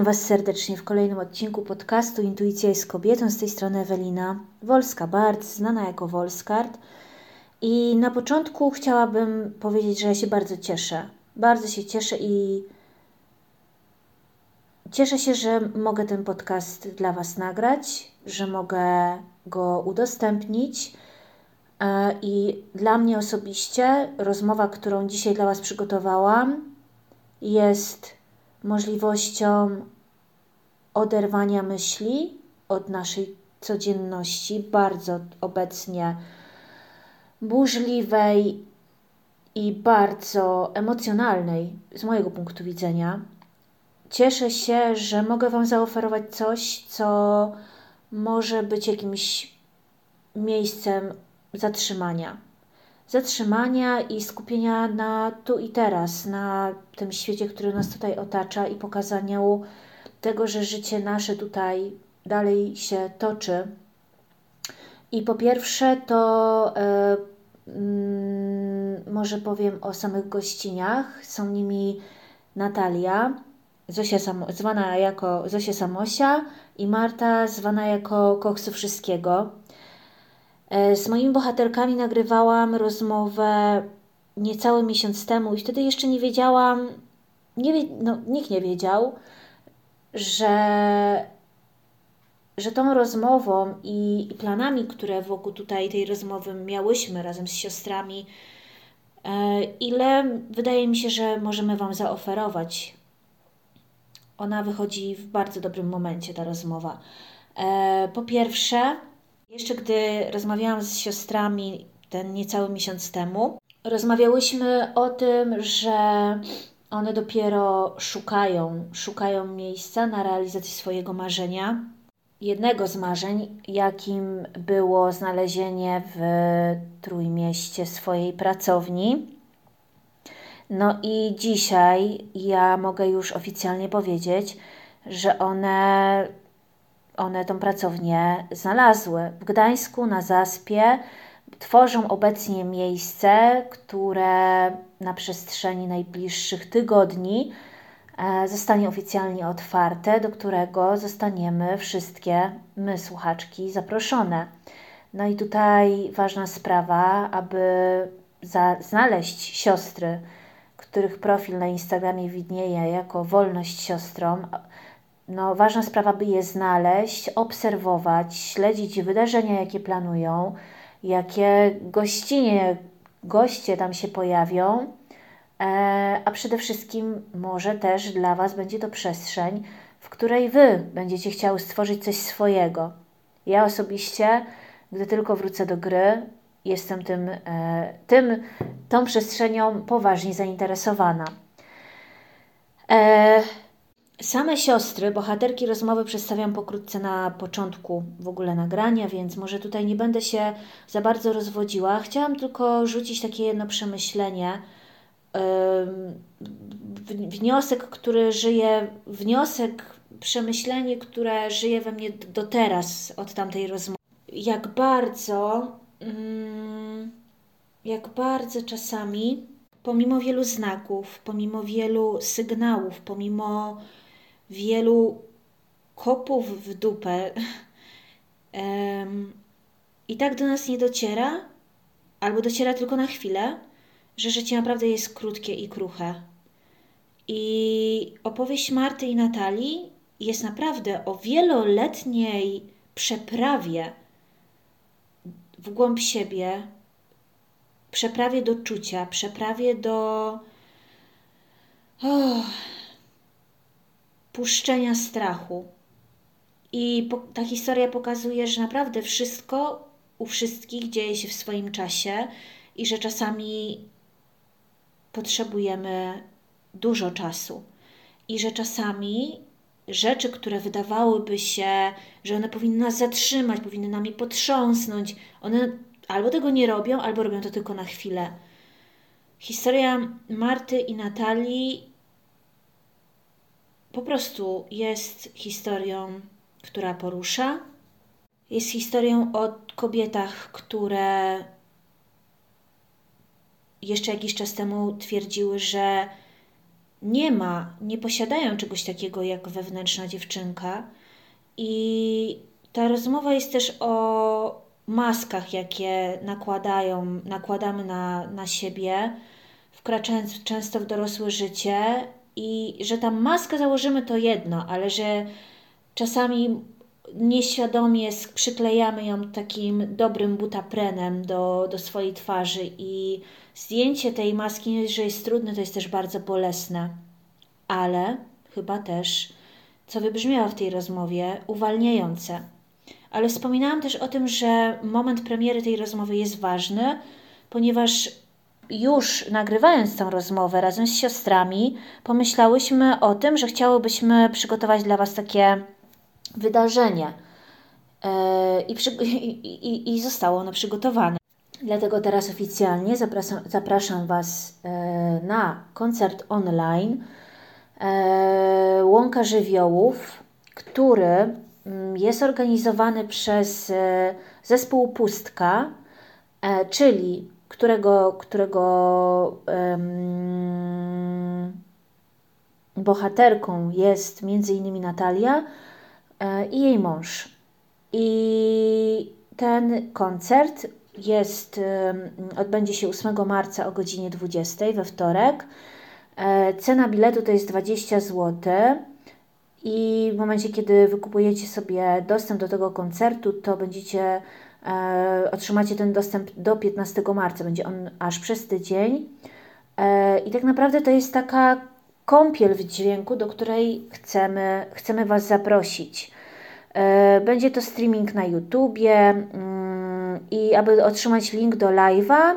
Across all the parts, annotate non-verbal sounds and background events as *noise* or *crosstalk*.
Witam Was serdecznie w kolejnym odcinku podcastu Intuicja jest kobietą. Z tej strony Ewelina Wolska-Bart, znana jako Wolskart. I na początku chciałabym powiedzieć, że ja się bardzo cieszę. Bardzo się cieszę i cieszę się, że mogę ten podcast dla Was nagrać, że mogę go udostępnić. E, I dla mnie osobiście rozmowa, którą dzisiaj dla Was przygotowałam, jest możliwością oderwania myśli od naszej codzienności, bardzo obecnie burzliwej i bardzo emocjonalnej z mojego punktu widzenia. Cieszę się, że mogę Wam zaoferować coś, co może być jakimś miejscem zatrzymania zatrzymania i skupienia na tu i teraz, na tym świecie, który nas tutaj otacza i pokazaniu tego, że życie nasze tutaj dalej się toczy. I po pierwsze, to e, mm, może powiem o samych gościniach. Są nimi Natalia, Zosia zwana jako Zosia Samosia i Marta, zwana jako Koksu Wszystkiego. E, z moimi bohaterkami nagrywałam rozmowę niecały miesiąc temu i wtedy jeszcze nie wiedziałam, nie, no, nikt nie wiedział, że, że tą rozmową i, i planami, które wokół tutaj tej rozmowy miałyśmy razem z siostrami, e, ile wydaje mi się, że możemy Wam zaoferować. Ona wychodzi w bardzo dobrym momencie, ta rozmowa. E, po pierwsze, jeszcze gdy rozmawiałam z siostrami ten niecały miesiąc temu, rozmawiałyśmy o tym, że one dopiero szukają, szukają miejsca na realizację swojego marzenia. Jednego z marzeń, jakim było znalezienie w Trójmieście swojej pracowni. No i dzisiaj ja mogę już oficjalnie powiedzieć, że one one tą pracownię znalazły. W Gdańsku na Zaspie tworzą obecnie miejsce, które na przestrzeni najbliższych tygodni e, zostanie oficjalnie otwarte, do którego zostaniemy wszystkie my, słuchaczki, zaproszone. No i tutaj ważna sprawa, aby za, znaleźć siostry, których profil na Instagramie widnieje jako wolność siostrą, no, ważna sprawa, by je znaleźć, obserwować, śledzić wydarzenia, jakie planują, jakie gościnie, goście tam się pojawią, e, a przede wszystkim może też dla Was będzie to przestrzeń, w której Wy będziecie chciały stworzyć coś swojego. Ja osobiście, gdy tylko wrócę do gry, jestem tym, e, tym tą przestrzenią poważnie zainteresowana. E, Same siostry, bohaterki rozmowy przedstawiam pokrótce na początku w ogóle nagrania, więc może tutaj nie będę się za bardzo rozwodziła. Chciałam tylko rzucić takie jedno przemyślenie. Wniosek, który żyje, wniosek, przemyślenie, które żyje we mnie do teraz od tamtej rozmowy. Jak bardzo, mm, jak bardzo czasami, pomimo wielu znaków, pomimo wielu sygnałów, pomimo wielu kopów w dupę i tak do nas nie dociera, albo dociera tylko na chwilę, że życie naprawdę jest krótkie i kruche. I opowieść Marty i Natalii jest naprawdę o wieloletniej przeprawie w głąb siebie, przeprawie do czucia, przeprawie do. Oh, puszczenia strachu. I po, ta historia pokazuje, że naprawdę wszystko u wszystkich dzieje się w swoim czasie i że czasami potrzebujemy dużo czasu i że czasami rzeczy, które wydawałyby się, że one powinny nas zatrzymać, powinny nami potrząsnąć, one albo tego nie robią, albo robią to tylko na chwilę. Historia Marty i Natalii po prostu jest historią, która porusza. Jest historią o kobietach, które jeszcze jakiś czas temu twierdziły, że nie ma, nie posiadają czegoś takiego jak wewnętrzna dziewczynka. I ta rozmowa jest też o maskach, jakie nakładają, nakładamy na, na siebie, wkraczając często w dorosłe życie, i że tam maskę założymy to jedno, ale że czasami nieświadomie przyklejamy ją takim dobrym butaprenem do, do swojej twarzy i zdjęcie tej maski, że jest trudne, to jest też bardzo bolesne, ale chyba też, co wybrzmiało w tej rozmowie, uwalniające. Ale wspominałam też o tym, że moment premiery tej rozmowy jest ważny, ponieważ już nagrywając tę rozmowę razem z siostrami, pomyślałyśmy o tym, że chciałybyśmy przygotować dla Was takie wydarzenie. E, I, przy, *laughs* i, i, zostało ono przygotowane. Dlatego teraz oficjalnie zapraszam, zapraszam Was e, na koncert online e, Łąka Żywiołów, który mm, jest organizowany przez zespół Pustka, czyli którego, którego um, bohaterką jest między innymi Natalia e, i jej mąż. I ten koncert jest, odbędzie się 8 marca o godzinie 20 we wtorek. E, cena biletu to jest 20 zł. I w momencie, kiedy wykupujecie sobie dostęp do tego koncertu, to będziecie otrzymacie ten dostęp do 15 marca. Będzie on aż przez tydzień. E, I tak naprawdę to jest taka kąpiel w dźwięku, do której chcemy, chcemy Was zaprosić. E, będzie to streaming na YouTubie mm, i aby otrzymać link do live'a,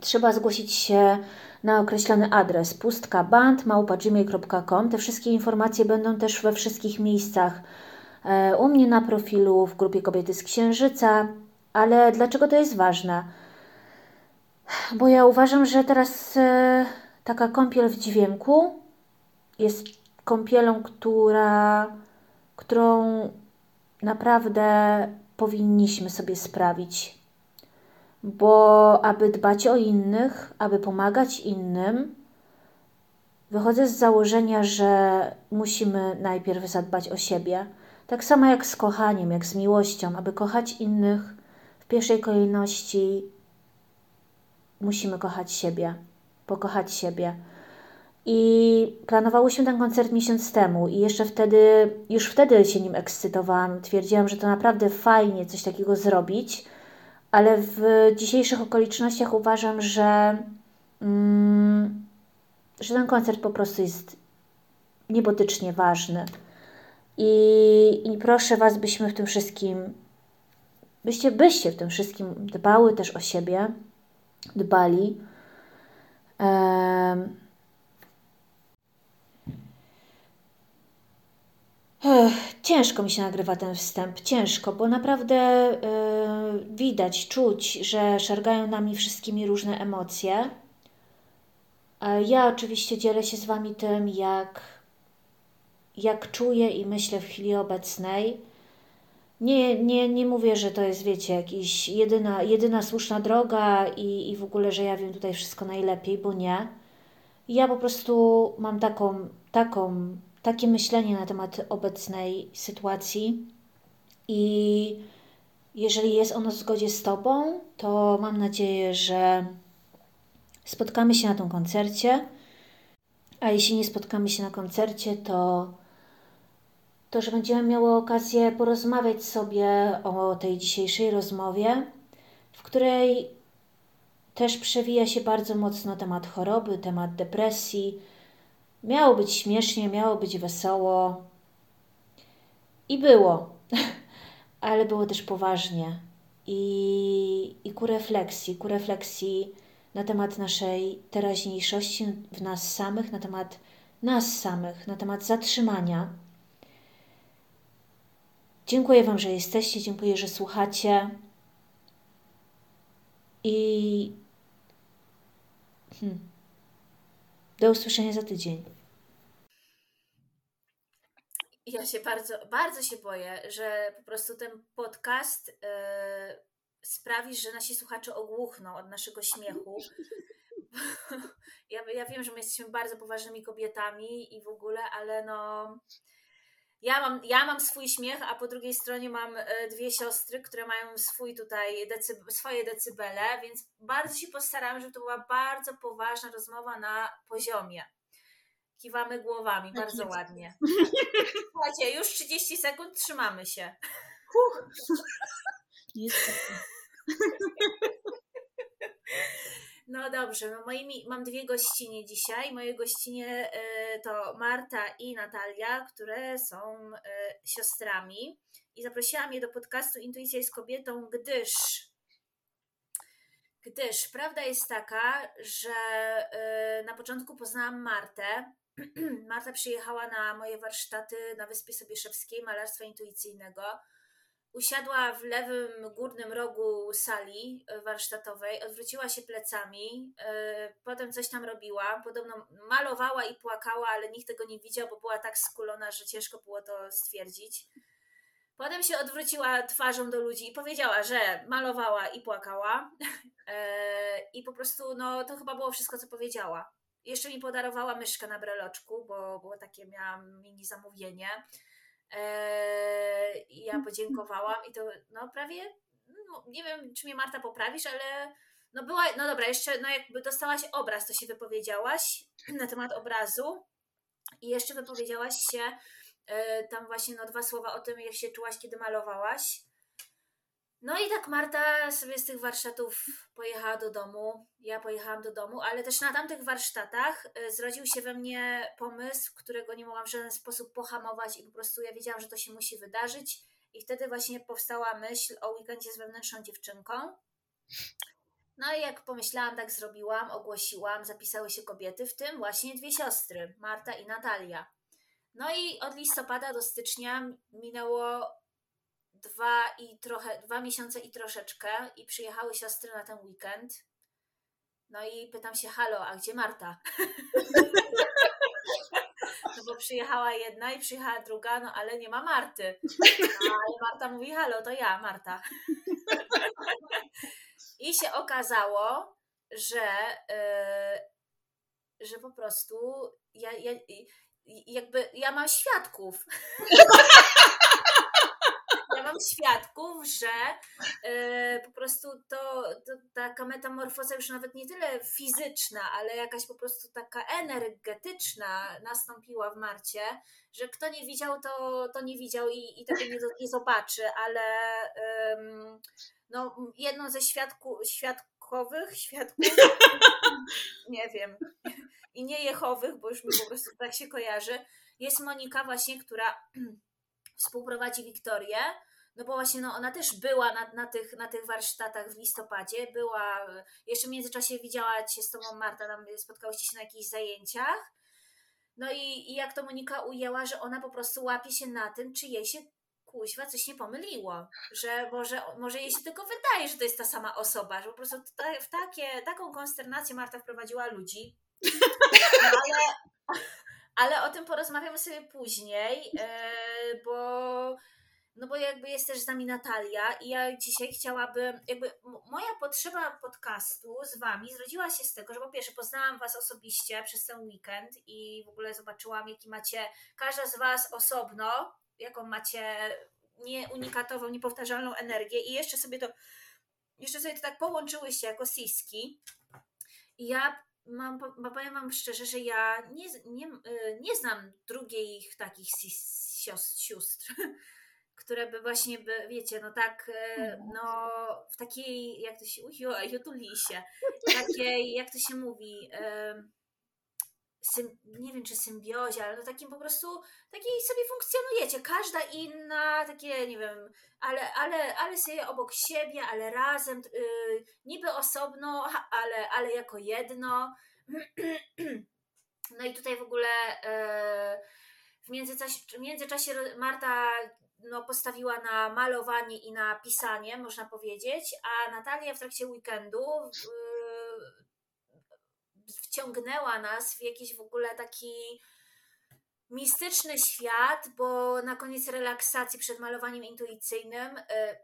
trzeba zgłosić się na określony adres pustkaband.gmail.com. Te wszystkie informacje będą też we wszystkich miejscach E, u mnie na profilu, w grupie Kobiety z Księżyca. Ale dlaczego to jest ważne? Bo ja uważam, że teraz e, taka kąpiel w dźwięku jest kąpielą, która, którą naprawdę powinniśmy sobie sprawić. Bo aby dbać o innych, aby pomagać innym, wychodzę z założenia, że musimy najpierw zadbać o siebie. Tak samo jak z kochaniem, jak z miłością, aby kochać innych, w pierwszej kolejności musimy kochać siebie, pokochać siebie. I planowałyśmy ten koncert miesiąc temu i jeszcze wtedy, już wtedy się nim ekscytowałam. Twierdziłam, że to naprawdę fajnie coś takiego zrobić, ale w dzisiejszych okolicznościach uważam, że, mm, że ten koncert po prostu jest niebotycznie ważny. I, I proszę Was, byśmy w tym wszystkim, byście, byście w tym wszystkim dbały też o siebie, dbali. Ech, ciężko mi się nagrywa ten wstęp, ciężko, bo naprawdę yy, widać, czuć, że szargają nami wszystkimi różne emocje. Ja oczywiście dzielę się z Wami tym, jak jak czuję i myślę w chwili obecnej. Nie, nie, nie mówię, że to jest, wiecie, jakaś jedyna, jedyna słuszna droga i, i w ogóle, że ja wiem tutaj wszystko najlepiej, bo nie. Ja po prostu mam taką, taką, takie myślenie na temat obecnej sytuacji i jeżeli jest ono w zgodzie z Tobą, to mam nadzieję, że spotkamy się na tym koncercie. A jeśli nie spotkamy się na koncercie, to to, że będziemy miały okazję porozmawiać sobie o tej dzisiejszej rozmowie, w której też przewija się bardzo mocno temat choroby, temat depresji. Miało być śmiesznie, miało być wesoło. I było, *laughs* ale było też poważnie. I, I ku refleksji, ku refleksji na temat naszej teraźniejszości w nas samych, na temat nas samych, na temat zatrzymania. Dziękuję Wam, że jesteście, dziękuję, że słuchacie. I hmm. do usłyszenia za tydzień. Ja się bardzo, bardzo się boję, że po prostu ten podcast yy, sprawi, że nasi słuchacze ogłuchną od naszego śmiechu. *laughs* ja, ja wiem, że my jesteśmy bardzo poważnymi kobietami i w ogóle, ale no ja mam, ja mam swój śmiech, a po drugiej stronie mam e, dwie siostry, które mają swój tutaj decyb swoje decybele, więc bardzo się postarałam, żeby to była bardzo poważna rozmowa na poziomie. Kiwamy głowami, tak bardzo ładnie. *laughs* Słuchajcie, już 30 sekund, trzymamy się. Niestety. *laughs* No dobrze, no moimi, mam dwie gościnie dzisiaj. Moje gościnie y, to Marta i Natalia, które są y, siostrami. I zaprosiłam je do podcastu Intuicja jest kobietą, gdyż gdyż prawda jest taka, że y, na początku poznałam Martę. *clears throat* Marta przyjechała na moje warsztaty na Wyspie Sobieszewskiej Malarstwa Intuicyjnego Usiadła w lewym górnym rogu sali e, warsztatowej, odwróciła się plecami, e, potem coś tam robiła. Podobno malowała i płakała, ale nikt tego nie widział, bo była tak skulona, że ciężko było to stwierdzić. Potem się odwróciła twarzą do ludzi i powiedziała, że malowała i płakała. *laughs* E, I po prostu, no to chyba było wszystko, co powiedziała. Jeszcze mi podarowała myszkę na breloczku, bo było takie, miałam mini zamówienie. Eee, I ja podziękowałam i to no prawie, no, nie wiem czy mnie Marta poprawisz, ale no była, no dobra, jeszcze no jakby dostałaś obraz, to się wypowiedziałaś *clears throat* na temat obrazu i jeszcze wypowiedziałaś się e, tam właśnie no dwa słowa o tym, jak się czułaś, kiedy malowałaś. No i tak Marta sobie z tych warsztatów pojechała do domu. Ja pojechałam do domu, ale też na tamtych warsztatach e, zrodził się we mnie pomysł, którego nie mogłam w żaden sposób pohamować i po prostu ja wiedziałam, że to się musi wydarzyć. I wtedy właśnie powstała myśl o weekendzie z wewnętrzną dziewczynką. No i jak pomyślałam, tak zrobiłam, ogłosiłam, zapisały się kobiety, w tym właśnie dwie siostry, Marta i Natalia. No i od listopada do stycznia minęło dwa i trochę, dwa miesiące i troszeczkę i przyjechały siostry na ten weekend. No i pytam się, halo, a gdzie Marta? *laughs* no bo przyjechała jedna i przyjechała druga, no ale nie ma Marty. No, ale Marta mówi, halo, to ja, Marta. *laughs* I się okazało, że, yy, że po prostu ja, ja, jakby ja mam świadków *laughs* mam świadków, że e, po prostu to, to, taka metamorfoza już nawet nie tyle fizyczna, ale jakaś po prostu taka energetyczna nastąpiła w Marcie, że kto nie widział, to, to nie widział i, i tego nie, nie zobaczy, ale no, jedną ze świadku, świadkowych, świadków, *laughs* nie wiem, i nie jechowych, bo już mi po prostu tak się kojarzy, jest Monika właśnie, która *clears throat* współprowadzi Wiktorię no bo właśnie no, ona też była na, na, tych, na tych warsztatach w listopadzie, była, jeszcze w międzyczasie widziała Cię z Tobą Marta, tam spotkałyście się na jakichś zajęciach, no i, i jak to Monika ujęła, że ona po prostu łapie się na tym, czy jej się kuźwa coś nie pomyliło, że może, może jej się tylko wydaje, że to jest ta sama osoba, że po prostu w takie, taką konsternację Marta wprowadziła ludzi, *laughs* ale, ale o tym porozmawiamy sobie później, yy, bo bo jakby jest też z nami Natalia i ja dzisiaj chciałabym, jakby moja potrzeba podcastu z wami zrodziła się z tego, że po pierwsze poznałam was osobiście przez ten weekend i w ogóle zobaczyłam, jaki macie, każda z was osobno, jaką macie nieunikatową, niepowtarzalną energię i jeszcze sobie to, jeszcze sobie to tak połączyłyście jako siski. I ja mam, powiem wam szczerze, że ja nie, nie, y, nie znam drugiej takich sióstr, *laughs* które by właśnie by, wiecie, no tak, e, mhm. no w takiej, jak to się, takiej, jak to się mówi, sym, nie wiem czy symbiozie, ale no takim po prostu, takiej sobie funkcjonujecie. Każda inna, takie, nie wiem, ale, ale, ale sobie obok siebie, ale razem, yy, niby osobno, ale, ale jako jedno. *clears throat* No i tutaj w ogóle yy, w międzyczasie, w międzyczasie Marta no, postawiła na malowanie i na pisanie, można powiedzieć, a Natalia w trakcie weekendu wciągnęła nas w jakiś w ogóle taki mistyczny świat, bo na koniec relaksacji przed malowaniem intuicyjnym, y,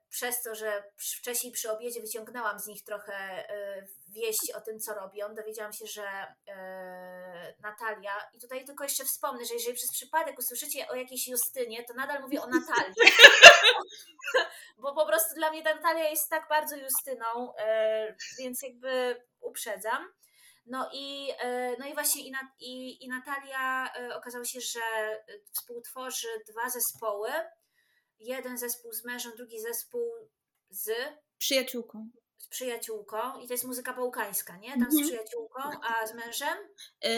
przez to, że wcześniej przy obiedzie wyciągnęłam z nich trochę y, wieści o tym, co robią, dowiedziałam się, że y, Natalia, i tutaj tylko jeszcze wspomnę, że jeżeli przez przypadek usłyszycie o jakiejś Justynie, to nadal mówię o Natalii. *laughs* bo po prostu dla mnie ta Natalia jest tak bardzo Justyną, więc jakby uprzedzam. No i, e, no i właśnie i, i, i Natalia e, okazało się, że e, współtworzy dwa zespoły. Jeden zespół z mężem, drugi zespół z przyjaciółką z przyjaciółką i to jest muzyka bałkańska, nie? Tam z mhm. przyjaciółką, a z mężem? E,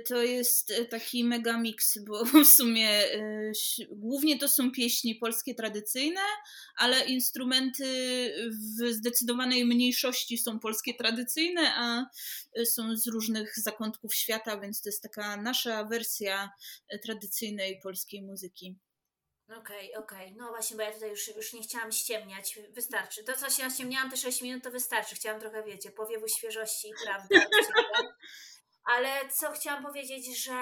to jest e, taki mega mix, bo *laughs* w sumie e, głównie to są pieśni polskie tradycyjne, ale instrumenty w zdecydowanej mniejszości są polskie tradycyjne, a są z różnych zakątków świata, więc to jest taka nasza wersja tradycyjnej polskiej muzyki. Okej, okay, okej. Okay. No właśnie, bo ja tutaj już, już nie chciałam ściemniać. Wystarczy. To, co się ściemniałam te 6 minut, to wystarczy. Chciałam trochę, wiecie, powiewu świeżości i prawdy. *laughs* Ale co chciałam powiedzieć, że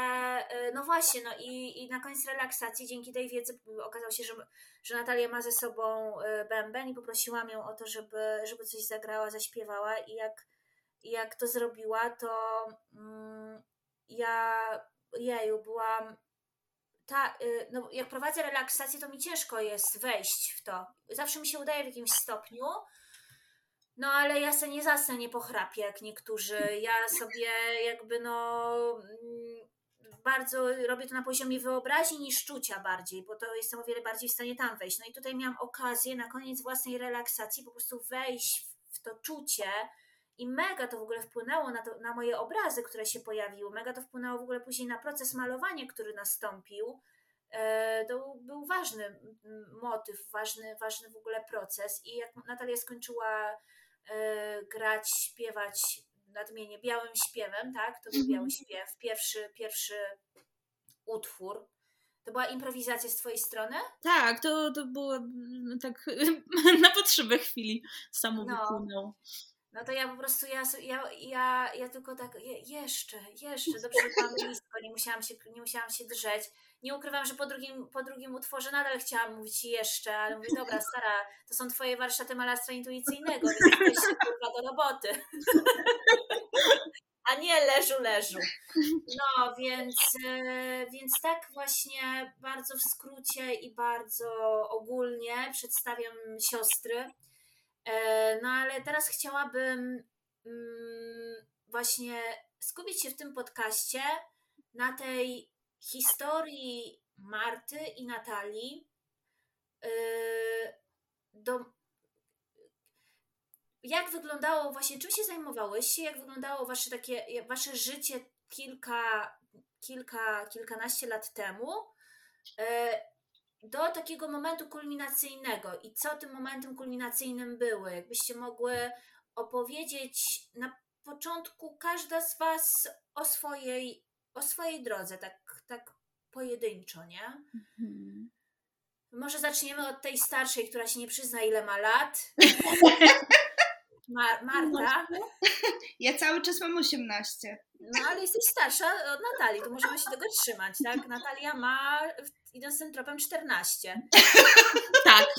y, no właśnie, no i, i na koniec relaksacji dzięki tej wiedzy okazało się, że, że Natalia ma ze sobą y, bęben i poprosiłam ją o to, żeby, żeby coś zagrała, zaśpiewała i jak, jak to zrobiła, to mm, ja jeju, byłam ta, y, no jak prowadzę relaksację, to mi ciężko jest wejść w to. Zawsze mi się udaje w jakimś stopniu, no ale ja sobie nie zasnę, nie pochrapię jak niektórzy. Ja sobie jakby no mm, bardzo robię to na poziomie wyobraźni niż czucia bardziej, bo to jestem o wiele bardziej w stanie tam wejść. No i tutaj miałam okazję na koniec własnej relaksacji po prostu wejść w to czucie, i mega to w ogóle wpłynęło na, to, na moje obrazy, które się pojawiły. Mega to wpłynęło w ogóle później na proces malowania, który nastąpił. E, to był ważny motyw, ważny, ważny w ogóle proces. I jak Natalia skończyła e, grać, śpiewać nadmienię białym śpiewem, tak? To był biały mhm. śpiew, pierwszy, pierwszy utwór. To była improwizacja z twojej strony? Tak, to, to było tak *laughs* na potrzebę chwili samo no. No to ja po prostu, ja, ja, ja, ja tylko tak, je, jeszcze, jeszcze, *laughs* dobrze, że byłam blisko, nie musiałam, się, nie musiałam się drzeć. Nie ukrywam, że po drugim, po drugim utworze nadal chciałam mówić jeszcze, ale mówię, dobra, *laughs* stara, to są twoje warsztaty malarstwa intuicyjnego, więc weź się kurwa do roboty. *laughs* A nie leżu, leżu. No, więc, e, więc tak właśnie bardzo w skrócie i bardzo ogólnie przedstawiam siostry no ale teraz chciałabym mm, właśnie skupić się w tym podcaście na tej historii Marty i Natalii. E, do, jak wyglądało właśnie, czym się zajmowałyście, jak wyglądało wasze takie, wasze życie kilka, kilka, kilkanaście lat temu e, do takiego momentu kulminacyjnego i co tym momentem kulminacyjnym były? Jakbyście mogły opowiedzieć na początku każda z Was o swojej, o swojej drodze, tak, tak pojedynczo, nie? Mhm. Może zaczniemy od tej starszej, która się nie przyzna, ile ma lat. *laughs* Mar Marta. Ja cały czas mam 18. No ale jesteś starsza od Natalii, to możemy się tego trzymać, tak? Natalia ma, idąc tym tropem, 14. *laughs* tak. *laughs*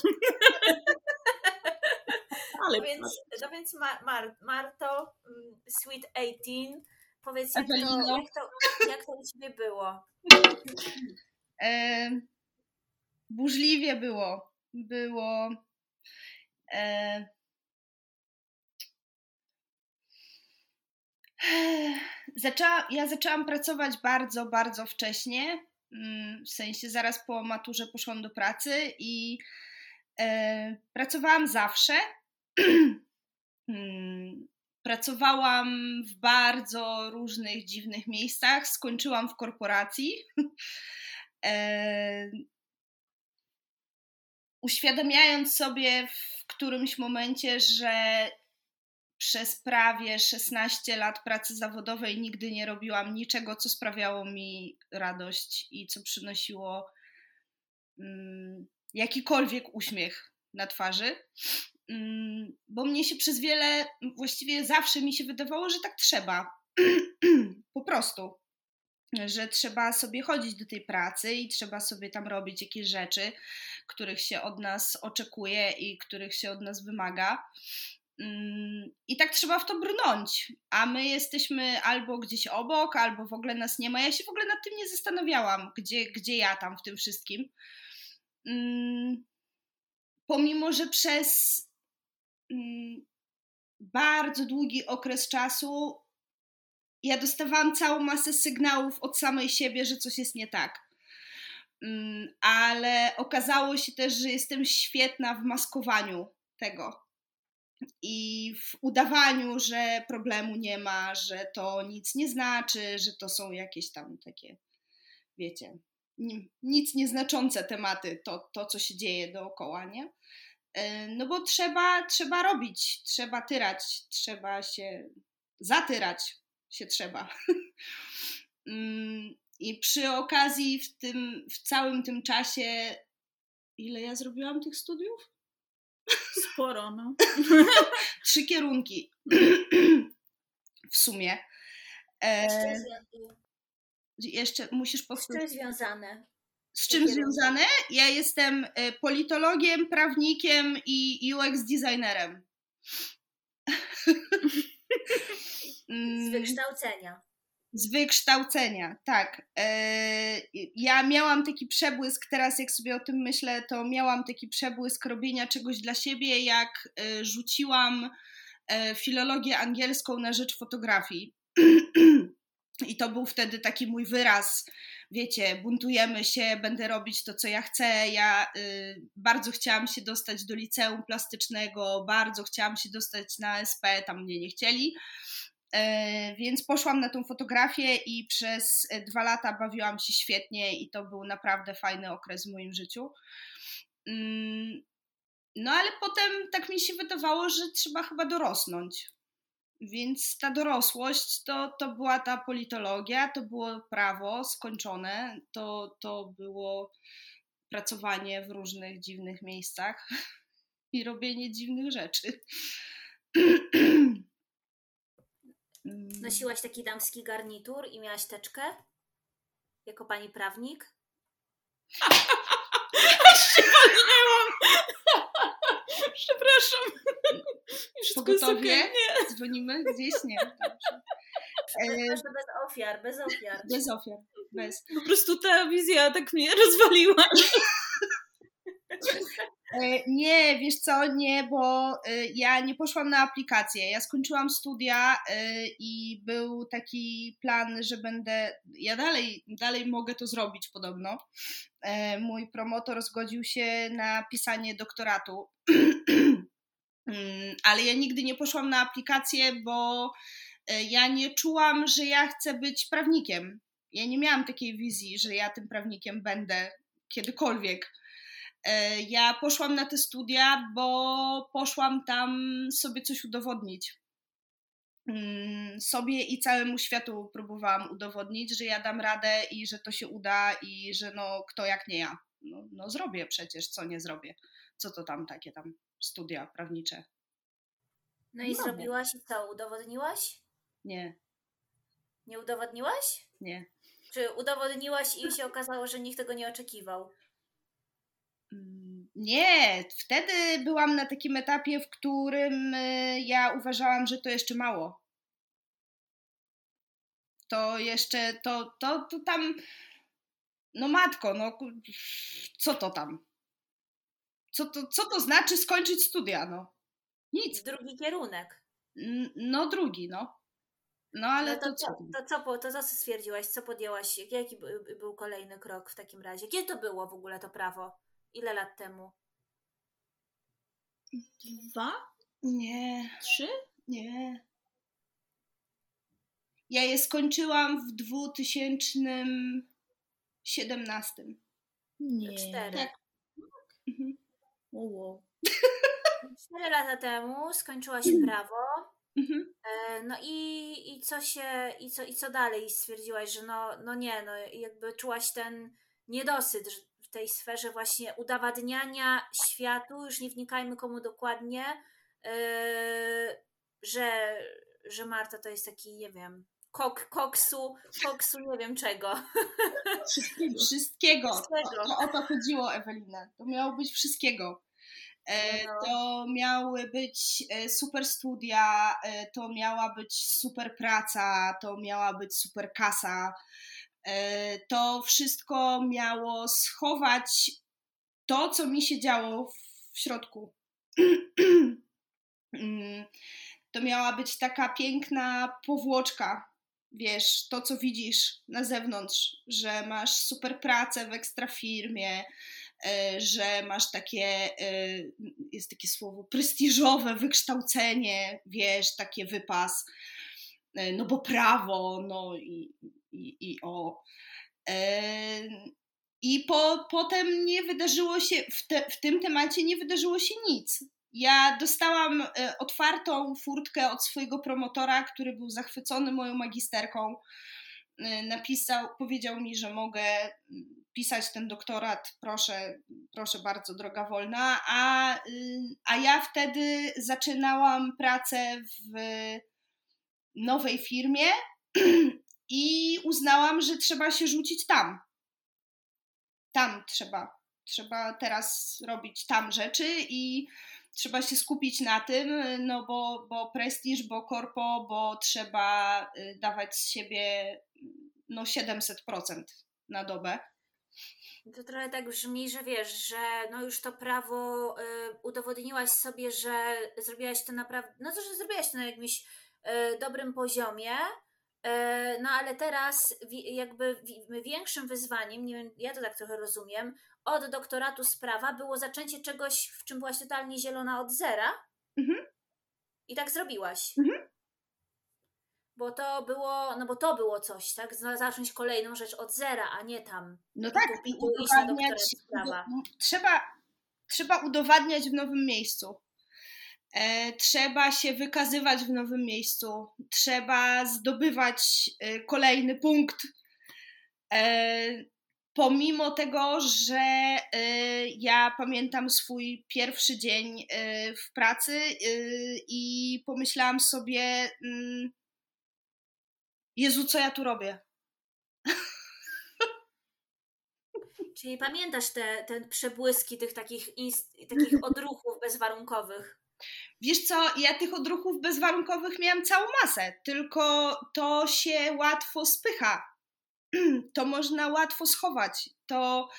ale no więc, no więc Mar Mar Marto, mm, Sweet 18, powiedz jak to, jak, to, jak to u Ciebie było? E, burzliwie było. Było... E, Ja zaczęłam pracować bardzo, bardzo wcześnie. Mm, w sensie zaraz po maturze poszłam do pracy i e, pracowałam zawsze. *clears throat* Mm, pracowałam w bardzo różnych dziwnych miejscach. Skończyłam w korporacji. *laughs* E, uświadamiając sobie w którymś momencie, że przez prawie 16 lat pracy zawodowej nigdy nie robiłam niczego, co sprawiało mi radość i co przynosiło mm, jakikolwiek uśmiech na twarzy. Mm, bo mnie się przez wiele, właściwie zawsze mi się wydawało, że tak trzeba. *clears throat* po prostu. Że trzeba sobie chodzić do tej pracy i trzeba sobie tam robić jakieś rzeczy, których się od nas oczekuje i których się od nas wymaga. Mm, I tak trzeba w to brnąć, a my jesteśmy albo gdzieś obok, albo w ogóle nas nie ma. Ja się w ogóle nad tym nie zastanawiałam, gdzie, gdzie ja tam w tym wszystkim. Mm, pomimo, że przez mm, bardzo długi okres czasu ja dostawałam całą masę sygnałów od samej siebie, że coś jest nie tak. Ale okazało się też, że jestem świetna w maskowaniu tego i w udawaniu, że problemu nie ma, że to nic nie znaczy, że to są jakieś tam takie, wiecie, nic nieznaczące tematy, to, to co się dzieje dookoła, nie? E, no bo trzeba, trzeba robić, trzeba tyrać, trzeba się zatyrać, się trzeba. *laughs* Mm, I przy okazji w tym, w całym tym czasie, ile ja zrobiłam tych studiów? Sporo, no. *laughs* Trzy kierunki *clears throat* w sumie. E, jeszcze musisz powtórzyć. Z czym związane? Z czym związane? Ja jestem e, politologiem, prawnikiem i UX designerem. *laughs* Z wykształcenia. Z wykształcenia, tak. E, ja miałam taki przebłysk, teraz jak sobie o tym myślę, to miałam taki przebłysk robienia czegoś dla siebie, jak e, rzuciłam e, filologię angielską na rzecz fotografii. *clears throat* I to był wtedy taki mój wyraz, wiecie, buntujemy się, będę robić to, co ja chcę. Ja y, bardzo chciałam się dostać do liceum plastycznego, bardzo chciałam się dostać na SP, tam mnie nie chcieli. E, więc poszłam na tą fotografię i przez e, dwa lata bawiłam się świetnie i to był naprawdę fajny okres w moim życiu. Mm, no ale potem tak mi się wydawało, że trzeba chyba dorosnąć. Więc ta dorosłość to, to była ta politologia, to było prawo skończone, to, to było pracowanie w różnych dziwnych miejscach i robienie dziwnych rzeczy. *clears throat* *clears throat* Mm. Nosiłaś taki damski garnitur i miałaś teczkę? Jako pani prawnik? *laughs* się walnęłam! *laughs* Przepraszam. Wszystko jest okay. Dzwonimy gdzieś? Nie. Dobrze. E, bez ofiar, bez ofiar. Bez ofiar, bez. Po prostu ta wizja tak mnie rozwaliła. *laughs* E, nie, wiesz co, nie, bo e, ja nie poszłam na aplikację. Ja skończyłam studia e, i był taki plan, że będę. Ja dalej, dalej mogę to zrobić podobno. Mój promotor zgodził się na pisanie doktoratu, *clears throat* mm, ale ja nigdy nie poszłam na aplikację, bo ja nie czułam, że ja chcę być prawnikiem. Ja nie miałam takiej wizji, że ja tym prawnikiem będę kiedykolwiek. E, ja poszłam na te studia, bo poszłam tam sobie coś udowodnić. Mm, sobie i całemu światu próbowałam udowodnić, że ja dam radę i że to się uda i że no kto jak nie ja. No, no zrobię przecież, co nie zrobię. Co to tam takie tam studia prawnicze. No i no, zrobiłaś i co? Udowodniłaś? Nie. Nie udowodniłaś? Nie. Czy udowodniłaś i się okazało, że nikt tego nie oczekiwał? Mm, nie, wtedy byłam na takim etapie, w którym y, ja uważałam, że to jeszcze mało. To jeszcze, to, to, to tam, no matko, no co to tam? Co to, co to znaczy skończyć studia, no? Nic. Drugi kierunek. No drugi, no. No ale no to, to, co? To, co, to co stwierdziłaś? Co podjęłaś? Jaki był kolejny krok w takim razie? Kiedy to było w ogóle to prawo? Ile lat temu? Dwa? Nie. Trzy? Nie. Ja je skończyłam w 2017. Nie. Cztery. Tak. Mhm. Wow. *laughs* Cztery lata temu skończyłaś prawo. Mhm. E, No i, i co się, i co, i co dalej? Stwierdziłaś, że no, no nie, no jakby czułaś ten niedosyt że w tej sferze właśnie udowadniania światu, już nie wnikajmy komu dokładnie, e, że, że Marta to jest taki, nie wiem, kok, koksu, koksu nie wiem czego. Wszystkiego. Wszystkiego. Wszystkiego. To o to chodziło, Ewelina. To miało być wszystkiego. E, No. To miały być e, super studia, e, to miała być super praca, to miała być super kasa. E, To wszystko miało schować to, co mi się działo w środku. *clears throat* Mm, To miała być taka piękna powłoczka, wiesz, to co widzisz na zewnątrz, że masz super pracę w ekstra firmie, e, że masz takie, e, jest takie słowo, prestiżowe wykształcenie, wiesz, takie wypas, no bo prawo, no i, i, i o. I po, potem nie wydarzyło się, w, te, w tym temacie nie wydarzyło się nic. Ja dostałam e, otwartą furtkę od swojego promotora, który był zachwycony moją magisterką. E, Napisał, powiedział mi, że mogę mm, pisać ten doktorat, proszę, proszę bardzo, droga wolna. A, y, a ja wtedy zaczynałam pracę w nowej firmie *clears throat* i uznałam, że trzeba się rzucić tam. Tam trzeba. Trzeba teraz robić tam rzeczy i trzeba się skupić na tym, no bo, bo prestiż, bo korpo, bo trzeba y, dawać z siebie no 700% na dobę. To trochę tak brzmi, że wiesz, że no już to prawo y, udowodniłaś sobie, że zrobiłaś to naprawdę, no to, że zrobiłaś to na jakimś y, dobrym poziomie, no ale teraz jakby wi- większym wyzwaniem, nie wiem, ja to tak trochę rozumiem, od doktoratu z prawa było zaczęcie czegoś, w czym byłaś totalnie zielona od zera Mhm. i tak zrobiłaś. Mhm. Bo to było, no bo to było coś, tak? Za- Zacząć kolejną rzecz od zera, a nie tam. No tak, i udowadniać, prawa. trzeba, trzeba udowadniać w nowym miejscu. E, trzeba się wykazywać w nowym miejscu. Trzeba zdobywać e, kolejny punkt. E, pomimo tego, że ja pamiętam swój pierwszy dzień w pracy i pomyślałam sobie, mm, Jezu, co ja tu robię? Czyli pamiętasz te, te przebłyski tych takich, inst- takich odruchów bezwarunkowych? Wiesz co, ja tych odruchów bezwarunkowych miałam całą masę, tylko to się łatwo spycha. *clears throat* To można łatwo schować, to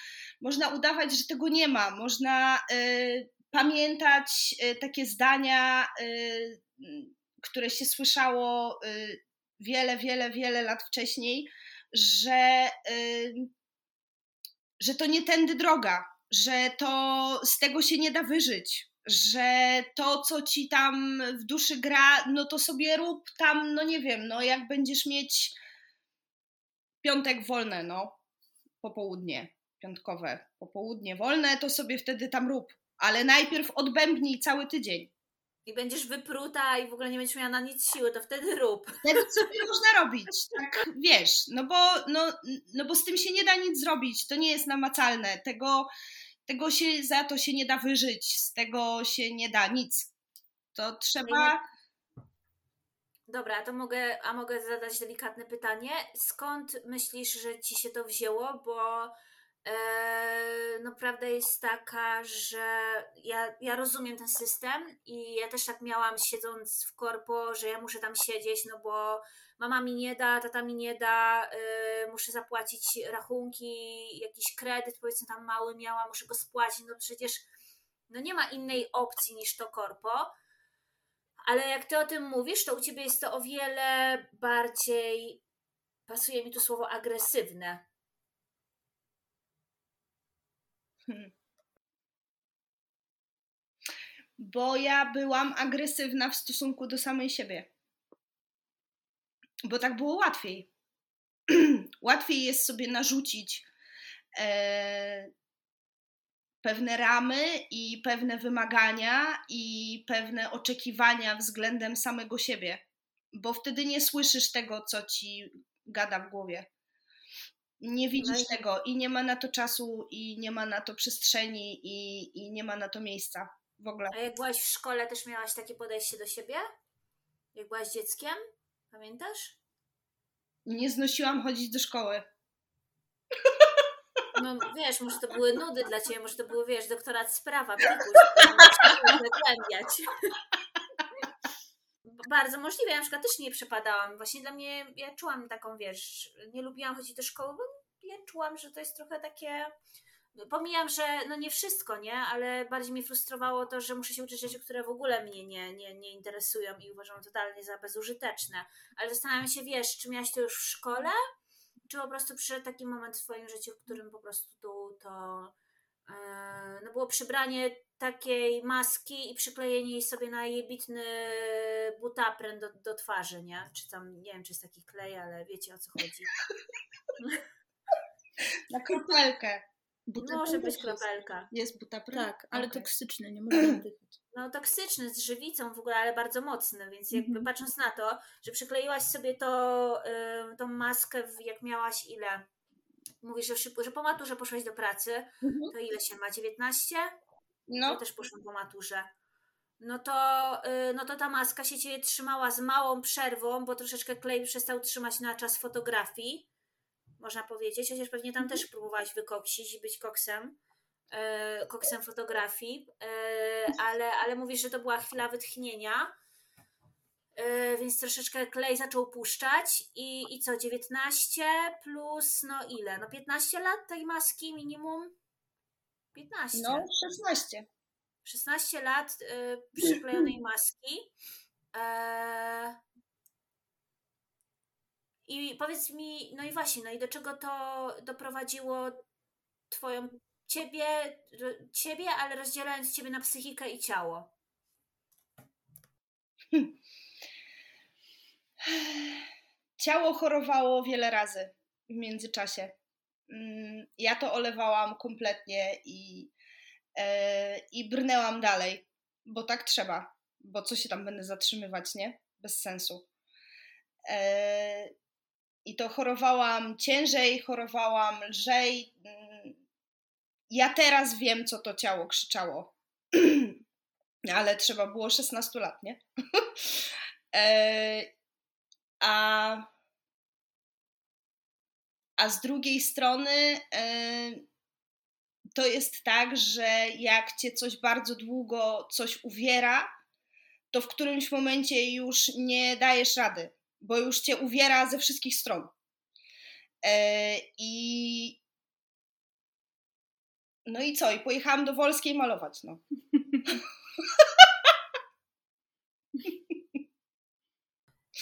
można udawać, że tego nie ma. Można y, pamiętać y, takie zdania, y, które się słyszało y, wiele, wiele, wiele lat wcześniej, że, y, że to nie tędy droga, że to z tego się nie da wyżyć, że to, co ci tam w duszy gra, no to sobie rób tam, no nie wiem, no jak będziesz mieć piątek wolne, no, popołudnie, piątkowe, popołudnie wolne, to sobie wtedy tam rób, ale najpierw odbębnij cały tydzień. I będziesz wypruta i w ogóle nie będziesz miała na nic siły, to wtedy rób. *laughs* Wtedy sobie można robić, tak wiesz, no bo, no, no bo z tym się nie da nic zrobić, to nie jest namacalne, tego, tego się, za to się nie da wyżyć, z tego się nie da nic. To trzeba, Dobra, to mogę, a mogę zadać delikatne pytanie. Skąd myślisz, że ci się to wzięło? Bo e, no prawda jest taka, że ja, ja rozumiem ten system i ja też tak miałam siedząc w korpo, że ja muszę tam siedzieć, no bo mama mi nie da, tata mi nie da, e, muszę zapłacić rachunki, jakiś kredyt powiedzmy tam mały miałam, muszę go spłacić, no przecież no nie ma innej opcji niż to korpo. Ale jak ty o tym mówisz, to u ciebie jest to o wiele bardziej, pasuje mi tu słowo agresywne. Hmm. Bo ja byłam agresywna w stosunku do samej siebie. Bo tak było łatwiej. *clears throat* łatwiej jest sobie narzucić e, pewne ramy i pewne wymagania i pewne oczekiwania względem samego siebie, bo wtedy nie słyszysz tego, co ci gada w głowie. Nie widzisz no i... tego i nie ma na to czasu, i nie ma na to przestrzeni, i, i nie ma na to miejsca w ogóle. A jak byłaś w szkole, też miałaś takie podejście do siebie? Jak byłaś dzieckiem? Pamiętasz? Nie znosiłam chodzić do szkoły. No wiesz, może to były nudy dla ciebie, może to było, wiesz, doktorat sprawa, *laughs* zagłębiać. Bardzo możliwe, ja na przykład też nie przepadałam. Właśnie dla mnie, ja czułam taką, wiesz, nie lubiłam chodzić do szkoły, bo ja czułam, że to jest trochę takie... Pomijam, że no nie wszystko, nie? Ale bardziej mnie frustrowało to, że muszę się uczyć rzeczy, które w ogóle mnie nie, nie, nie interesują i uważam totalnie za bezużyteczne. Ale zastanawiam się, wiesz, czy miałaś to już w szkole? czy po prostu przyszedł taki moment w Twoim życiu, w którym po prostu to, to e, no było przybranie takiej maski i przyklejenie jej sobie na jebitny butapren do, do twarzy, nie? Czy tam, nie wiem, czy jest taki klej, ale wiecie o co chodzi. *laughs* Na kropelkę. Może być kropelka. Jest butapren? Tak, ale okay. toksyczny, nie można *clears throat* oddychać. No toksyczny, z żywicą w ogóle, ale bardzo mocny, więc jakby mm -hmm. patrząc na to, że przykleiłaś sobie to, y, tą maskę, jak miałaś ile? Mówisz, że, szybko, że po maturze poszłaś do pracy, mm -hmm. to ile się ma? 19? No. Ja też poszłam po maturze. No to, y, no to ta maska się cię trzymała z małą przerwą, bo troszeczkę klej przestał trzymać na czas fotografii, można powiedzieć, chociaż pewnie tam też próbowałaś wykoksić i być koksem. E, koksem fotografii, e, ale, ale mówisz, że to była chwila wytchnienia, e, więc troszeczkę klej zaczął puszczać i, i co, 19 plus no ile? No 15 lat tej maski minimum? 15. No 16. 16 lat przyklejonej *clears throat* maski. I powiedz mi, no i właśnie, no i do czego to doprowadziło Twoją ciebie, ciebie, ale rozdzielając ciebie na psychikę i ciało? Ciało chorowało wiele razy w międzyczasie. Mm, ja to olewałam kompletnie i, e, i brnęłam dalej, bo tak trzeba, bo co się tam będę zatrzymywać, nie? Bez sensu. E, I to chorowałam ciężej, chorowałam lżej, ja teraz wiem, co to ciało krzyczało. *clears throat* Ale trzeba było 16 lat, nie? *laughs* e, a, a z drugiej strony e, to jest tak, że jak cię coś bardzo długo coś uwiera, to w którymś momencie już nie dajesz rady, bo już cię uwiera ze wszystkich stron. E, I, no i co? I pojechałam do Wolskiej malować, no. *laughs*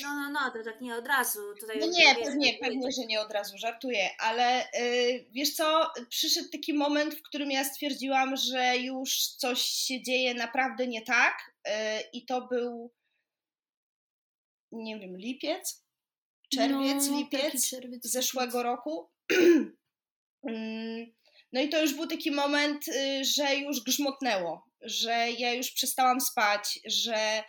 No, no, no, to tak nie od razu. Tutaj no nie, pewnie, pewnie, że nie od razu, żartuję, ale yy, wiesz co, przyszedł taki moment, w którym ja stwierdziłam, że już coś się dzieje naprawdę nie tak yy, i to był, nie wiem, lipiec? Czerwiec, no, lipiec czerwiec, zeszłego roku. yy, *clears throat* No i to już był taki moment, y, że już grzmotnęło, że ja już przestałam spać, że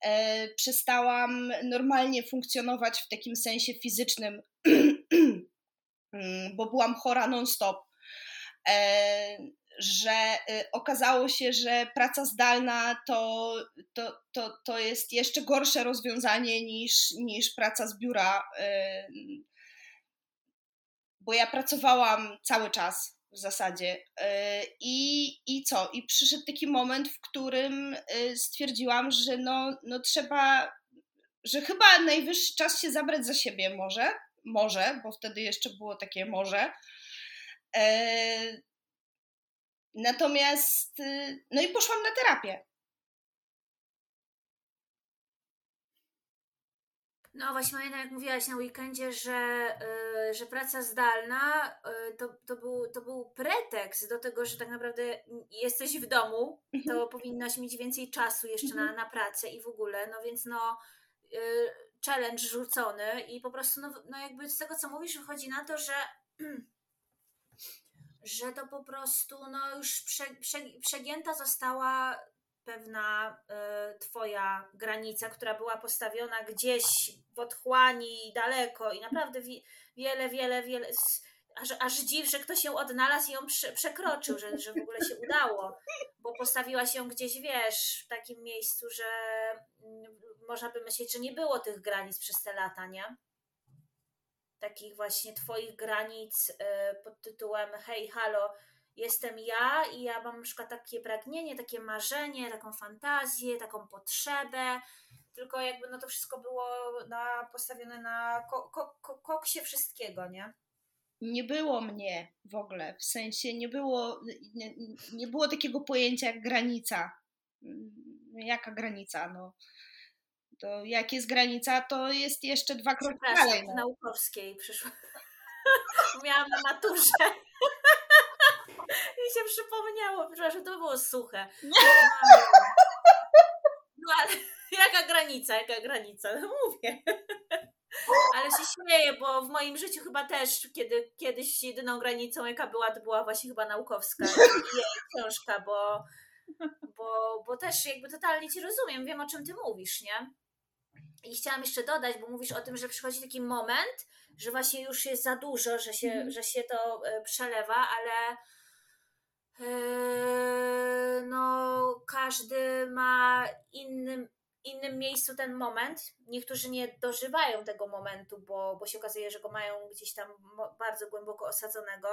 e, przestałam normalnie funkcjonować w takim sensie fizycznym, *clears throat* mm, bo byłam chora non-stop. E, że y, okazało się, że praca zdalna to, to, to, to jest jeszcze gorsze rozwiązanie niż, niż praca z biura, bo ja pracowałam cały czas w zasadzie. E, I, I co? I przyszedł taki moment, w którym e, stwierdziłam, że no, no trzeba, że chyba najwyższy czas się zabrać za siebie może, może, bo wtedy jeszcze było takie może. Natomiast, no i poszłam na terapię. No właśnie pamiętam, jak mówiłaś na weekendzie, że, yy, że praca zdalna yy, to, to, był, to był pretekst do tego, że tak naprawdę jesteś w domu, to mhm. powinnaś mieć więcej czasu jeszcze na, mhm. na pracę i w ogóle, no więc no yy, challenge rzucony i po prostu, no, no jakby z tego, co mówisz, wychodzi na to, że *clears throat* że to po prostu no już prze, prze, przegięta została pewna y, twoja granica, która była postawiona gdzieś w otchłani daleko i naprawdę wi, wiele, wiele, wiele aż, aż dziw, że ktoś ją odnalazł i ją prze, przekroczył, że, że w ogóle się udało, bo postawiłaś ją gdzieś, wiesz, w takim miejscu, że mm, można by myśleć, że nie było tych granic przez te lata, nie? Takich właśnie twoich granic y, pod tytułem hej, halo, jestem ja i ja mam na przykład takie pragnienie, takie marzenie, taką fantazję, taką potrzebę, tylko jakby no to wszystko było na, postawione na ko, ko, ko, koksie wszystkiego, nie? nie było mnie w ogóle, w sensie nie było, nie, nie było takiego pojęcia jak granica. Jaka granica? No, to jak jest granica, to jest jeszcze dwa kroki dalej. No. naukowskiej przyszło. *laughs* Miałam na maturze. I się przypomniało, że to było suche. *laughs* No ale *laughs* jaka granica, jaka granica? No mówię. Ale się śmieję, bo w moim życiu chyba też kiedy, kiedyś jedyną granicą, jaka była, to była właśnie chyba naukowska i jej książka, bo, bo, bo też jakby totalnie Cię rozumiem, wiem o czym Ty mówisz, nie? I chciałam jeszcze dodać, bo mówisz o tym, że przychodzi taki moment, że właśnie już jest za dużo, że się, mm. że się to e, przelewa, ale yy, no każdy ma inny innym miejscu ten moment. Niektórzy nie dożywają tego momentu, bo, bo się okazuje, że go mają gdzieś tam bardzo głęboko osadzonego.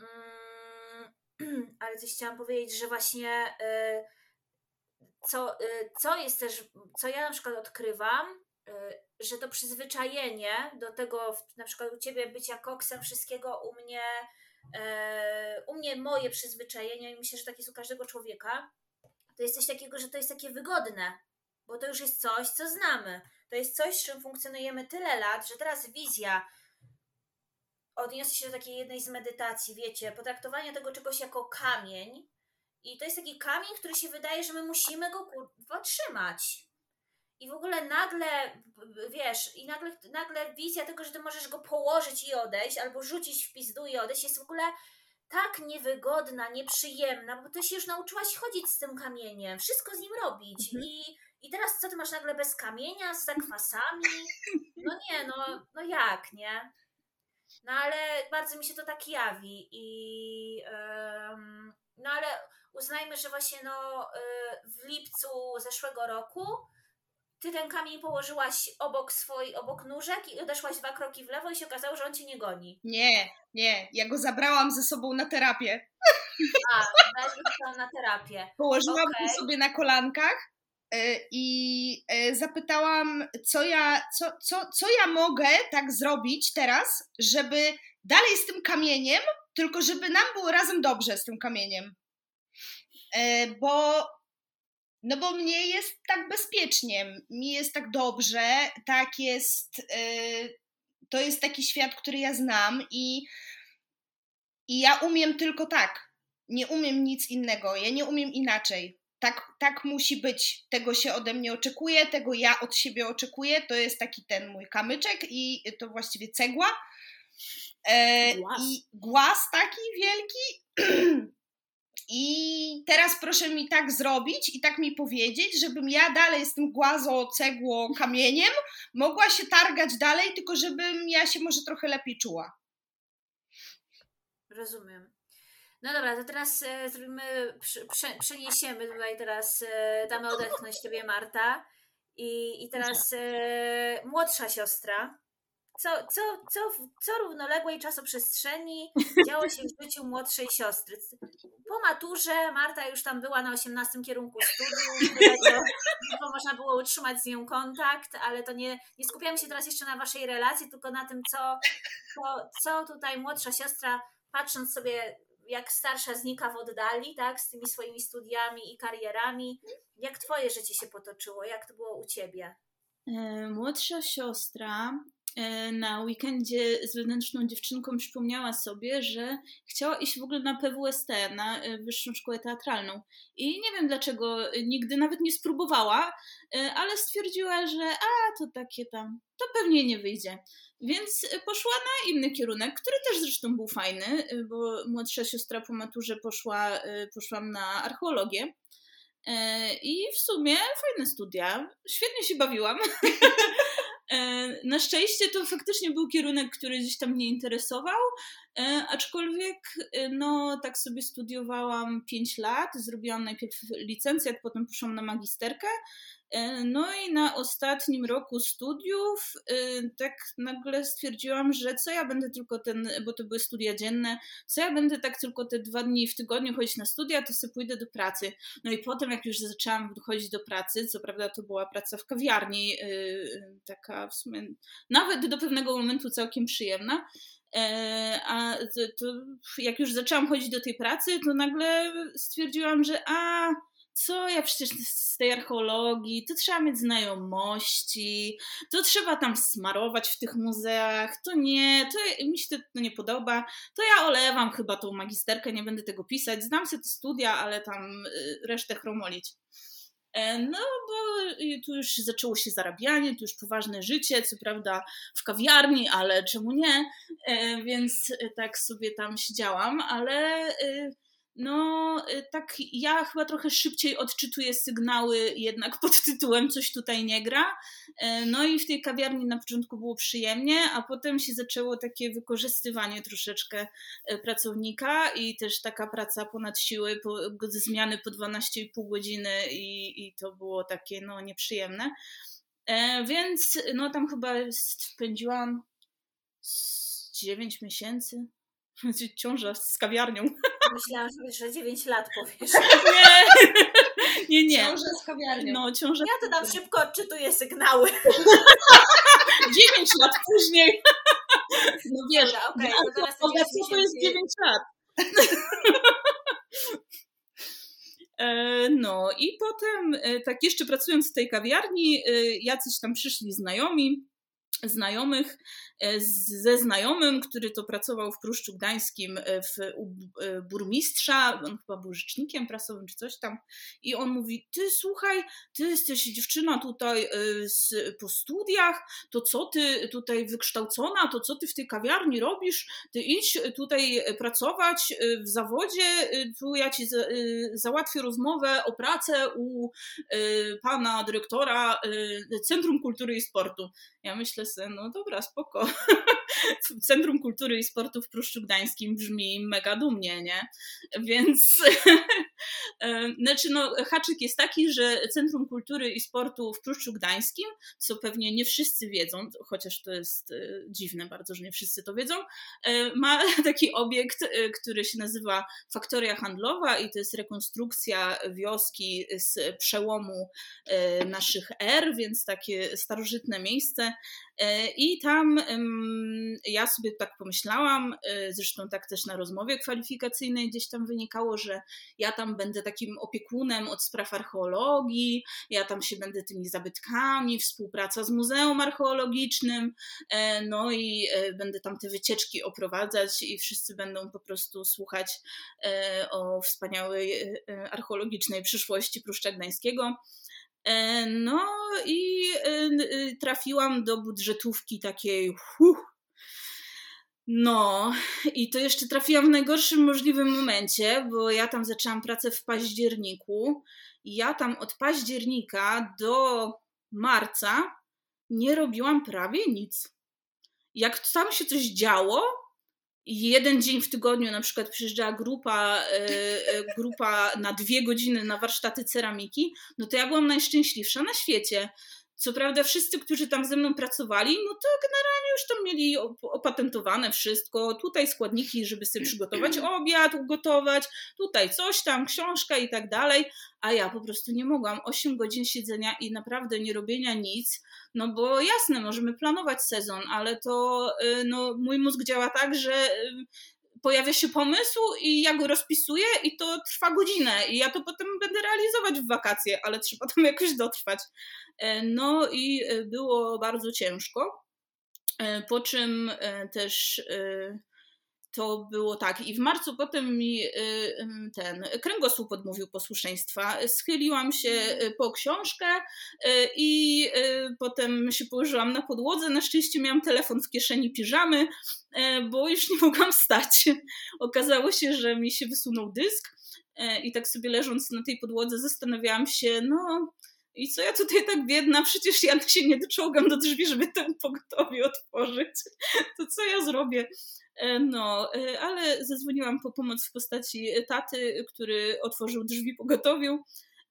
Mm, *clears throat* ale coś chciałam powiedzieć, że właśnie y, co, y, co jest też, co ja na przykład odkrywam, y, że to przyzwyczajenie do tego, na przykład u ciebie bycia koksem, wszystkiego u mnie, u mnie moje przyzwyczajenia i myślę, że tak jest u każdego człowieka, to jest coś takiego, że to jest takie wygodne, bo to już jest coś, co znamy. To jest coś, z czym funkcjonujemy tyle lat, że teraz wizja odniosę się do takiej jednej z medytacji, wiecie, potraktowania tego czegoś jako kamień. I to jest taki kamień, który się wydaje, że my musimy go kurwa trzymać. I w ogóle nagle, wiesz, i nagle, nagle wizja tego, że ty możesz go położyć i odejść, albo rzucić w pizdu i odejść, jest w ogóle tak niewygodna, nieprzyjemna, bo ty się już nauczyłaś chodzić z tym kamieniem, wszystko z nim robić. Mhm. I i teraz co ty masz nagle bez kamienia, z zakwasami? No nie, no, no jak, nie? No ale bardzo mi się to tak jawi i um, no ale uznajmy, że właśnie no y, w lipcu zeszłego roku ty ten kamień położyłaś obok swój, obok nóżek i odeszłaś dwa kroki w lewo i się okazało, że on cię nie goni. Nie, nie, ja go zabrałam ze sobą na terapię. A, zabrałam na terapię. Położyłam okay. go sobie na kolankach E, i e, zapytałam, co ja, co, co, co ja mogę tak zrobić teraz, żeby dalej z tym kamieniem, tylko żeby nam było razem dobrze z tym kamieniem. E, bo, no bo mnie jest tak bezpiecznie, mi jest tak dobrze, tak jest, to jest taki świat, który ja znam i, i ja umiem tylko tak. Nie umiem nic innego, ja nie umiem inaczej tak, tak musi być, tego się ode mnie oczekuje, tego ja od siebie oczekuję, to jest taki ten mój kamyczek i to właściwie cegła. E, głaz. I głaz taki wielki. *clears throat* I teraz proszę mi tak zrobić i tak mi powiedzieć, żebym ja dalej z tym głazo, cegło, kamieniem mogła się targać dalej, tylko żebym ja się może trochę lepiej czuła. Rozumiem. No dobra, to teraz e, zrobimy, prze, przeniesiemy tutaj teraz, e, damy odetchnąć Tobie Marta i, i teraz młodsza siostra. Co, co, co, co równoległej czasoprzestrzeni działo się w życiu młodszej siostry? Po maturze Marta już tam była na 18 kierunku studiów, to, można było utrzymać z nią kontakt, ale to nie, nie skupiamy się teraz jeszcze na Waszej relacji, tylko na tym, co, co, co tutaj młodsza siostra, patrząc sobie jak starsza znika w oddali, tak, z tymi swoimi studiami i karierami. Jak twoje życie się potoczyło? Jak to było u ciebie? E, młodsza siostra na weekendzie z wewnętrzną dziewczynką przypomniała sobie, że chciała iść w ogóle na PWST, na e, Wyższą Szkołę Teatralną. I nie wiem dlaczego nigdy nawet nie spróbowała, e, ale stwierdziła, że a, to takie tam, to pewnie nie wyjdzie. Więc poszła na inny kierunek, który też zresztą był fajny, bo młodsza siostra po maturze poszła, poszłam na archeologię. I w sumie fajne studia. Świetnie się bawiłam. *laughs* E, na szczęście to faktycznie był kierunek, który gdzieś tam mnie interesował, e, aczkolwiek e, no tak sobie studiowałam 5 lat, zrobiłam najpierw licencjat, potem poszłam na magisterkę, no i na ostatnim roku studiów e, tak nagle stwierdziłam, że co ja będę tylko ten, bo to były studia dzienne, co ja będę tak tylko te dwa dni w tygodniu chodzić na studia, to sobie pójdę do pracy. No i potem jak już zaczęłam chodzić do pracy, co prawda to była praca w kawiarni, e, taka w sumie nawet do pewnego momentu całkiem przyjemna, a to, jak już zaczęłam chodzić do tej pracy, to nagle stwierdziłam, że a co ja przecież z tej archeologii, to trzeba mieć znajomości, to trzeba tam smarować w tych muzeach, to nie, to mi się to, nie podoba, to ja olewam chyba tą magisterkę, nie będę tego pisać, znam sobie te studia, ale tam y, resztę chromolić. E, no, bo tu już zaczęło się zarabianie, tu już poważne życie, co prawda w kawiarni, ale czemu nie? E, więc tak sobie tam siedziałam, ale y, no, y, tak ja chyba trochę szybciej odczytuję sygnały jednak pod tytułem coś tutaj nie gra. E, no i w tej kawiarni na początku było przyjemnie, a potem się zaczęło takie wykorzystywanie troszeczkę e, pracownika i też taka praca ponad siły, po, zmiany po 12,5 godziny i, i to było takie no nieprzyjemne. E, więc no tam chyba spędziłam 9 miesięcy *laughs* ciąża z kawiarnią. Myślałam, że 9 lat powiesz. *laughs* Nie, nie, nie. Ciąża z kawiarnią. No, ciąża... Ja to tam szybko odczytuję sygnały. *laughs* 9 lat później. *laughs* No wiesz, Dobra, okay, no teraz to, to jest 9 lat. E, no i potem, e, tak jeszcze pracując w tej kawiarni, e, jacyś tam przyszli znajomi, znajomych ze znajomym, który to pracował w Pruszczu Gdańskim e, w, u e, burmistrza, on chyba był rzecznikiem prasowym czy coś tam i on mówi, ty słuchaj, ty jesteś dziewczyna tutaj z, po studiach, to co ty tutaj wykształcona, to co ty w tej kawiarni robisz, ty idź tutaj pracować w zawodzie, tu ja ci za, załatwię rozmowę o pracę u pana dyrektora Centrum Kultury i Sportu. Ja myślę sobie, no dobra, spoko, *laughs* Centrum Kultury i Sportu w Pruszczu Gdańskim brzmi mega dumnie, nie? Więc *laughs* e, znaczy no, haczyk jest taki, że Centrum Kultury i Sportu w Pruszczu Gdańskim, co pewnie nie wszyscy wiedzą, chociaż to jest e, dziwne bardzo, że nie wszyscy to wiedzą, e, ma *laughs* taki obiekt, który się nazywa Faktoria Handlowa i to jest rekonstrukcja wioski z przełomu naszych er, więc takie starożytne miejsce i tam ja sobie tak pomyślałam, y, zresztą tak też na rozmowie kwalifikacyjnej gdzieś tam wynikało, że ja tam będę takim opiekunem od spraw archeologii, ja tam się będę tymi zabytkami, współpraca z Muzeum Archeologicznym, e, no i e, będę tam te wycieczki oprowadzać i wszyscy będą po prostu słuchać e, o wspaniałej archeologicznej przyszłości Pruszcza Gdańskiego. E, no i e, trafiłam do budżetówki takiej. No, i to jeszcze trafiłam w najgorszym możliwym momencie, bo ja tam zaczęłam pracę w październiku. I ja tam od października do marca nie robiłam prawie nic. Jak tam się coś działo, jeden dzień w tygodniu na przykład przyjeżdżała grupa, e, e, grupa na dwie godziny na warsztaty ceramiki, no to ja byłam najszczęśliwsza na świecie. Co prawda wszyscy, którzy tam ze mną pracowali, no to generalnie już tam mieli opatentowane wszystko, tutaj składniki, żeby sobie przygotować *clears throat* obiad, ugotować, tutaj coś tam, książka i tak dalej, a ja po prostu nie mogłam. 8 godzin siedzenia i naprawdę nie robienia nic, no bo jasne, możemy planować sezon, ale to y, no, mój mózg działa tak, że y, pojawia się pomysł i ja go rozpisuję i to trwa godzinę i ja to potem będę realizować w wakacje, ale trzeba tam *laughs* jakoś dotrwać. E, no i e, było bardzo ciężko. Po czym też to było tak. I w marcu potem mi ten kręgosłup odmówił posłuszeństwa. Schyliłam się po książkę i potem się położyłam na podłodze. Na szczęście miałam telefon w kieszeni piżamy, bo już nie *laughs* mogłam wstać. Okazało się, że mi się wysunął dysk i tak sobie leżąc na tej podłodze zastanawiałam się, no i co ja tutaj tak biedna, przecież ja się nie doczołgam do drzwi, żeby ten pogotowie otworzyć. To co ja zrobię? E, no, e, ale zadzwoniłam po pomoc w postaci taty, który otworzył drzwi pogotowiu.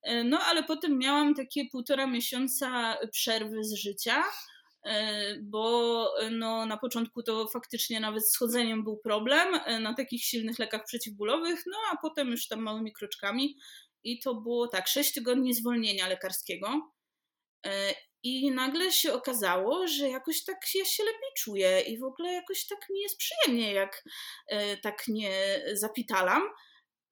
E, no, ale potem miałam takie półtora miesiąca przerwy z życia, bo no, na początku to faktycznie nawet z chodzeniem był problem na takich silnych lekach przeciwbólowych, no a potem już tam małymi kroczkami i to było tak, 6 tygodni zwolnienia lekarskiego. I nagle się okazało, że jakoś tak ja się lepiej czuję i w ogóle jakoś tak mi jest przyjemnie, jak e, tak nie zapitalam.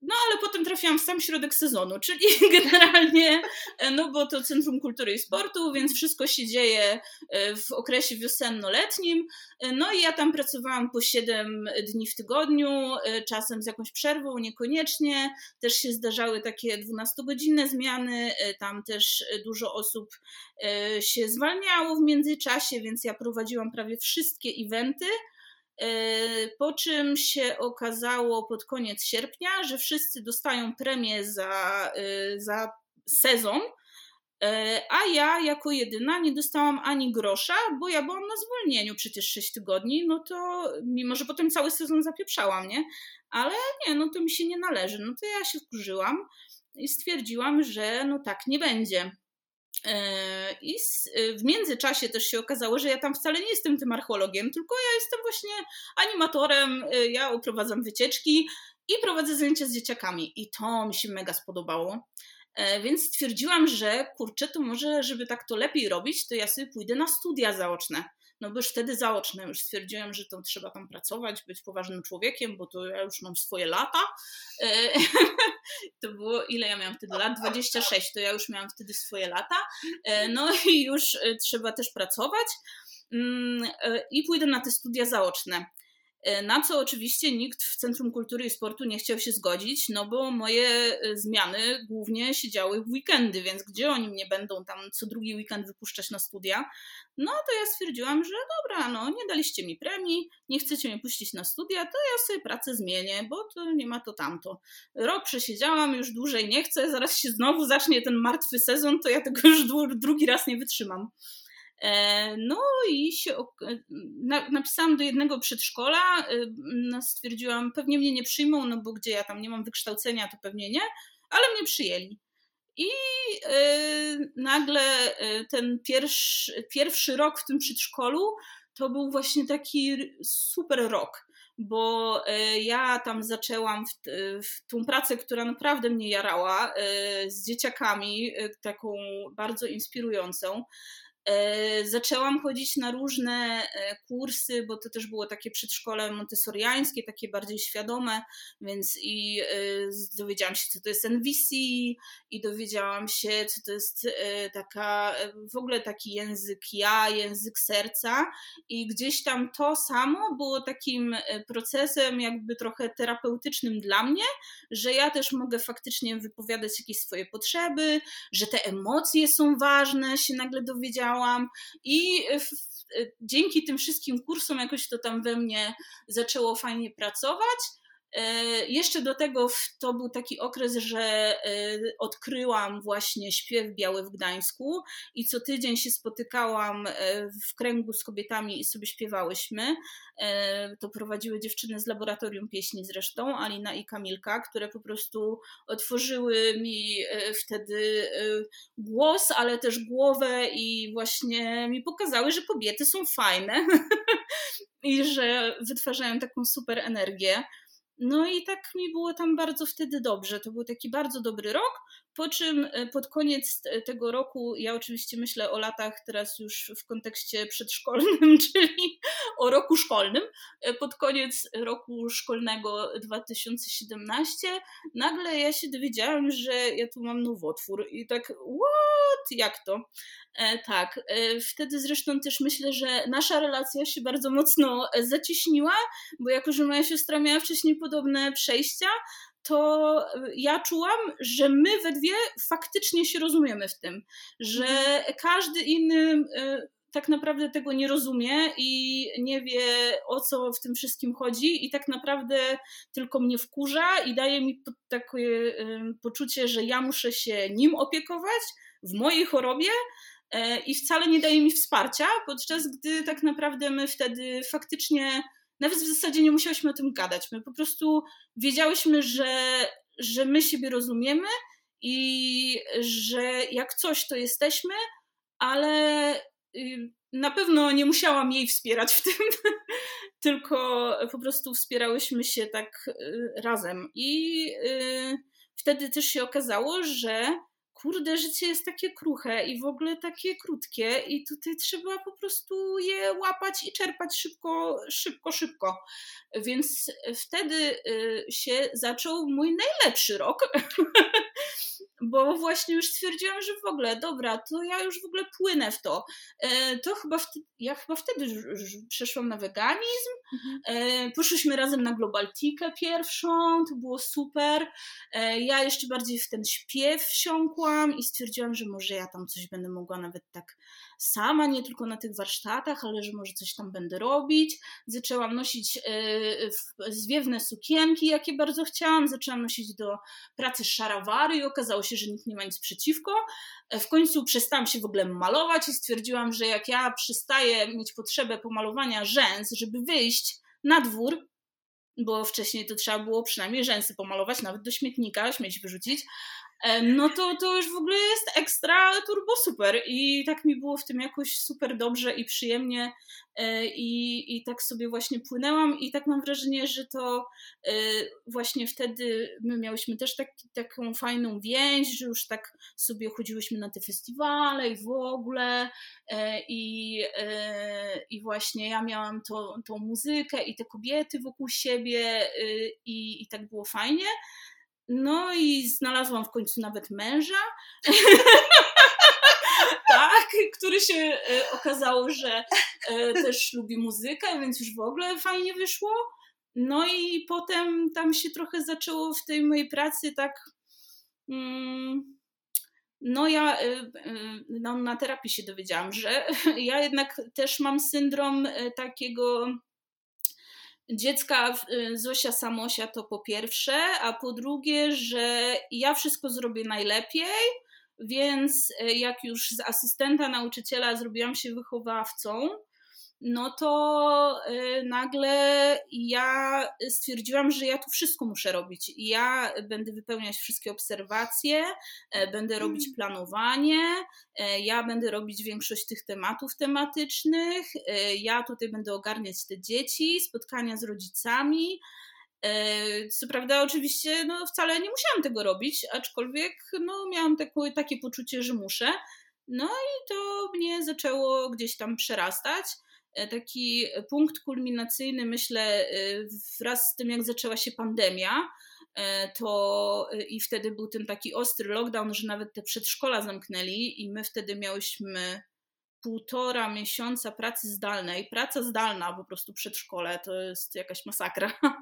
No ale potem trafiłam w sam środek sezonu, czyli *laughs* generalnie, e, no bo to Centrum Kultury i Sportu, więc wszystko się dzieje e, w okresie wiosenno-letnim. E, no i ja tam pracowałam po 7 dni w tygodniu, czasem z jakąś przerwą, niekoniecznie. Też się zdarzały takie 12-godzinne zmiany, tam też dużo osób się zwalniało w międzyczasie, więc ja prowadziłam prawie wszystkie eventy. E, po czym się okazało pod koniec sierpnia, że wszyscy dostają premię za, e, za sezon, e, a ja jako jedyna nie dostałam ani grosza, bo ja byłam na zwolnieniu przecież 6 tygodni, no to mimo, że potem cały sezon zapieprzałam, nie? Ale nie, no to mi się nie należy. No to ja się wkurzyłam i stwierdziłam, że no tak nie będzie. I w międzyczasie też się okazało, że ja tam wcale nie jestem tym archeologiem, tylko ja jestem właśnie animatorem, e, ja uprowadzam wycieczki i prowadzę zajęcia z dzieciakami. I to mi się mega spodobało. E, więc stwierdziłam, że kurczę, to może, żeby tak to lepiej robić, to ja sobie pójdę na studia zaoczne no bo już wtedy zaoczne już stwierdziłem, że to trzeba tam pracować, być poważnym człowiekiem, bo to ja już mam swoje lata. E, *laughs* to było, ile ja miałam wtedy lat? 26, to ja już miałam wtedy swoje lata. E, no i już e, trzeba też pracować mm, i pójdę na te studia zaoczne. E, na co oczywiście nikt w Centrum Kultury i Sportu nie chciał się zgodzić, no bo moje e, zmiany głównie siedziały w weekendy, więc gdzie oni mnie będą tam co drugi weekend wypuszczać na studia? No to ja stwierdziłam, że dobra, no nie daliście mi premii, nie chcecie mnie puścić na studia, to ja sobie pracę zmienię, bo to nie ma to tamto. Rok przesiedziałam, już dłużej nie chcę, zaraz się znowu zacznie ten martwy sezon, to ja tego już drugi raz nie wytrzymam. E, no i się napisałam do jednego przedszkola, e, no, stwierdziłam, pewnie mnie nie przyjmą, no bo gdzie ja tam nie mam wykształcenia, to pewnie nie, ale mnie przyjęli. I e, nagle ten pierwszy, pierwszy rok w tym przedszkolu to był właśnie taki super rok, bo ja tam zaczęłam w, w tą pracę, która naprawdę mnie jarała, z dzieciakami, taką bardzo inspirującą. E, zaczęłam chodzić na różne e, kursy, bo to też było takie przedszkole montessoriańskie, takie bardziej świadome, więc i e, dowiedziałam się, co to jest NVC, i dowiedziałam się, co to jest taka, w ogóle taki język ja, język serca, i gdzieś tam to samo było takim procesem, jakby trochę terapeutycznym dla mnie, że ja też mogę faktycznie wypowiadać jakieś swoje potrzeby, że te emocje są ważne, się nagle dowiedziałam i dzięki tym wszystkim kursom jakoś to tam we mnie zaczęło fajnie pracować. E, jeszcze do tego to był taki okres, że e, odkryłam właśnie śpiew biały w Gdańsku i co tydzień się spotykałam e, w kręgu z kobietami i sobie śpiewałyśmy. To prowadziły dziewczyny z laboratorium pieśni zresztą, Alina i Kamilka, które po prostu otworzyły mi wtedy głos, ale też głowę i właśnie mi pokazały, że kobiety są fajne *laughs* i że wytwarzają taką super energię. No i tak mi było tam bardzo wtedy dobrze. To był taki bardzo dobry rok, po czym e, pod koniec tego roku, ja oczywiście myślę o latach teraz już w kontekście przedszkolnym, *laughs* czyli o roku szkolnym. E, pod koniec roku szkolnego 2017 nagle ja się dowiedziałam, że ja tu mam nowotwór i tak what? Jak to? E, tak, e, wtedy zresztą też myślę, że nasza relacja się bardzo mocno zacieśniła, bo jako, że moja siostra miała wcześniej podobne przejścia, to ja czułam, że my we dwie faktycznie się rozumiemy w tym, że mhm. każdy inny e, tak naprawdę tego nie rozumie i nie wie o co w tym wszystkim chodzi i tak naprawdę tylko mnie wkurza i daje mi takie poczucie, że ja muszę się nim opiekować w mojej chorobie e, i wcale nie daje mi wsparcia, podczas gdy tak naprawdę my wtedy faktycznie nawet w zasadzie nie musiałyśmy o tym gadać. My po prostu wiedziałyśmy, że, że my siebie rozumiemy i że jak coś, to jesteśmy, ale y, na pewno nie musiałam jej wspierać w tym, *laughs* tylko po prostu wspierałyśmy się tak y, razem. I y, wtedy też się okazało, że kurde, życie jest takie kruche i w ogóle takie krótkie i tutaj trzeba po prostu je łapać i czerpać szybko, szybko, szybko. Więc wtedy y, się zaczął mój najlepszy rok, *laughs* bo właśnie już stwierdziłam, że w ogóle, dobra, to ja już w ogóle płynę w to. E, to chyba wtedy, ja chyba wtedy przeszłam na weganizm, mhm. E, poszliśmy razem na Globaltikę pierwszą, to było super. E, ja jeszcze bardziej w ten śpiew wsiąkłam i stwierdziłam, że może ja tam coś będę mogła nawet tak sama, nie tylko na tych warsztatach, ale że może coś tam będę robić. Zaczęłam nosić zwiewne sukienki, jakie bardzo chciałam. Zaczęłam nosić do pracy szarawary i okazało się, że nikt nie ma nic przeciwko. E, w końcu przestałam się w ogóle malować i stwierdziłam, że jak ja przestaję mieć potrzebę pomalowania rzęs, żeby wyjść na dwór, bo wcześniej to trzeba było przynajmniej rzęsy pomalować, nawet do śmietnika śmieć wyrzucić, no to, to już w ogóle jest ekstra turbo super i tak mi było w tym jakoś super dobrze i przyjemnie e, i, i tak sobie właśnie płynęłam i tak mam wrażenie, że to e, właśnie wtedy my miałyśmy też tak, taką fajną więź, że już tak sobie chodziłyśmy na te festiwale i w ogóle i, i właśnie ja miałam to, tą muzykę i te kobiety wokół siebie i, i tak było fajnie. No i znalazłam w końcu nawet męża. *laughs* tak, który się e, okazało, że e, też lubi muzykę, więc już w ogóle fajnie wyszło. No i potem tam się trochę zaczęło w tej mojej pracy tak. Mm, no ja e, no, na terapii się dowiedziałam, że *laughs* ja jednak też mam syndrom takiego dziecka y, Zosia Samosia to po pierwsze, a po drugie, że ja wszystko zrobię najlepiej, więc y, jak już z asystenta nauczyciela zrobiłam się wychowawcą, no to y, nagle ja stwierdziłam, że ja tu wszystko muszę robić. Ja będę wypełniać wszystkie obserwacje, e, będę robić mm. planowanie, e, ja będę robić większość tych tematów tematycznych, e, ja tutaj będę ogarniać te dzieci, spotkania z rodzicami. Co prawda, oczywiście, no, wcale nie musiałam tego robić, aczkolwiek no, miałam takie, takie poczucie, że muszę. No i to mnie zaczęło gdzieś tam przerastać. E, taki punkt kulminacyjny, myślę, e, wraz z tym, jak zaczęła się pandemia, e, to i wtedy był ten taki ostry lockdown, że nawet te przedszkola zamknęli, i my wtedy miałyśmy półtora miesiąca pracy zdalnej. Praca zdalna, po prostu przedszkole, to jest jakaś masakra. *laughs*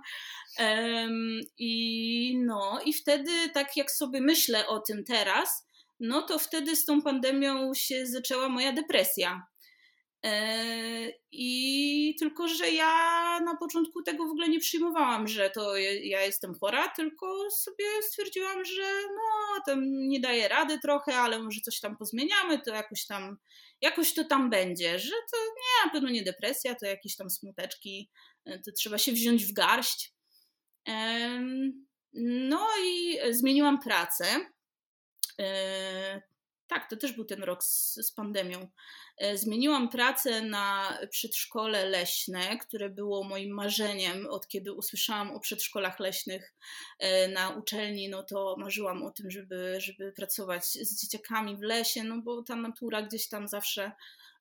I no, i wtedy, tak jak sobie myślę o tym teraz, no to wtedy z tą pandemią się zaczęła moja depresja. E, I tylko, że ja na początku tego w ogóle nie przyjmowałam, że to ja jestem chora, tylko sobie stwierdziłam, że no, to nie daje rady trochę, ale może coś tam pozmieniamy, to jakoś tam, jakoś to tam będzie, że to nie, na pewno nie depresja, to jakieś tam smuteczki, e, to trzeba się wziąć w garść. No i zmieniłam pracę. Tak, to też był ten rok z, z pandemią. E, zmieniłam pracę na przedszkole leśne, które było moim marzeniem od kiedy usłyszałam o przedszkolach leśnych e, na uczelni, no to marzyłam o tym, żeby, żeby pracować z dzieciakami w lesie, no bo ta natura gdzieś tam zawsze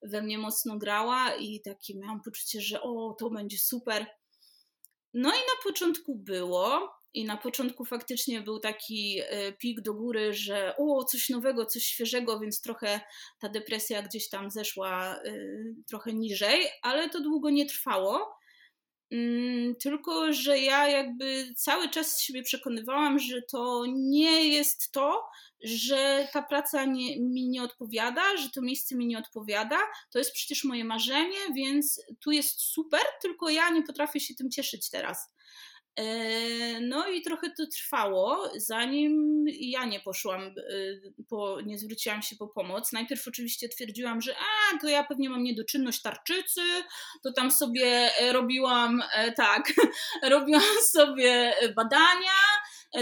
we mnie mocno grała i takie miałam poczucie, że o, to będzie super. No i na początku było, i na początku faktycznie był taki e, pik do góry, że o, coś nowego, coś świeżego, więc trochę ta depresja gdzieś tam zeszła e, trochę niżej, ale to długo nie trwało. Mm, tylko, że ja jakby cały czas siebie przekonywałam, że to nie jest to, że ta praca nie, mi nie odpowiada, że to miejsce mi nie odpowiada. To jest przecież moje marzenie, więc tu jest super, tylko ja nie potrafię się tym cieszyć teraz. E, no i trochę to trwało, zanim ja nie poszłam, e, po, nie zwróciłam się po pomoc. Najpierw oczywiście twierdziłam, że a, to ja pewnie mam niedoczynność tarczycy, to tam sobie robiłam, e, tak, *laughs* robiłam sobie badania,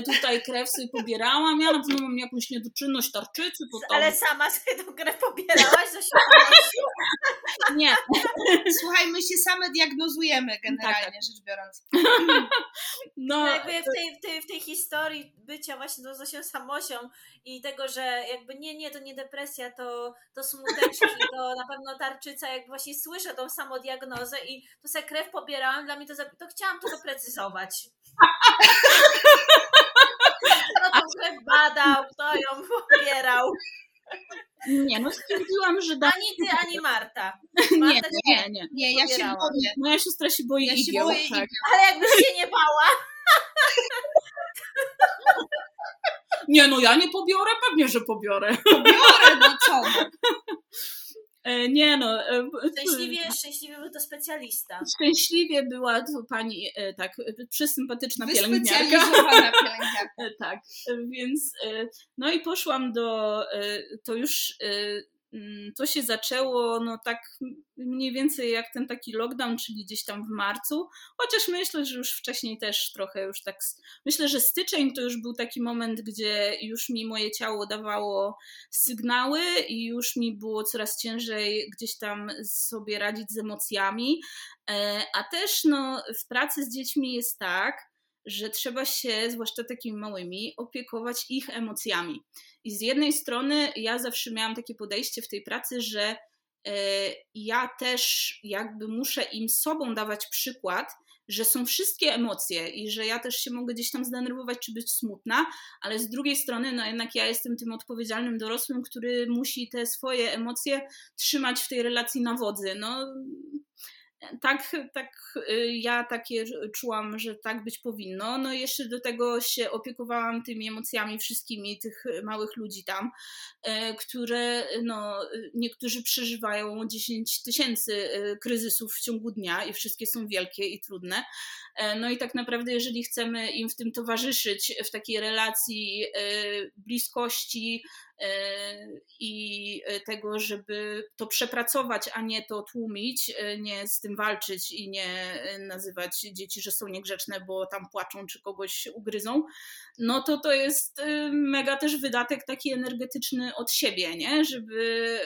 tutaj krew sobie pobierałam, ja na pewno mam jakąś niedoczynność tarczycy. Tam... Ale sama sobie tą krew pobierałaś za świadomością? Nie. *laughs* Słuchaj, my się same diagnozujemy generalnie tak. rzecz biorąc. *laughs* No, no jakby w tej, w, tej, w tej historii bycia właśnie tą Zosią Samosią i tego, że jakby nie, nie, to nie depresja, to, to smuteczki, to na pewno tarczyca, jak właśnie słyszę tą samodiagnozę i to sobie krew pobierałam, dla mnie to, to chciałam to doprecyzować. *laughs* Krew badał, kto ją pobierał. Nie, no stwierdziłam, że... Da... Ani ty, ani Marta. *laughs* Marta nie, nie, nie, nie. ja się boję. Moja siostra się boi ja igieł, boję tak. Ale jakbyś się nie bała. Nie, no ja nie pobiorę, pewnie, że pobiorę. Pobiorę, no co? *laughs* E, nie no. E, szczęśliwie, szczęśliwie był to specjalista. Szczęśliwie była to pani e, tak przysympatyczna pielęgniarka. *laughs* pielęgniarka. tak, więc no i poszłam do, to już to się zaczęło no tak mniej więcej jak ten taki lockdown, czyli gdzieś tam w marcu, chociaż myślę, że już wcześniej też trochę już tak, myślę, że styczeń to już był taki moment, gdzie już mi moje ciało dawało sygnały i już mi było coraz ciężej gdzieś tam sobie radzić z emocjami, e, a też no w pracy z dziećmi jest tak, że trzeba się, zwłaszcza takimi małymi, opiekować ich emocjami. I z jednej strony ja zawsze miałam takie podejście w tej pracy, że e, ja też jakby muszę im sobą dawać przykład, że są wszystkie emocje i że ja też się mogę gdzieś tam zdenerwować czy być smutna, ale z drugiej strony, no jednak ja jestem tym odpowiedzialnym dorosłym, który musi te swoje emocje trzymać w tej relacji na wodzy. No, tak, tak y, ja takie czułam, że tak być powinno. No jeszcze do tego się opiekowałam tymi emocjami wszystkimi tych małych ludzi tam, e, które no, niektórzy przeżywają 10 tysięcy e, kryzysów w ciągu dnia i wszystkie są wielkie i trudne. E, no i tak naprawdę, jeżeli chcemy im w tym towarzyszyć, w takiej relacji bliskości, i tego, żeby to przepracować, a nie to tłumić, nie z tym walczyć i nie nazywać dzieci, że są niegrzeczne, bo tam płaczą czy kogoś ugryzą, no to to jest mega też wydatek taki energetyczny od siebie, nie? Żeby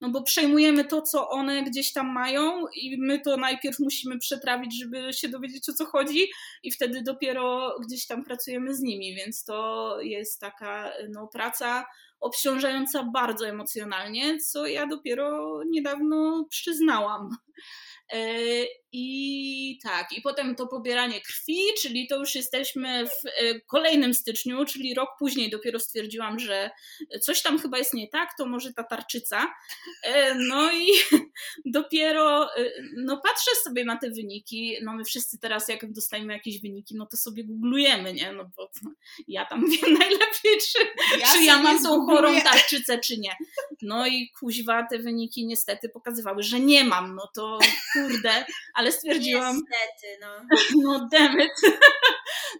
no bo przejmujemy to, co one gdzieś tam mają i my to najpierw musimy przetrawić, żeby się dowiedzieć o co chodzi i wtedy dopiero gdzieś tam pracujemy z nimi, więc to jest taka no, praca obciążająca bardzo emocjonalnie, co ja dopiero niedawno przyznałam. E, I tak, i potem to pobieranie krwi, czyli to już jesteśmy w e, kolejnym styczniu, czyli rok później dopiero stwierdziłam, że coś tam chyba jest nie tak, to może ta tarczyca. E, no i *laughs* dopiero no patrzę sobie na te wyniki, no my wszyscy teraz jak dostajemy jakieś wyniki, no to sobie googlujemy, nie? No bo ja tam *laughs* wiem najlepiej, czy ja, czy ja mam tą chorą tarczycę, czy nie. No i kuźwa te wyniki niestety pokazywały, że nie mam, no to kurde, *laughs* ale stwierdziłam. Niestety, no. *laughs* No demet. *laughs*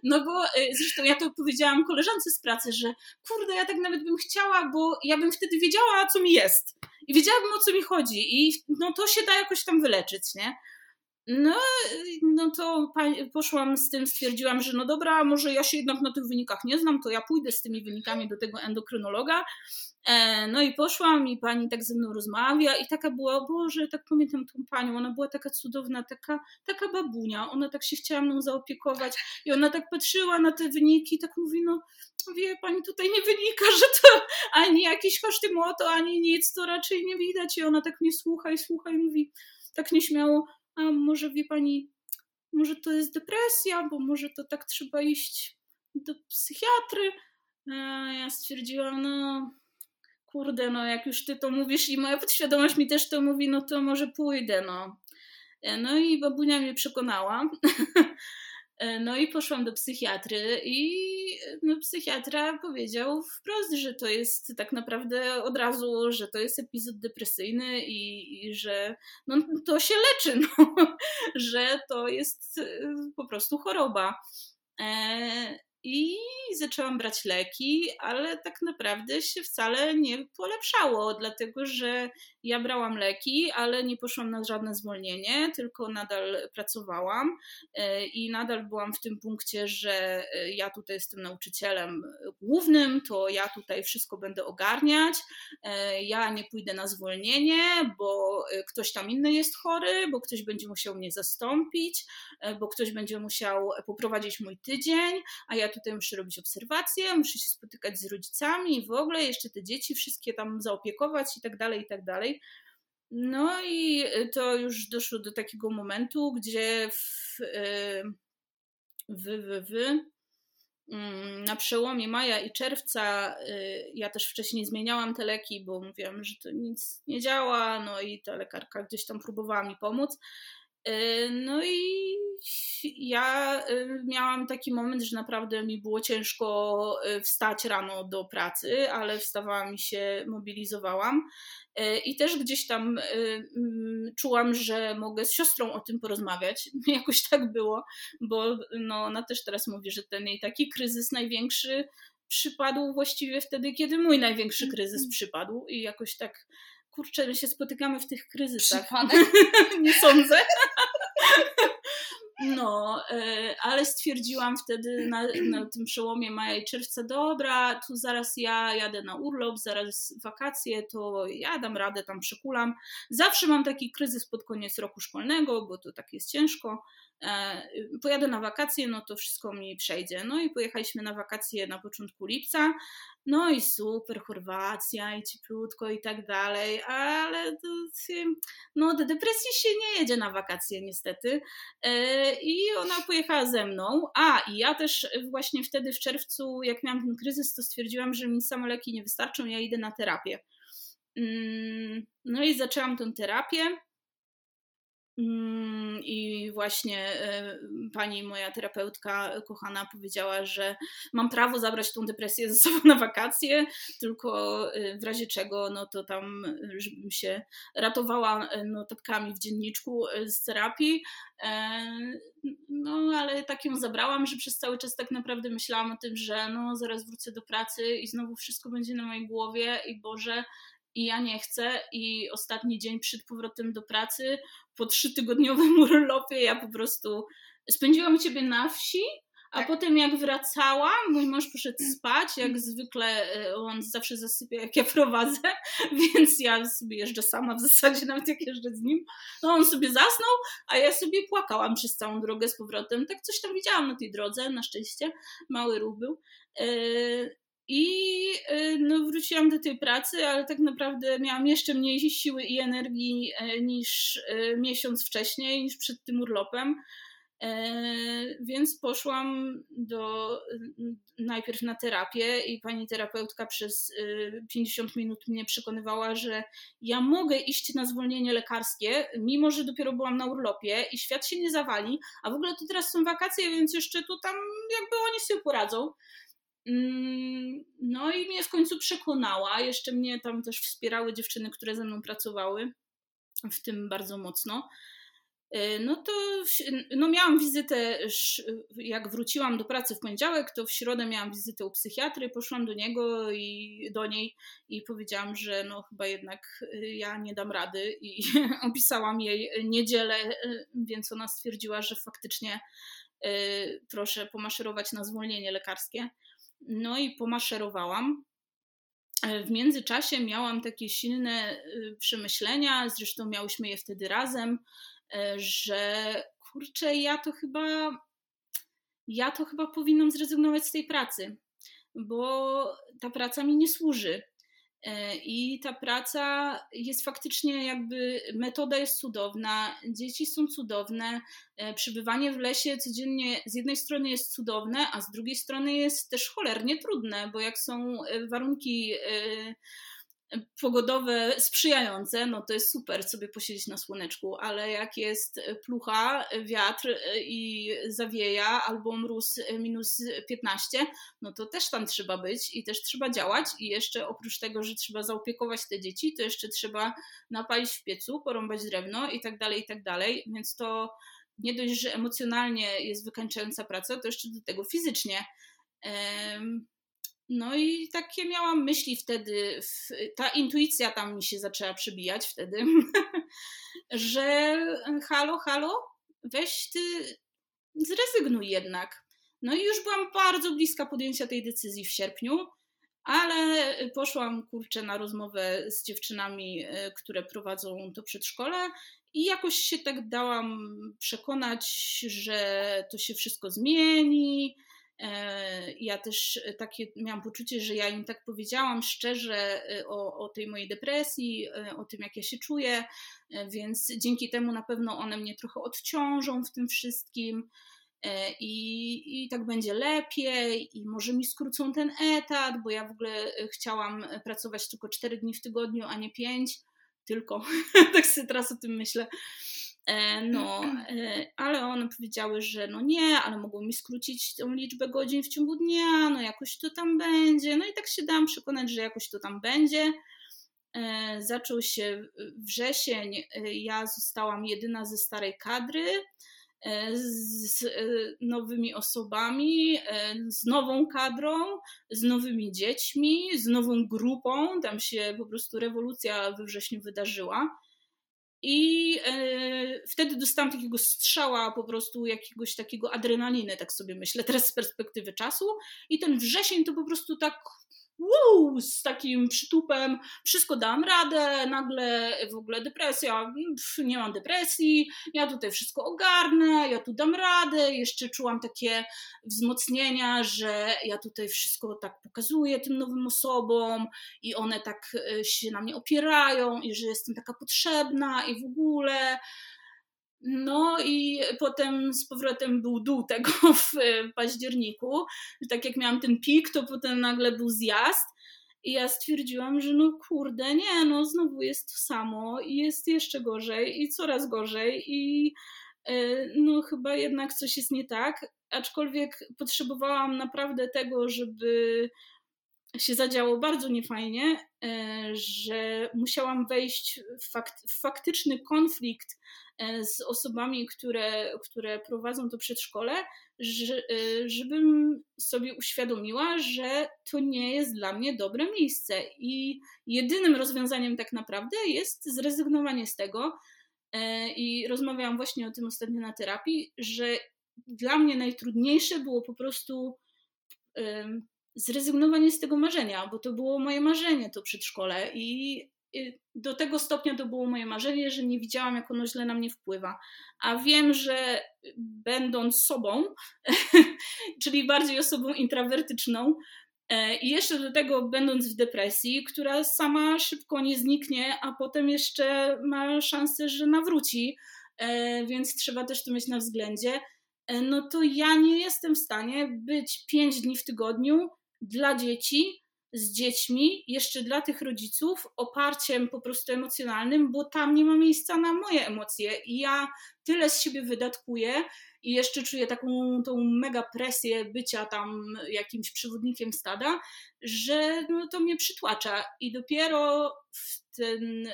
No bo y, zresztą ja to powiedziałam koleżance z pracy, że kurde, ja tak nawet bym chciała, bo ja bym wtedy wiedziała, co mi jest. I wiedziałabym, o co mi chodzi. I no to się da jakoś tam wyleczyć, nie? No, no to poszłam z tym, stwierdziłam, że no dobra, może ja się jednak na tych wynikach nie znam, to ja pójdę z tymi wynikami do tego endokrynologa. E, no i poszłam i pani tak ze mną rozmawia i taka była, Boże, tak pamiętam tą panią, ona była taka cudowna, taka, taka babunia, ona tak się chciała mną zaopiekować i ona tak patrzyła na te wyniki, tak mówi, no wie pani, tutaj nie wynika, że to ani jakieś koszty moto, ani nic, to raczej nie widać i ona tak mnie słucha i słucha i mówi tak nieśmiało, a może wie pani, może to jest depresja, bo może to tak trzeba iść do psychiatry. A ja stwierdziłam, no kurde, no jak już ty to mówisz i moja podświadomość mi też to mówi, no to może pójdę, no. E, no i babunia mnie przekonała. *laughs* E, no i poszłam do psychiatry i no, psychiatra powiedział wprost, że to jest tak naprawdę od razu, że to jest epizod depresyjny i, i że no, to się leczy, *laughs* no, że to jest e, po prostu choroba. I zaczęłam brać leki, ale tak naprawdę się wcale nie polepszało, dlatego że ja brałam leki, ale nie poszłam na żadne zwolnienie, tylko nadal pracowałam e, i nadal byłam w tym punkcie, że e, ja tutaj jestem nauczycielem głównym, to ja tutaj wszystko będę ogarniać, e, ja nie pójdę na zwolnienie, bo ktoś tam inny jest chory, bo ktoś będzie musiał mnie zastąpić, bo ktoś będzie musiał poprowadzić mój tydzień, a ja tutaj muszę robić obserwacje, muszę się spotykać z rodzicami i w ogóle jeszcze te dzieci wszystkie tam zaopiekować i tak dalej, i tak dalej. No i to już doszło do takiego momentu, gdzie w, w, w, w mm, na przełomie maja i czerwca y, ja też wcześniej zmieniałam te leki, bo mówiłam, że to nic nie działa, no i ta lekarka gdzieś tam próbowała mi pomóc. Y, no i ja y, miałam taki moment, że naprawdę mi było ciężko y, wstać rano do pracy, ale wstawałam i się mobilizowałam. I też gdzieś tam mm, czułam, że mogę z siostrą o tym porozmawiać. *laughs* Jakoś tak było, bo no, ona też teraz mówi, że ten jej taki kryzys największy przypadł właściwie wtedy, kiedy mój największy kryzys mhm. przypadł i jakoś tak kurczę, my się spotykamy w tych kryzysach. *laughs* nie sądzę. *laughs* No, e, ale stwierdziłam wtedy na, na, tym przełomie maja i czerwca, dobra, tu zaraz ja jadę na urlop, zaraz wakacje, to ja dam radę, tam przekulam. Zawsze mam taki kryzys pod koniec roku szkolnego, bo to tak jest ciężko. E, pojadę na wakacje, no to wszystko mi przejdzie. No i pojechaliśmy na wakacje na początku lipca, no i super, Chorwacja i cieplutko i tak dalej, ale to, no do depresji się nie jedzie na wakacje niestety. I ona pojechała ze mną, a i ja też właśnie wtedy w czerwcu, jak miałam ten kryzys, to stwierdziłam, że mi same leki nie wystarczą, ja idę na terapię. Mm, no i zaczęłam tę terapię. Mm, I właśnie e, pani moja terapeutka kochana powiedziała, że mam prawo zabrać tą depresję ze sobą na wakacje, tylko e, w razie czego, no to tam, żebym się ratowała e, notatkami w dzienniczku z terapii. No, ale tak ją zabrałam, że przez cały czas tak naprawdę myślałam o tym, że no, zaraz wrócę do pracy i znowu wszystko będzie na mojej głowie i Boże, i ja nie chcę i ostatni dzień przed powrotem do pracy po trzytygodniowym *laughs* urlopie ja po prostu spędziłam ciebie na wsi, a tak. potem jak wracałam, mój mąż poszedł spać, jak zwykle e, on zawsze zasypia jak ja *laughs* prowadzę, *laughs* więc ja sobie jeżdżę sama w zasadzie, nawet jak jeżdżę z nim. No on sobie zasnął, a ja sobie płakałam przez całą drogę z powrotem. Tak coś tam widziałam na tej drodze, na szczęście, mały ruch był. I y, no, wróciłam do tej pracy, ale tak naprawdę miałam jeszcze mniej siły i energii e, niż e, miesiąc wcześniej, niż przed tym urlopem. E, więc poszłam do, najpierw na terapię i pani terapeutka przez 50 minut mnie przekonywała, że ja mogę iść na zwolnienie lekarskie, mimo że dopiero byłam na urlopie i świat się nie zawali, a w ogóle to teraz są wakacje, więc jeszcze tu tam jakby oni sobie poradzą. Mm, no i mnie w końcu przekonała. Jeszcze mnie tam też wspierały dziewczyny, które ze mną pracowały, w tym bardzo mocno. E, no to no miałam wizytę, jak wróciłam do pracy w poniedziałek, to w środę miałam wizytę u psychiatry, poszłam do niego i do niej i powiedziałam, że no chyba jednak y, ja nie dam rady i *laughs* opisałam jej niedzielę, y, więc ona stwierdziła, że faktycznie proszę pomaszerować na zwolnienie lekarskie. No i pomaszerowałam. E, w międzyczasie miałam takie silne przemyślenia, zresztą miałyśmy je wtedy razem, E, że kurczę, ja to chyba ja to chyba powinnam zrezygnować z tej pracy, bo ta praca mi nie służy. E, I ta praca jest faktycznie jakby, metoda jest cudowna, dzieci są cudowne, e, przybywanie w lesie codziennie z jednej strony jest cudowne, a z drugiej strony jest też cholernie trudne, bo jak są warunki pogodowe sprzyjające, no to jest super sobie posiedzieć na słoneczku, ale jak jest plucha, wiatr i zawieja albo mróz minus 15, no to też tam trzeba być i też trzeba działać i jeszcze oprócz tego, że trzeba zaopiekować te dzieci, to jeszcze trzeba napalić w piecu, porąbać drewno i tak dalej, i tak dalej, więc to nie dość, że emocjonalnie jest wykańczająca praca, to jeszcze do tego fizycznie. No i takie miałam myśli wtedy, ta intuicja tam mi się zaczęła przebijać wtedy, *laughs* że halo, halo, weź ty, zrezygnuj jednak. No i już byłam bardzo bliska podjęcia tej decyzji w sierpniu, ale poszłam kurczę na rozmowę z dziewczynami, e, które prowadzą to przedszkole i jakoś się tak dałam przekonać, że to się wszystko zmieni, E, ja też takie miałam poczucie, że ja im tak powiedziałam szczerze e, o, o tej mojej depresji, e, o tym, jak ja się czuję, więc dzięki temu na pewno one mnie trochę odciążą w tym wszystkim. I, I tak będzie lepiej, i może mi skrócą ten etat, bo ja w ogóle chciałam pracować tylko 4 dni w tygodniu, a nie 5, tylko *laughs* tak sobie teraz o tym myślę. E, no, e, ale one powiedziały, że no nie, ale mogą mi skrócić tą liczbę godzin w ciągu dnia, no jakoś to tam będzie. No i tak się dałam przekonać, że jakoś to tam będzie. E, zaczął się wrzesień, ja zostałam jedyna ze starej kadry z nowymi osobami, z nową kadrą, z nowymi dziećmi, z nową grupą. Tam się po prostu rewolucja we wrześniu wydarzyła. I e, wtedy dostałam takiego strzała, po prostu jakiegoś takiego adrenaliny, tak sobie myślę, teraz z perspektywy czasu. I ten wrzesień to po prostu tak wow, z takim przytupem, wszystko dam radę, nagle w ogóle depresja, nie mam depresji, ja tutaj wszystko ogarnę, ja tu dam radę, jeszcze czułam takie wzmocnienia, że ja tutaj wszystko tak pokazuję tym nowym osobom i one tak e, się na mnie opierają i że jestem taka potrzebna i w ogóle. No i potem z powrotem był dół tego *laughs* w październiku. Tak jak miałam ten pik, to potem nagle był zjazd. I ja stwierdziłam, że no kurde, nie, no znowu jest to samo i jest jeszcze gorzej i coraz gorzej i e, no chyba jednak coś jest nie tak, aczkolwiek potrzebowałam naprawdę tego, żeby się zadziało bardzo niefajnie, e, że musiałam wejść w, fakt, w faktyczny konflikt e, z osobami, które, które prowadzą to przedszkole, że, e, żebym sobie uświadomiła, że to nie jest dla mnie dobre miejsce. I jedynym rozwiązaniem tak naprawdę jest zrezygnowanie z tego. I rozmawiałam właśnie o tym ostatnio na terapii, że dla mnie najtrudniejsze było po prostu zrezygnowanie z tego marzenia, bo to było moje marzenie, to przedszkole i do tego stopnia to było moje marzenie, że nie widziałam, jak ono źle na mnie wpływa. A wiem, że będąc sobą, *laughs* czyli bardziej osobą intrawertyczną, e, i jeszcze do tego będąc w depresji, która sama szybko nie zniknie, a potem jeszcze ma szansę, że nawróci, e, więc trzeba też to mieć na względzie. E, no to ja nie jestem w stanie być pięć dni w tygodniu dla dzieci, z dziećmi, jeszcze dla tych rodziców, oparciem po prostu emocjonalnym, bo tam nie ma miejsca na moje emocje. I ja tyle z siebie wydatkuję i jeszcze czuję taką tą mega presję bycia tam jakimś przewodnikiem stada, że no, to mnie przytłacza. I dopiero w ten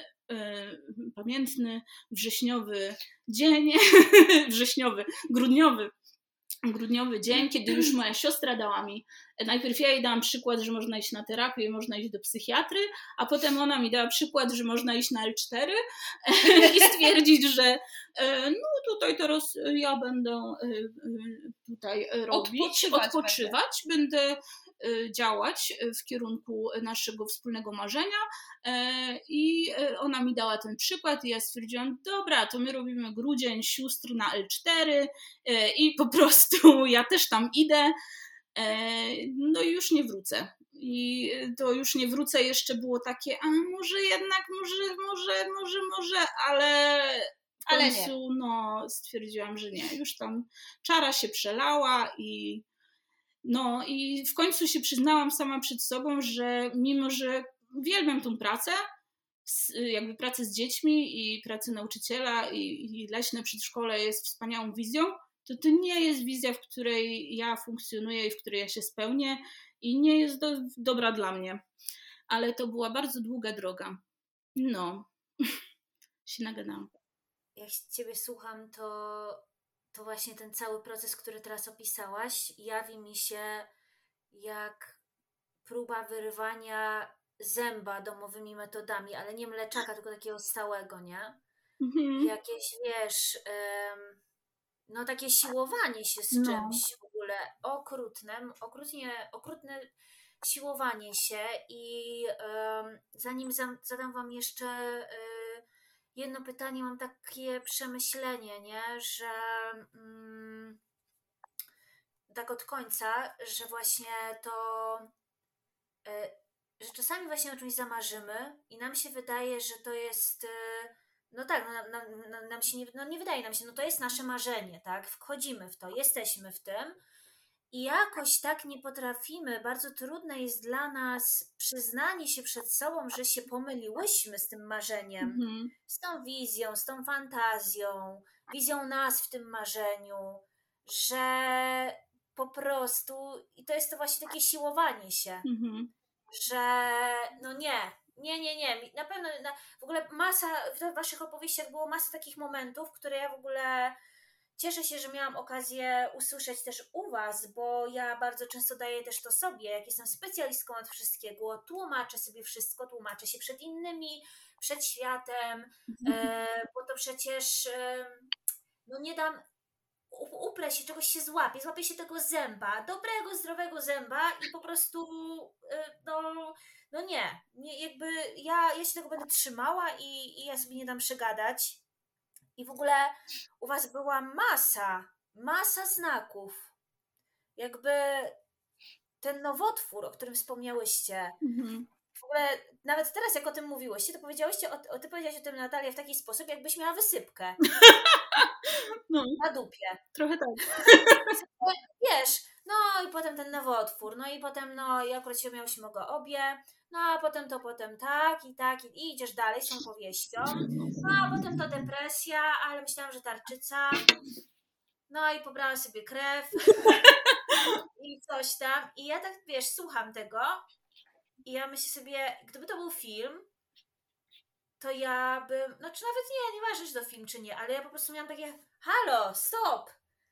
pamiętny wrześniowy dzień, *laughs* wrześniowy, grudniowy grudniowy dzień, kiedy już moja siostra dała mi, najpierw ja jej dałam przykład, że można iść na terapię, można iść do psychiatry, a potem ona mi dała przykład, że można iść na L4 *laughs* i stwierdzić, że e, no tutaj teraz ja będę e, e, tutaj robić, odpoczywać, odpoczywać będę. będę działać w kierunku naszego wspólnego marzenia. I ona mi dała ten przykład, i ja stwierdziłam, dobra, to my robimy grudzień sióstr na L4 i po *laughs* prostu ja też tam idę. No i już nie wrócę. I to już nie wrócę, jeszcze było takie, a może jednak, może, może, może, może, ale w końcu ale no, stwierdziłam, że nie. Już tam czara się przelała i no i w końcu się przyznałam sama przed sobą, że mimo, że uwielbiam tą pracę, jakby pracę z dziećmi i pracę nauczyciela i, i leśne przedszkole jest wspaniałą wizją, to to nie jest wizja, w której ja funkcjonuję i w której ja się spełnię i nie jest do, dobra dla mnie. Ale to była bardzo długa droga. No, *laughs* się nagadałam. Jak Ciebie słucham, to to właśnie ten cały proces, który teraz opisałaś, jawi mi się jak próba wyrywania zęba domowymi metodami, ale nie mleczaka, tylko takiego stałego, nie? Mhm. Jakieś, wiesz, no takie siłowanie się z no. czymś w ogóle okrutne, okrutnie, okrutne siłowanie się i zanim zadam Wam jeszcze jedno pytanie, mam takie przemyślenie, nie, że mm, tak od końca, że właśnie to, y, że czasami właśnie o czymś zamarzymy i nam się wydaje, że to jest. Y, no tak, no, nam, nam, nam się nie, no nie wydaje nam się, no to jest nasze marzenie, tak? Wchodzimy w to, jesteśmy w tym, i jakoś tak nie potrafimy, bardzo trudne jest dla nas przyznanie się przed sobą, że się pomyliłyśmy z tym marzeniem, mm-hmm. z tą wizją, z tą fantazją, wizją nas w tym marzeniu, że po prostu, i to jest to właśnie takie siłowanie się, mm-hmm. że no nie, nie, nie, nie, na pewno, na, w ogóle masa, w waszych opowieściach było masa takich momentów, które ja w ogóle Cieszę się, że miałam okazję usłyszeć też u Was, bo ja bardzo często daję też to sobie, jak jestem specjalistką od wszystkiego, tłumaczę sobie wszystko, tłumaczę się przed innymi, przed światem, e, bo to przecież e, no nie dam, uprę się, czegoś się złapię, złapię się tego zęba, dobrego, zdrowego zęba i po prostu e, no, no nie, nie jakby ja, ja się tego będę trzymała i, i ja sobie nie dam przegadać i w ogóle u Was była masa, masa znaków. Jakby ten nowotwór, o którym wspomniałyście, mhm. w ogóle nawet teraz, jak o tym mówiłyście, to powiedziałyście, o, o, ty powiedziałaś o tym Natalia w taki sposób, jakbyś miała wysypkę. *laughs* No, na dupie. Trochę tak. *laughs* Wiesz, no i potem ten nowotwór, no i potem, no i akurat się miałyśmy go obie, no a potem to potem tak i tak i, i idziesz dalej z tą powieścią, no a potem to depresja, ale myślałam, że tarczyca, no i pobrałam sobie krew *laughs* i coś tam. I ja tak, wiesz, słucham tego i ja myślę sobie, gdyby to był film, to ja bym, znaczy nawet nie, nieważne, czy to film czy nie, ale ja po prostu miałam takie, halo, stop,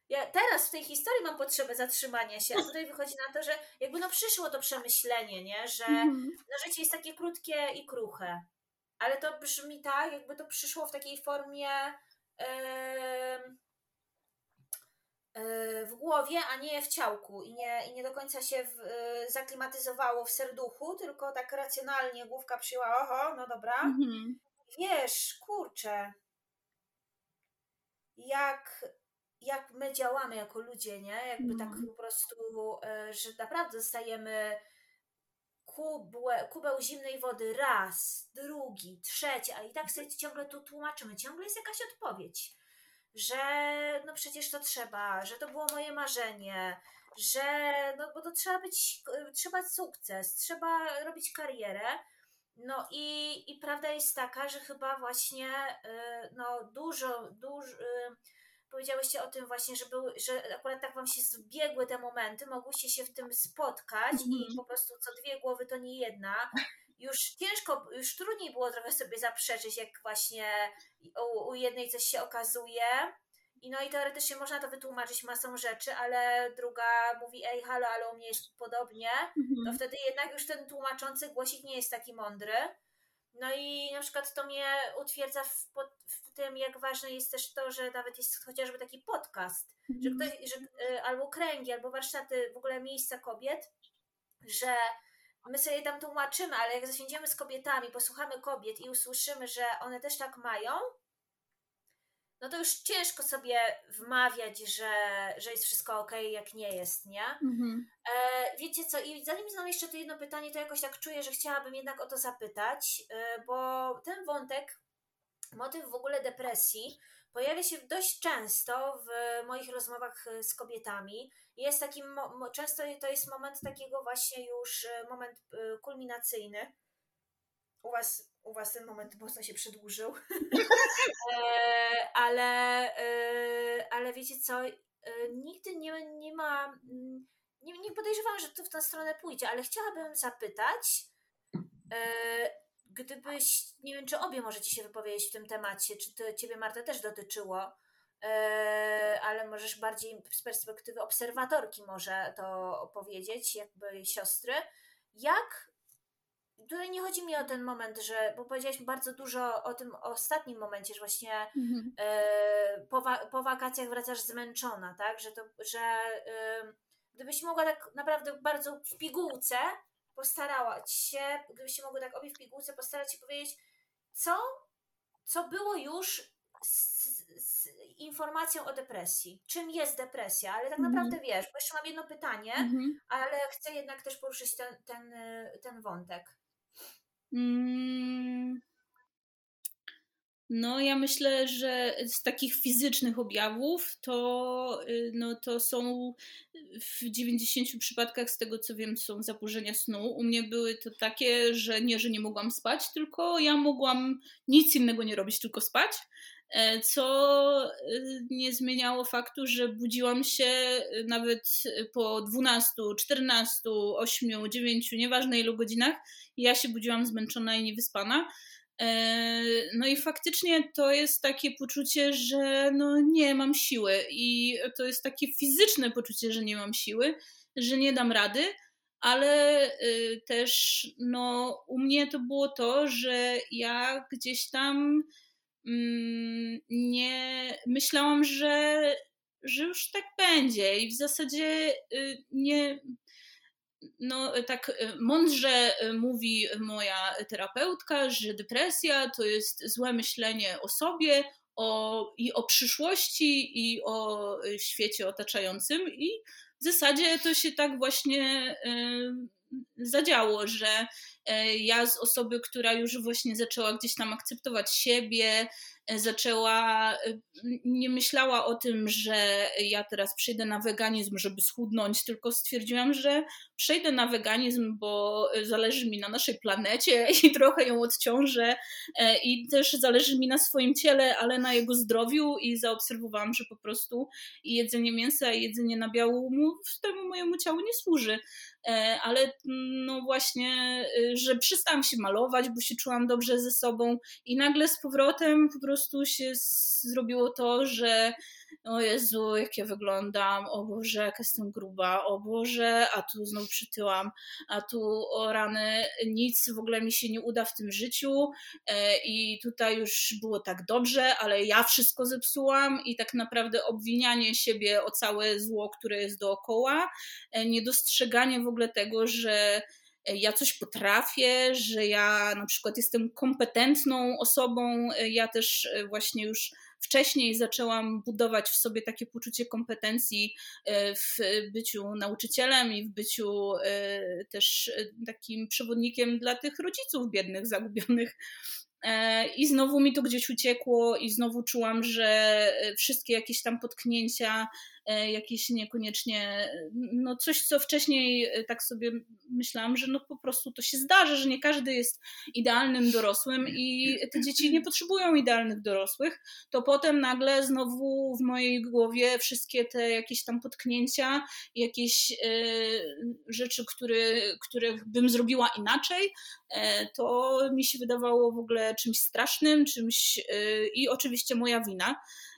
ja teraz w tej historii mam potrzebę zatrzymania się, a tutaj wychodzi na to, że jakby no przyszło to przemyślenie, nie? że mm. no życie jest takie krótkie i kruche. Ale to brzmi tak, jakby to przyszło w takiej formie yy, yy, w głowie, a nie w ciałku i nie, i nie do końca się w, yy, zaklimatyzowało w serduchu, tylko tak racjonalnie główka przyjęła, oho, no dobra. Mm. Wiesz, kurczę, jak jak my działamy jako ludzie, nie? Jakby tak mhm. po prostu, e, że naprawdę dostajemy kubłę, kubeł zimnej wody raz, drugi, trzeci, a i tak sobie ciągle tu tłumaczymy, ciągle jest jakaś odpowiedź, że no przecież to trzeba, że to było moje marzenie, że no bo to trzeba być, trzeba sukces, trzeba robić karierę. No i, i prawda jest taka, że chyba właśnie e, no dużo, dużo powiedziałyście o tym właśnie, że, że akurat tak wam się zbiegły te momenty, mogłyście się w tym spotkać mm -hmm. i mhm. po prostu co dwie głowy to nie jedna. już ciężko, już trudniej było trochę sobie zaprzeczyć, jak właśnie u, u jednej coś się okazuje. I no i teoretycznie można to wytłumaczyć masą rzeczy, ale druga mówi, ej, halo, ale u mnie jest podobnie, Mhm. to wtedy jednak już ten tłumaczący głosik nie jest taki mądry. No i na przykład to mnie utwierdza w, pod, w tym, jak ważne jest też to, że nawet jest chociażby taki podcast, że Mhm. ktoś, że, y, albo kręgi, albo warsztaty, w ogóle miejsca kobiet, że my sobie tam tłumaczymy, ale jak zasiądziemy z kobietami, posłuchamy kobiet i usłyszymy, że one też tak mają, no to już ciężko sobie wmawiać, że, że jest wszystko ok, jak nie jest, nie? Mhm. E, wiecie co, i zanim znam jeszcze to jedno pytanie, to jakoś tak czuję, że chciałabym jednak o to zapytać, e, bo ten wątek, motyw w ogóle depresji, pojawia się dość często w moich rozmowach e, z kobietami. Jest taki, mo- mo- często to jest moment takiego właśnie już, e, moment kulminacyjny. U was, u was ten moment mocno się przedłużył. *laughs* E, ale, e, ale wiecie co, e, nigdy nie, nie ma, nie, nie podejrzewam, że to w tę stronę pójdzie, ale chciałabym zapytać, gdybyś, nie wiem, czy obie możecie się wypowiedzieć w tym temacie, czy to ciebie, Marta, też dotyczyło, ale możesz bardziej z perspektywy obserwatorki może to opowiedzieć, jakby siostry. Jak Tutaj nie chodzi mi o ten moment, że, bo powiedziałaś bardzo dużo o tym ostatnim momencie, że właśnie Mhm. e, po, wa- po wakacjach wracasz zmęczona, tak? Że, to, że e, gdybyś mogła tak naprawdę bardzo w pigułce postarała się, gdybyście mogły tak obie w pigułce postarać się powiedzieć, co, co było już z, z informacją o depresji. Czym jest depresja? Ale tak Mhm. naprawdę wiesz, bo jeszcze mam jedno pytanie, Mhm. ale chcę jednak też poruszyć ten, ten, ten wątek. Mm. No, ja myślę, że z takich fizycznych objawów to, y, no, to są w 90 przypadkach, z tego co wiem, są zaburzenia snu. U mnie były to takie, że nie, że nie mogłam spać, tylko ja mogłam nic innego nie robić, tylko spać. E, Co y, nie zmieniało faktu, że budziłam się y, nawet po 12, 14, 8, 9, nieważne ilu godzinach, ja się budziłam zmęczona i niewyspana. E, No i faktycznie to jest takie poczucie, że no nie mam siły i to jest takie fizyczne poczucie, że nie mam siły, że nie dam rady, ale też no u mnie to było to, że ja gdzieś tam nie myślałam, że, że już tak będzie i w zasadzie y, nie no tak y, mądrze y, mówi moja terapeutka, że depresja to jest złe myślenie o sobie o, i o przyszłości i o świecie otaczającym. I w zasadzie to się tak właśnie y, zadziało, że ja z osoby, która już właśnie zaczęła gdzieś tam akceptować siebie, y, zaczęła, y, nie myślała o tym, że ja teraz przejdę na weganizm, żeby schudnąć, tylko stwierdziłam, że przejdę na weganizm, bo zależy mi na naszej planecie *laughs* i trochę ją odciążę e, i też zależy mi na swoim ciele, ale na jego zdrowiu i zaobserwowałam, że po prostu jedzenie mięsa i jedzenie nabiału mu, temu mojemu ciału nie służy. E, Ale mm, no właśnie, y, że przestałam się malować, bo się czułam dobrze ze sobą i nagle z powrotem po prostu się zrobiło to, że o Jezu, jak ja wyglądam, o Boże, jak jestem gruba, o Boże, a tu znowu przytyłam, a tu o rany, nic w ogóle mi się nie uda w tym życiu. E, i tutaj już było tak dobrze, ale ja wszystko zepsułam i tak naprawdę obwinianie siebie o całe zło, które jest dookoła, e, niedostrzeganie w ogóle tego, że e, ja coś potrafię, że ja na przykład jestem kompetentną osobą. Ja też właśnie już wcześniej zaczęłam budować w sobie takie poczucie kompetencji e, w byciu nauczycielem i w byciu e, też e, takim przewodnikiem dla tych rodziców biednych, zagubionych. I znowu mi to gdzieś uciekło, i znowu czułam, że wszystkie jakieś tam potknięcia jakieś niekoniecznie, no coś, co wcześniej tak sobie myślałam, że no po prostu to się zdarzy, że nie każdy jest idealnym dorosłym i te dzieci nie potrzebują idealnych dorosłych, to potem nagle znowu w mojej głowie wszystkie te jakieś tam potknięcia, jakieś rzeczy, które, których bym zrobiła inaczej, to mi się wydawało w ogóle czymś strasznym, czymś i oczywiście moja wina.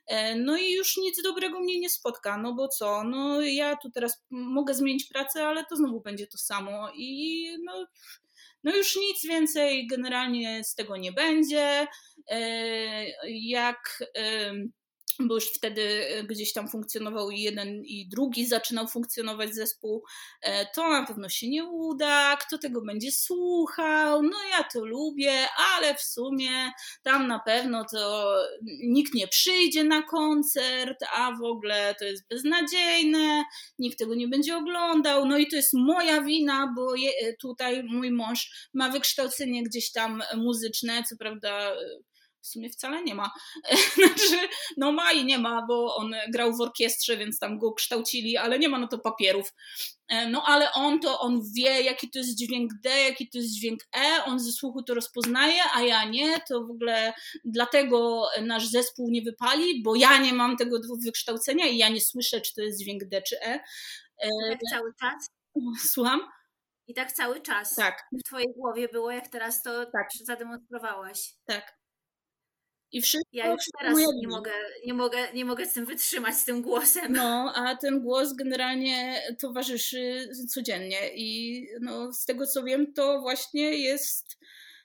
E, no i już nic dobrego mnie nie spotka, no bo co, no ja tu teraz mogę zmienić pracę, ale to znowu będzie to samo i no, no już nic więcej generalnie z tego nie będzie. E, jak bo już wtedy e, gdzieś tam funkcjonował i jeden i drugi, zaczynał funkcjonować zespół, e, to na pewno się nie uda, kto tego będzie słuchał, no ja to lubię, ale w sumie tam na pewno to nikt nie przyjdzie na koncert, a w ogóle to jest beznadziejne, nikt tego nie będzie oglądał, no i to jest moja wina, bo je, tutaj mój mąż ma wykształcenie gdzieś tam muzyczne, co prawda w sumie wcale nie ma. *laughs* Znaczy, no ma i nie ma, bo on grał w orkiestrze, więc tam go kształcili, ale nie ma na to papierów. E, no ale on to, on wie, jaki to jest dźwięk D, jaki to jest dźwięk E, on ze słuchu to rozpoznaje, a ja nie, to w ogóle dlatego nasz zespół nie wypali, bo ja nie mam tego wykształcenia i ja nie słyszę, czy to jest dźwięk D, czy E. e tak cały czas? Słucham? I tak cały czas. Tak. W twojej głowie było, jak teraz to tak. zademonstrowałaś. Tak. I wszystko ja już teraz nie mogę, nie, mogę, nie mogę z tym wytrzymać, z tym głosem. No, a ten głos generalnie towarzyszy codziennie i no, z tego co wiem, to właśnie jest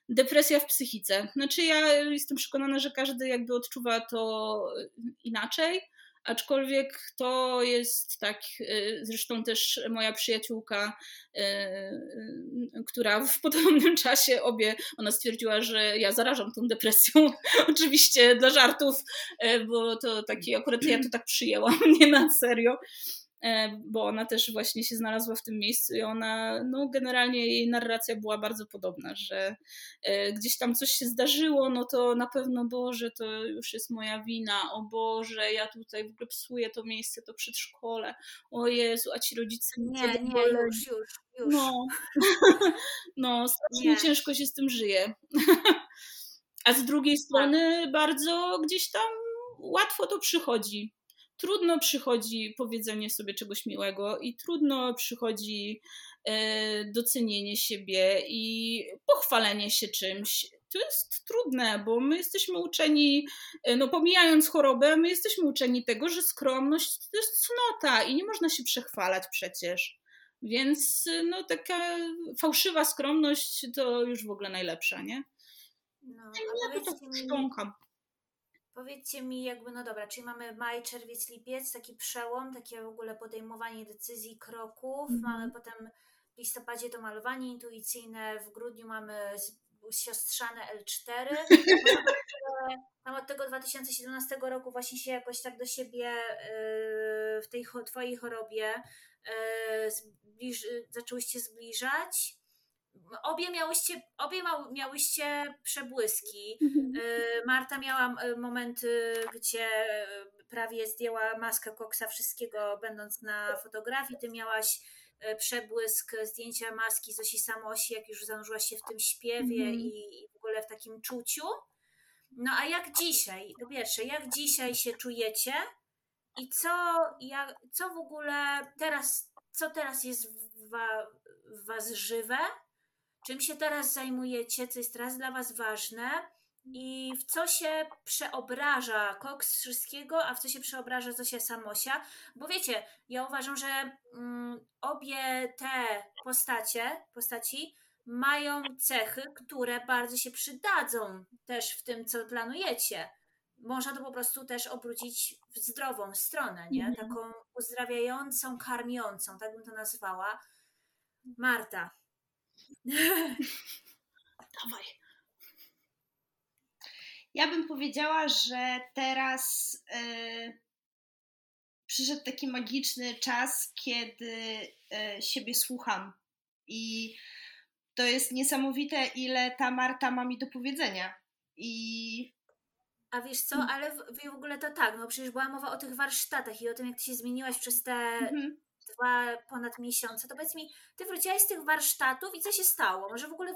depresja w psychice. Znaczy ja jestem przekonana, że każdy jakby odczuwa to inaczej, aczkolwiek to jest tak, y, zresztą też moja przyjaciółka, y, y, która w podobnym *laughs* czasie obie, ona stwierdziła, że ja zarażam tą depresją, *laughs* oczywiście dla żartów, bo to taki, akurat ja to tak przyjęłam, *laughs* nie na serio, E, bo ona też właśnie się znalazła w tym miejscu i ona, no generalnie jej narracja była bardzo podobna, że e, gdzieś tam coś się zdarzyło, no to na pewno Boże, to już jest moja wina, o Boże, ja tutaj w ogóle psuję to miejsce, to przedszkole, o Jezu, a ci rodzice nie, nie, nie już, już, już. No, *laughs* no strasznie nie. ciężko się z tym żyje. *laughs* A z drugiej strony bardzo gdzieś tam łatwo to przychodzi trudno przychodzi powiedzenie sobie czegoś miłego i trudno przychodzi e, docenienie siebie i pochwalenie się czymś. To jest trudne, bo my jesteśmy uczeni, e, no pomijając chorobę, my jesteśmy uczeni tego, że skromność to jest cnota i nie można się przechwalać przecież. Więc no taka fałszywa skromność to już w ogóle najlepsza, nie? No, ja to tak mi, Powiedzcie mi, jakby, no dobra, czyli mamy maj, czerwiec, lipiec, taki przełom, takie w ogóle podejmowanie decyzji, kroków. Mm -hmm. Mamy potem w listopadzie to malowanie intuicyjne, w grudniu mamy siostrzane L4. *laughs* Tam od tego 2017 roku właśnie się jakoś tak do siebie yy, w tej twojej chorobie yy, zbliż, zaczęłyście zbliżać obie miałyście, obie miałyście przebłyski. Mhm. Y, Marta miała y, momenty, gdzie prawie zdjęła maskę koksa wszystkiego, będąc na fotografii. Ty miałaś y, przebłysk zdjęcia maski Zosi Samosi, jak już zanurzyłaś się w tym śpiewie mhm. i, i w ogóle w takim czuciu. No a jak dzisiaj, po pierwsze, jak dzisiaj się czujecie i co, jak, co w ogóle teraz, co teraz jest w, w was żywe czym się teraz zajmujecie, co jest teraz dla Was ważne i w co się przeobraża koks wszystkiego, a w co się przeobraża Zosia Samosia. Bo wiecie, ja uważam, że mm, obie te postacie, postaci mają cechy, które bardzo się przydadzą też w tym, co planujecie. Można to po prostu też obrócić w zdrową stronę, nie? Mhm. Taką uzdrawiającą, karmiącą, tak bym to nazwała. Marta, *laughs* Dawaj. Ja bym powiedziała, że teraz yy, przyszedł taki magiczny czas, kiedy yy, siebie słucham. I to jest niesamowite, ile ta Marta ma mi do powiedzenia. I A wiesz co, ale w, w ogóle to tak, no przecież była mowa o tych warsztatach i o tym, jak ty się zmieniłaś przez te Mhm. Dwa ponad miesiące. To powiedz mi, ty wróciłaś z tych warsztatów i co się stało? Może w ogóle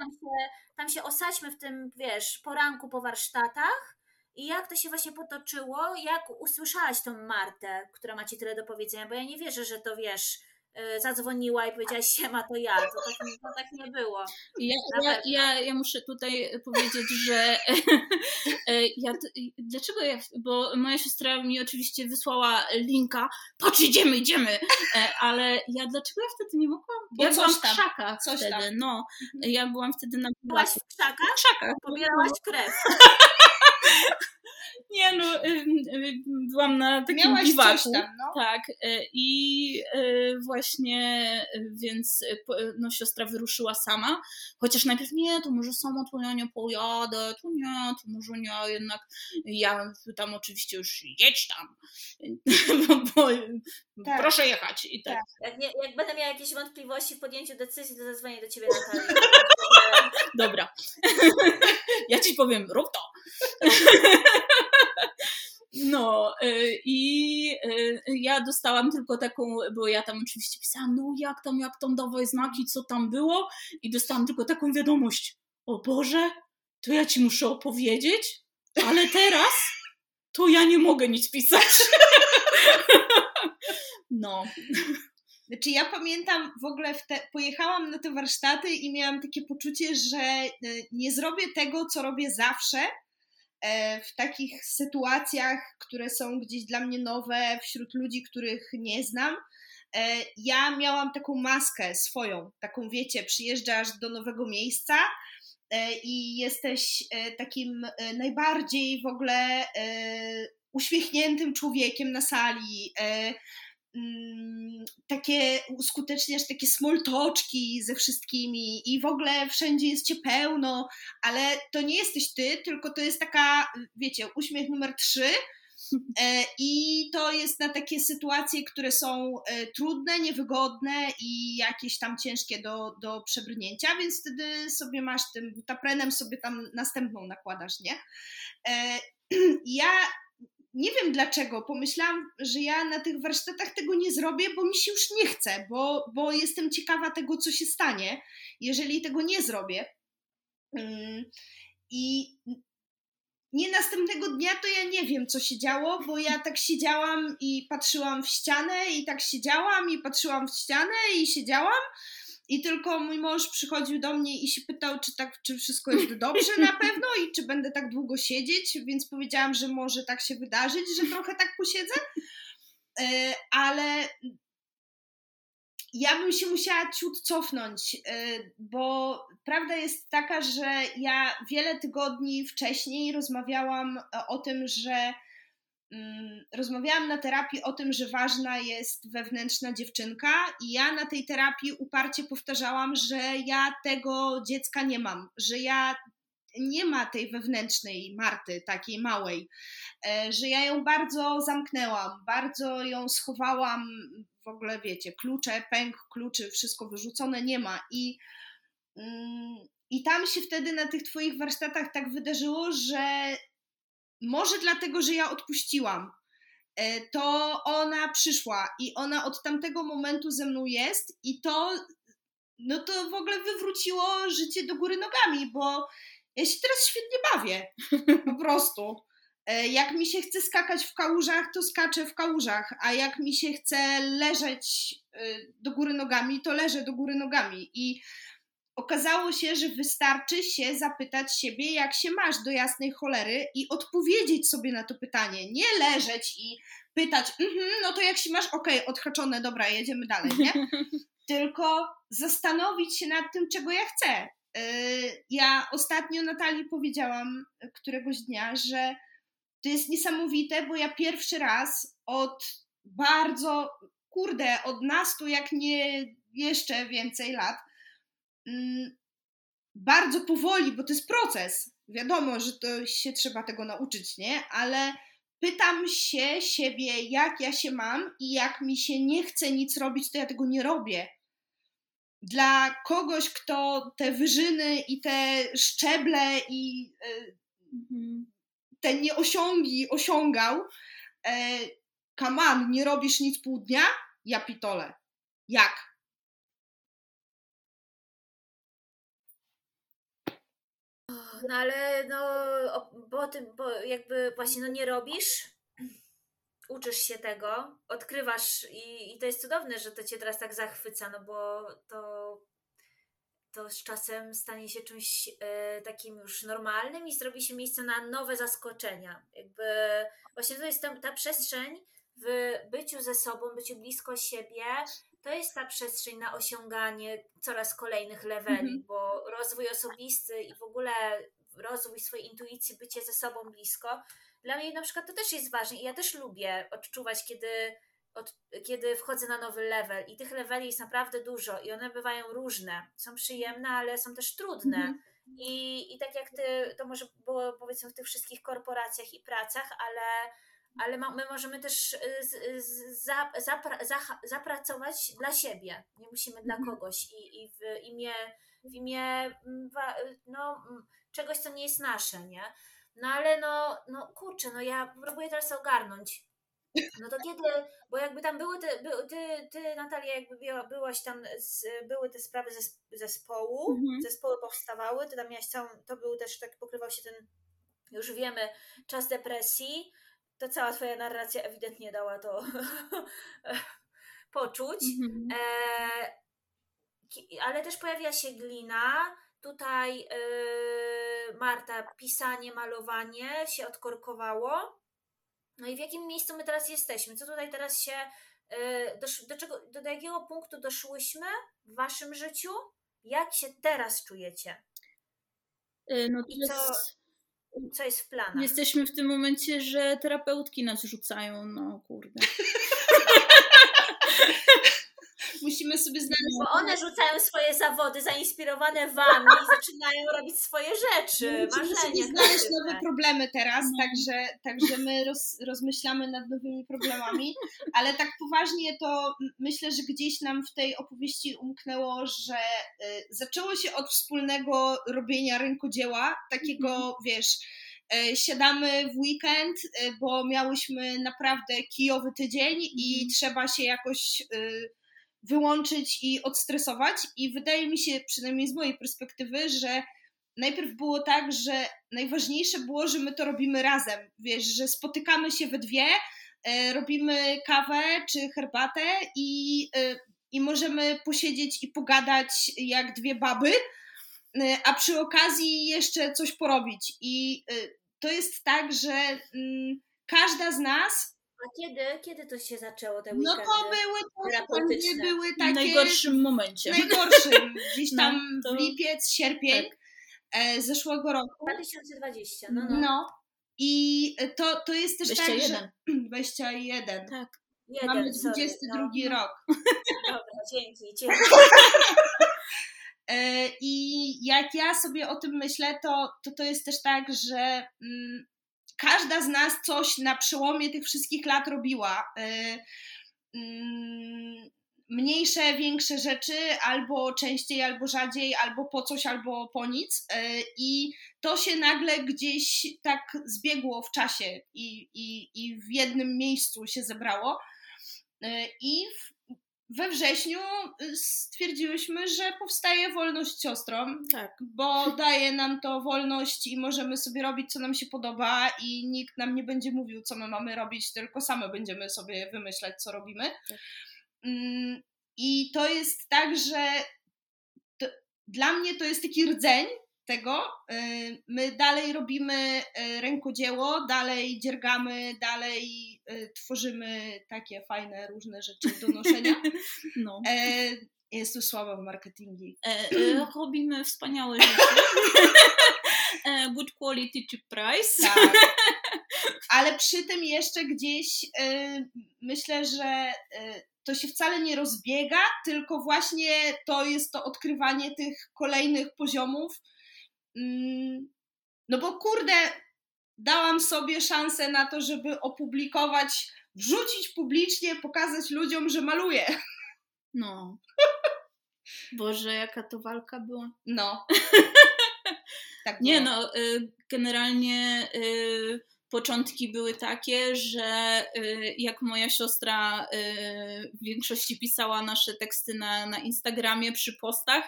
tam się, tam się osadźmy w tym, wiesz, poranku po warsztatach i jak to się właśnie potoczyło, jak usłyszałaś tą Martę, która ma ci tyle do powiedzenia, bo ja nie wierzę, że to wiesz, zadzwoniła i powiedziałaś siema, to ja. To tak, to tak nie było. Ja, ja, ja, ja muszę tutaj powiedzieć, że e, ja, dlaczego ja, bo moja siostra mi oczywiście wysłała linka, patrz idziemy, idziemy, E, ale ja dlaczego ja wtedy nie mogłam? Bo ja byłam w krzakach coś wtedy, tam. no, ja byłam wtedy na Byłaś w krzakach? w krzakach. Pobierałaś krew. *laughs* *laughs* Nie no, byłam na takim Miałaś biwaku. coś tam, no. Tak, e, i e, właśnie, e, więc no, siostra wyruszyła sama, chociaż najpierw nie, to może sama to ja nie pojadę, to nie, to może nie, jednak ja tam oczywiście już jedź tam, *laughs* bo, bo Tak. proszę jechać i tak. Jak, nie, jak będę miała jakieś wątpliwości w podjęciu decyzji, to zadzwonię do ciebie, Natalia. *laughs* Dobra, ja ci powiem, rób to. *laughs* No y, i y, ja dostałam tylko taką, bo ja tam oczywiście pisałam, no jak tam, jak tam, dawaj znaki, co tam było i dostałam tylko taką wiadomość, o Boże, to ja ci muszę opowiedzieć, ale teraz to ja nie mogę nic pisać. *laughs* No, Znaczy ja pamiętam w ogóle, w te, pojechałam na te warsztaty i miałam takie poczucie, że e, nie zrobię tego, co robię zawsze w takich sytuacjach, które są gdzieś dla mnie nowe, wśród ludzi, których nie znam. E, Ja miałam taką maskę swoją, taką wiecie, przyjeżdżasz do nowego miejsca e, i jesteś e, takim e, najbardziej w ogóle e, uśmiechniętym człowiekiem na sali. Mm, takie uskuteczniasz takie smoltoczki ze wszystkimi i w ogóle wszędzie jest cię pełno, ale to nie jesteś ty, tylko to jest taka, wiecie, uśmiech numer trzy *laughs* e, i to jest na takie sytuacje, które są e, trudne, niewygodne i jakieś tam ciężkie do, do przebrnięcia, więc wtedy sobie masz tym butaprenem sobie tam następną nakładasz, nie? E, *clears throat* Ja nie wiem dlaczego, pomyślałam, że ja na tych warsztatach tego nie zrobię, bo mi się już nie chce, bo, bo jestem ciekawa tego, co się stanie, jeżeli tego nie zrobię. Mm, I nie następnego dnia to ja nie wiem, co się działo, bo ja tak siedziałam i patrzyłam w ścianę, i tak siedziałam i patrzyłam w ścianę i siedziałam. I tylko mój mąż przychodził do mnie i się pytał, czy, tak, czy wszystko jest dobrze na *laughs* pewno i czy będę tak długo siedzieć, więc powiedziałam, że może tak się wydarzyć, że trochę tak posiedzę. E, Ale ja bym się musiała ciut cofnąć, e, bo prawda jest taka, że ja wiele tygodni wcześniej rozmawiałam o tym, że rozmawiałam na terapii o tym, że ważna jest wewnętrzna dziewczynka, i ja na tej terapii uparcie powtarzałam, że ja tego dziecka nie mam, że ja nie ma tej wewnętrznej Marty, takiej małej, e, że ja ją bardzo zamknęłam, bardzo ją schowałam, w ogóle wiecie, klucze, pęk kluczy, wszystko wyrzucone nie ma i mm, i tam się wtedy na tych Twoich warsztatach tak wydarzyło, że może dlatego, że ja odpuściłam, e, to ona przyszła i ona od tamtego momentu ze mną jest i to, no to w ogóle wywróciło życie do góry nogami, bo ja się teraz świetnie bawię, po *laughs* prostu. E, Jak mi się chce skakać w kałużach, to skaczę w kałużach, a jak mi się chce leżeć e, do góry nogami, to leżę do góry nogami. I okazało się, że wystarczy się zapytać siebie, jak się masz do jasnej cholery i odpowiedzieć sobie na to pytanie. Nie leżeć i pytać, mhm, no to jak się masz, okej, odhaczone, dobra, jedziemy dalej, nie? *laughs* Tylko zastanowić się nad tym, czego ja chcę. Yy, Ja ostatnio Natalii powiedziałam któregoś dnia, że to jest niesamowite, bo ja pierwszy raz od bardzo, kurde, od nastu, jak nie jeszcze więcej lat, bardzo powoli, bo to jest proces. Wiadomo, że to się trzeba tego nauczyć, nie? Ale pytam się siebie, jak ja się mam i jak mi się nie chce nic robić, to ja tego nie robię. Dla kogoś, kto te wyżyny i te szczeble i y, Mhm. te nieosiągi osiągał. E, Kaman, nie robisz nic pół dnia? Ja pitole. Jak? No ale no, bo ty, bo jakby właśnie no nie robisz, uczysz się tego, odkrywasz i, i to jest cudowne, że to cię teraz tak zachwyca, no bo to, to z czasem stanie się czymś e, takim już normalnym i zrobi się miejsce na nowe zaskoczenia. Jakby właśnie to jest ta, ta przestrzeń w byciu ze sobą, byciu blisko siebie, to jest ta przestrzeń na osiąganie coraz kolejnych leveli, Mhm. bo rozwój osobisty i w ogóle rozwój swojej intuicji, bycie ze sobą blisko, dla mnie na przykład to też jest ważne i ja też lubię odczuwać, kiedy, od, kiedy wchodzę na nowy level i tych leveli jest naprawdę dużo i one bywają różne. Są przyjemne, ale są też trudne. Mhm. I, I tak jak ty, to może było powiedzmy w tych wszystkich korporacjach i pracach, ale, ale my możemy też y, z, za, zapra, zacha- zapracować dla siebie. Nie musimy dla Mhm. kogoś i, i w imię, w imię mm, wa- no, mm, czegoś, co nie jest nasze, nie? No ale no, no kurczę, no ja próbuję teraz ogarnąć. No to kiedy, bo jakby tam były te, by, ty, ty Natalia jakby była, byłaś tam, z, były te sprawy zes, zespołu, Mhm. zespoły powstawały, ty tam miałaś całą, to był też, tak pokrywał się ten, już wiemy, czas depresji, to cała twoja narracja ewidentnie dała to *laughs* poczuć. Mhm. E, ale też pojawia się glina. Tutaj e, Marta, pisanie, malowanie się odkorkowało. No i w jakim miejscu my teraz jesteśmy? Co tutaj teraz się. E, dosz, do, czego, do, do jakiego punktu doszłyśmy w waszym życiu? Jak się teraz czujecie? Y, No to jest, Co jest w planach? jesteśmy w tym momencie, że terapeutki nas rzucają, no kurde. *laughs* Musimy sobie znaleźć. Bo one rzucają swoje zawody zainspirowane wami i zaczynają robić swoje rzeczy, Musimy sobie marzenia. znaleźć kreatywne. nowe problemy teraz, No. także, także my roz, rozmyślamy nad nowymi problemami, ale tak poważnie to myślę, że gdzieś nam w tej opowieści umknęło, że y, zaczęło się od wspólnego robienia rękodzieła, takiego wiesz, y, siadamy w weekend, y, bo miałyśmy naprawdę kijowy tydzień i Mhm. trzeba się jakoś y, wyłączyć i odstresować i wydaje mi się, przynajmniej z mojej perspektywy, że najpierw było tak, że najważniejsze było, że my to robimy razem, wiesz, że spotykamy się we dwie, e, robimy kawę czy herbatę i, e, i możemy posiedzieć i pogadać jak dwie baby, e, a przy okazji jeszcze coś porobić. I to jest tak, że mm, każda z nas, A kiedy, kiedy to się zaczęło, te no to były, to nie były W takie najgorszym momencie. najgorszym, gdzieś *laughs* No, tam to- w lipiec, sierpień tak. e, zeszłego roku. 2020, no no. No. I to, to jest też tak, 21. że 21. *clears throat* Tak. Jeden, Mamy sorry, 22 no. rok. *laughs* Dobra, dzięki, *laughs* dzięki. E, I jak ja sobie o tym myślę, to to, to jest też tak, że mm, każda z nas coś na przełomie tych wszystkich lat robiła. E, mm, mniejsze, większe rzeczy, albo częściej, albo rzadziej, albo po coś, albo po nic. E, I to się nagle gdzieś tak zbiegło w czasie i, i, i w jednym miejscu się zebrało. E, I we wrześniu y, stwierdziłyśmy, że powstaje wolność siostrom, Tak. bo daje nam to wolność i możemy sobie robić, co nam się podoba, i nikt nam nie będzie mówił, co my mamy robić, tylko same będziemy sobie wymyślać, co robimy. Tak. Mm, I to jest tak, że to, dla mnie to jest taki rdzeń tego. Y, My dalej robimy y, rękodzieło, dalej dziergamy, dalej y, tworzymy takie fajne różne rzeczy do noszenia. *laughs* No. E, jest tu słaba w marketingi. E, e, *clears throat* robimy wspaniałe rzeczy. good quality, cheap price. Tak. *laughs* Ale przy tym jeszcze gdzieś myślę, że to się wcale nie rozbiega, tylko właśnie to jest to odkrywanie tych kolejnych poziomów. Mm, no bo kurde, dałam sobie szansę na to, żeby opublikować, wrzucić publicznie, pokazać ludziom, że maluję. No. Boże, jaka to walka była. No. *laughs* Tak Nie, było. no, y, generalnie y, początki były takie, że y, jak moja siostra y, w większości pisała nasze teksty na, na Instagramie przy postach,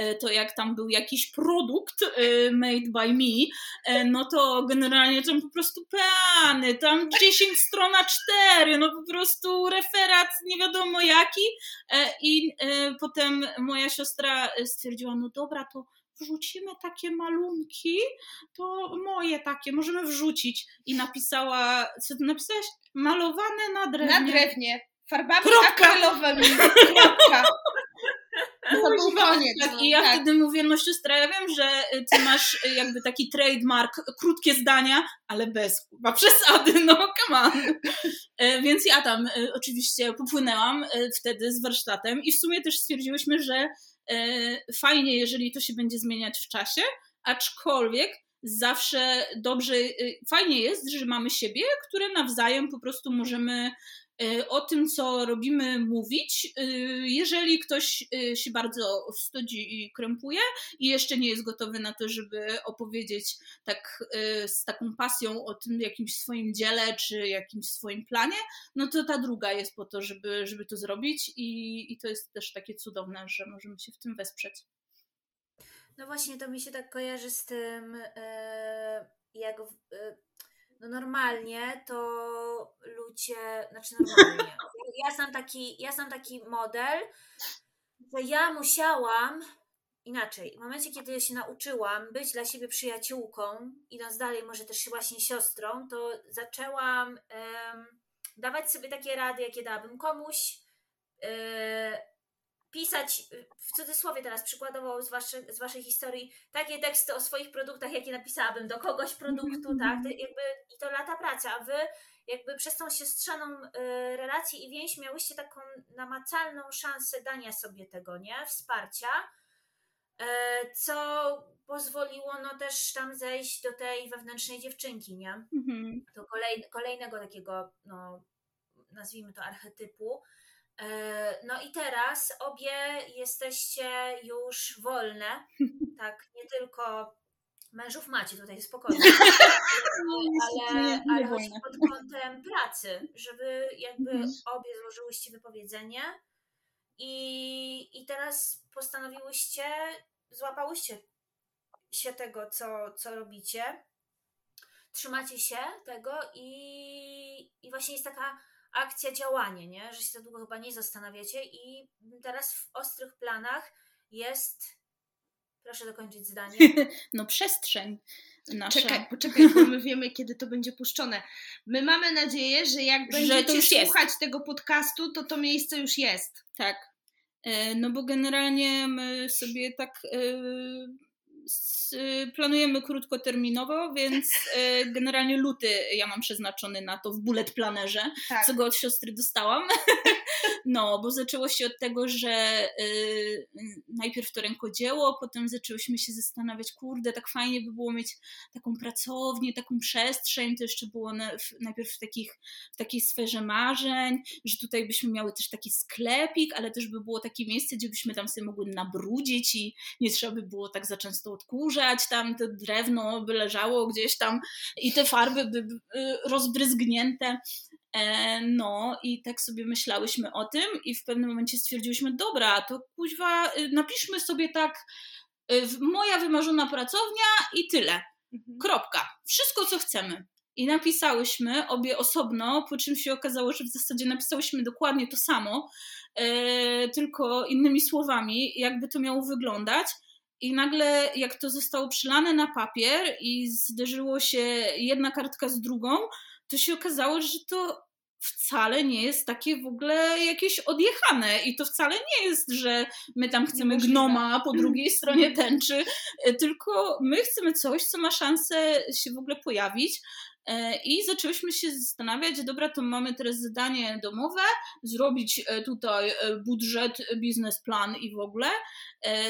y, to jak tam był jakiś produkt made by me, no to generalnie tam po prostu peany, tam 10 strona 4, no po prostu referat nie wiadomo jaki i potem moja siostra stwierdziła, no dobra, to wrzucimy takie malunki, to moje takie, możemy wrzucić. I napisała, co ty napisałaś? Malowane na drewnie. Na drewnie. Farbami Kropka. akrylowymi. Kropka. *laughs* Koniec. Tak, no, I ja tak. wtedy mówię, no siostra, ja wiem, że ty masz y, jakby taki trademark, krótkie zdania, ale bez chyba przesady, no come on. E, Więc ja tam e, oczywiście popłynęłam e, wtedy z warsztatem i w sumie też stwierdziłyśmy, że fajnie, jeżeli to się będzie zmieniać w czasie, aczkolwiek zawsze dobrze, e, fajnie jest, że mamy siebie, które nawzajem po prostu możemy e, o tym, co robimy, mówić. E, Jeżeli ktoś e, się bardzo wstydzi i krępuje i jeszcze nie jest gotowy na to, żeby opowiedzieć tak z taką pasją o tym jakimś swoim dziele czy jakimś swoim planie, no to ta druga jest po to, żeby, żeby to zrobić i, i to jest też takie cudowne, że możemy się w tym wesprzeć. No właśnie, to mi się tak kojarzy z tym, jak no normalnie to ludzie, znaczy normalnie, ja znam taki, ja znam taki model, że ja musiałam, inaczej, w momencie, kiedy się nauczyłam być dla siebie przyjaciółką, idąc dalej, może też właśnie siostrą, to zaczęłam em, dawać sobie takie rady, jakie dałabym komuś, e, pisać, w cudzysłowie teraz przykładowo z, waszy, z waszej historii, takie teksty o swoich produktach, jakie napisałabym do kogoś produktu, tak, to jakby i to lata pracy, a wy jakby przez tą siostrzaną y, relację i więź miałyście taką namacalną szansę dania sobie tego, nie, wsparcia, y, co pozwoliło no też tam zejść do tej wewnętrznej dziewczynki, nie, Mhm. do kolej, kolejnego takiego, no, nazwijmy to archetypu. E, No i teraz obie jesteście już wolne, *laughs* tak, nie tylko mężów macie tutaj spokojnie, *laughs* ale, ale chodzi pod kątem pracy, żeby jakby Mhm. obie złożyłyście wypowiedzenie. I, i teraz postanowiłyście, złapałyście się tego, co, co robicie, trzymacie się tego i, i właśnie jest taka akcja, działanie, nie? że się za długo chyba nie zastanawiacie i teraz w ostrych planach jest, proszę dokończyć zdanie, *laughs* No przestrzeń nasza. Czekaj, poczekaj, *laughs* bo my wiemy, kiedy to będzie puszczone. My mamy nadzieję, że jak Że będziecie to już jest. słuchać tego podcastu, to to miejsce już jest. Tak. E, No bo generalnie my sobie tak e, planujemy krótkoterminowo, więc e, *laughs* generalnie luty ja mam przeznaczony na to w bullet planerze, Tak. co go od siostry dostałam. *laughs* No, bo zaczęło się od tego, że y, najpierw to rękodzieło, potem zaczęłyśmy się zastanawiać, kurde, tak fajnie by było mieć taką pracownię, taką przestrzeń, to jeszcze było najpierw w, takich, w takiej sferze marzeń, że tutaj byśmy miały też taki sklepik, ale też by było takie miejsce, gdzie byśmy tam sobie mogły nabrudzić i nie trzeba by było tak za często odkurzać, tam to drewno by leżało gdzieś tam i te farby by y, rozbryzgnięte. E, No i tak sobie myślałyśmy o tym i w pewnym momencie stwierdziłyśmy, dobra, to kuźwa, y, napiszmy sobie tak y, moja wymarzona pracownia i tyle. Mhm. Kropka. Wszystko, co chcemy. I napisałyśmy obie osobno, po czym się okazało, że w zasadzie napisałyśmy dokładnie to samo, e, tylko innymi słowami, jakby to miało wyglądać. I nagle, jak to zostało przylane na papier i zderzyło się jedna kartka z drugą, to się okazało, że to wcale nie jest takie w ogóle jakieś odjechane i to wcale nie jest, że my tam chcemy gnoma po drugiej *laughs* stronie tęczy, tylko my chcemy coś, co ma szansę się w ogóle pojawić. E, I zaczęłyśmy się zastanawiać, dobra, to mamy teraz zadanie domowe, zrobić e, tutaj e, budżet, biznesplan i w ogóle.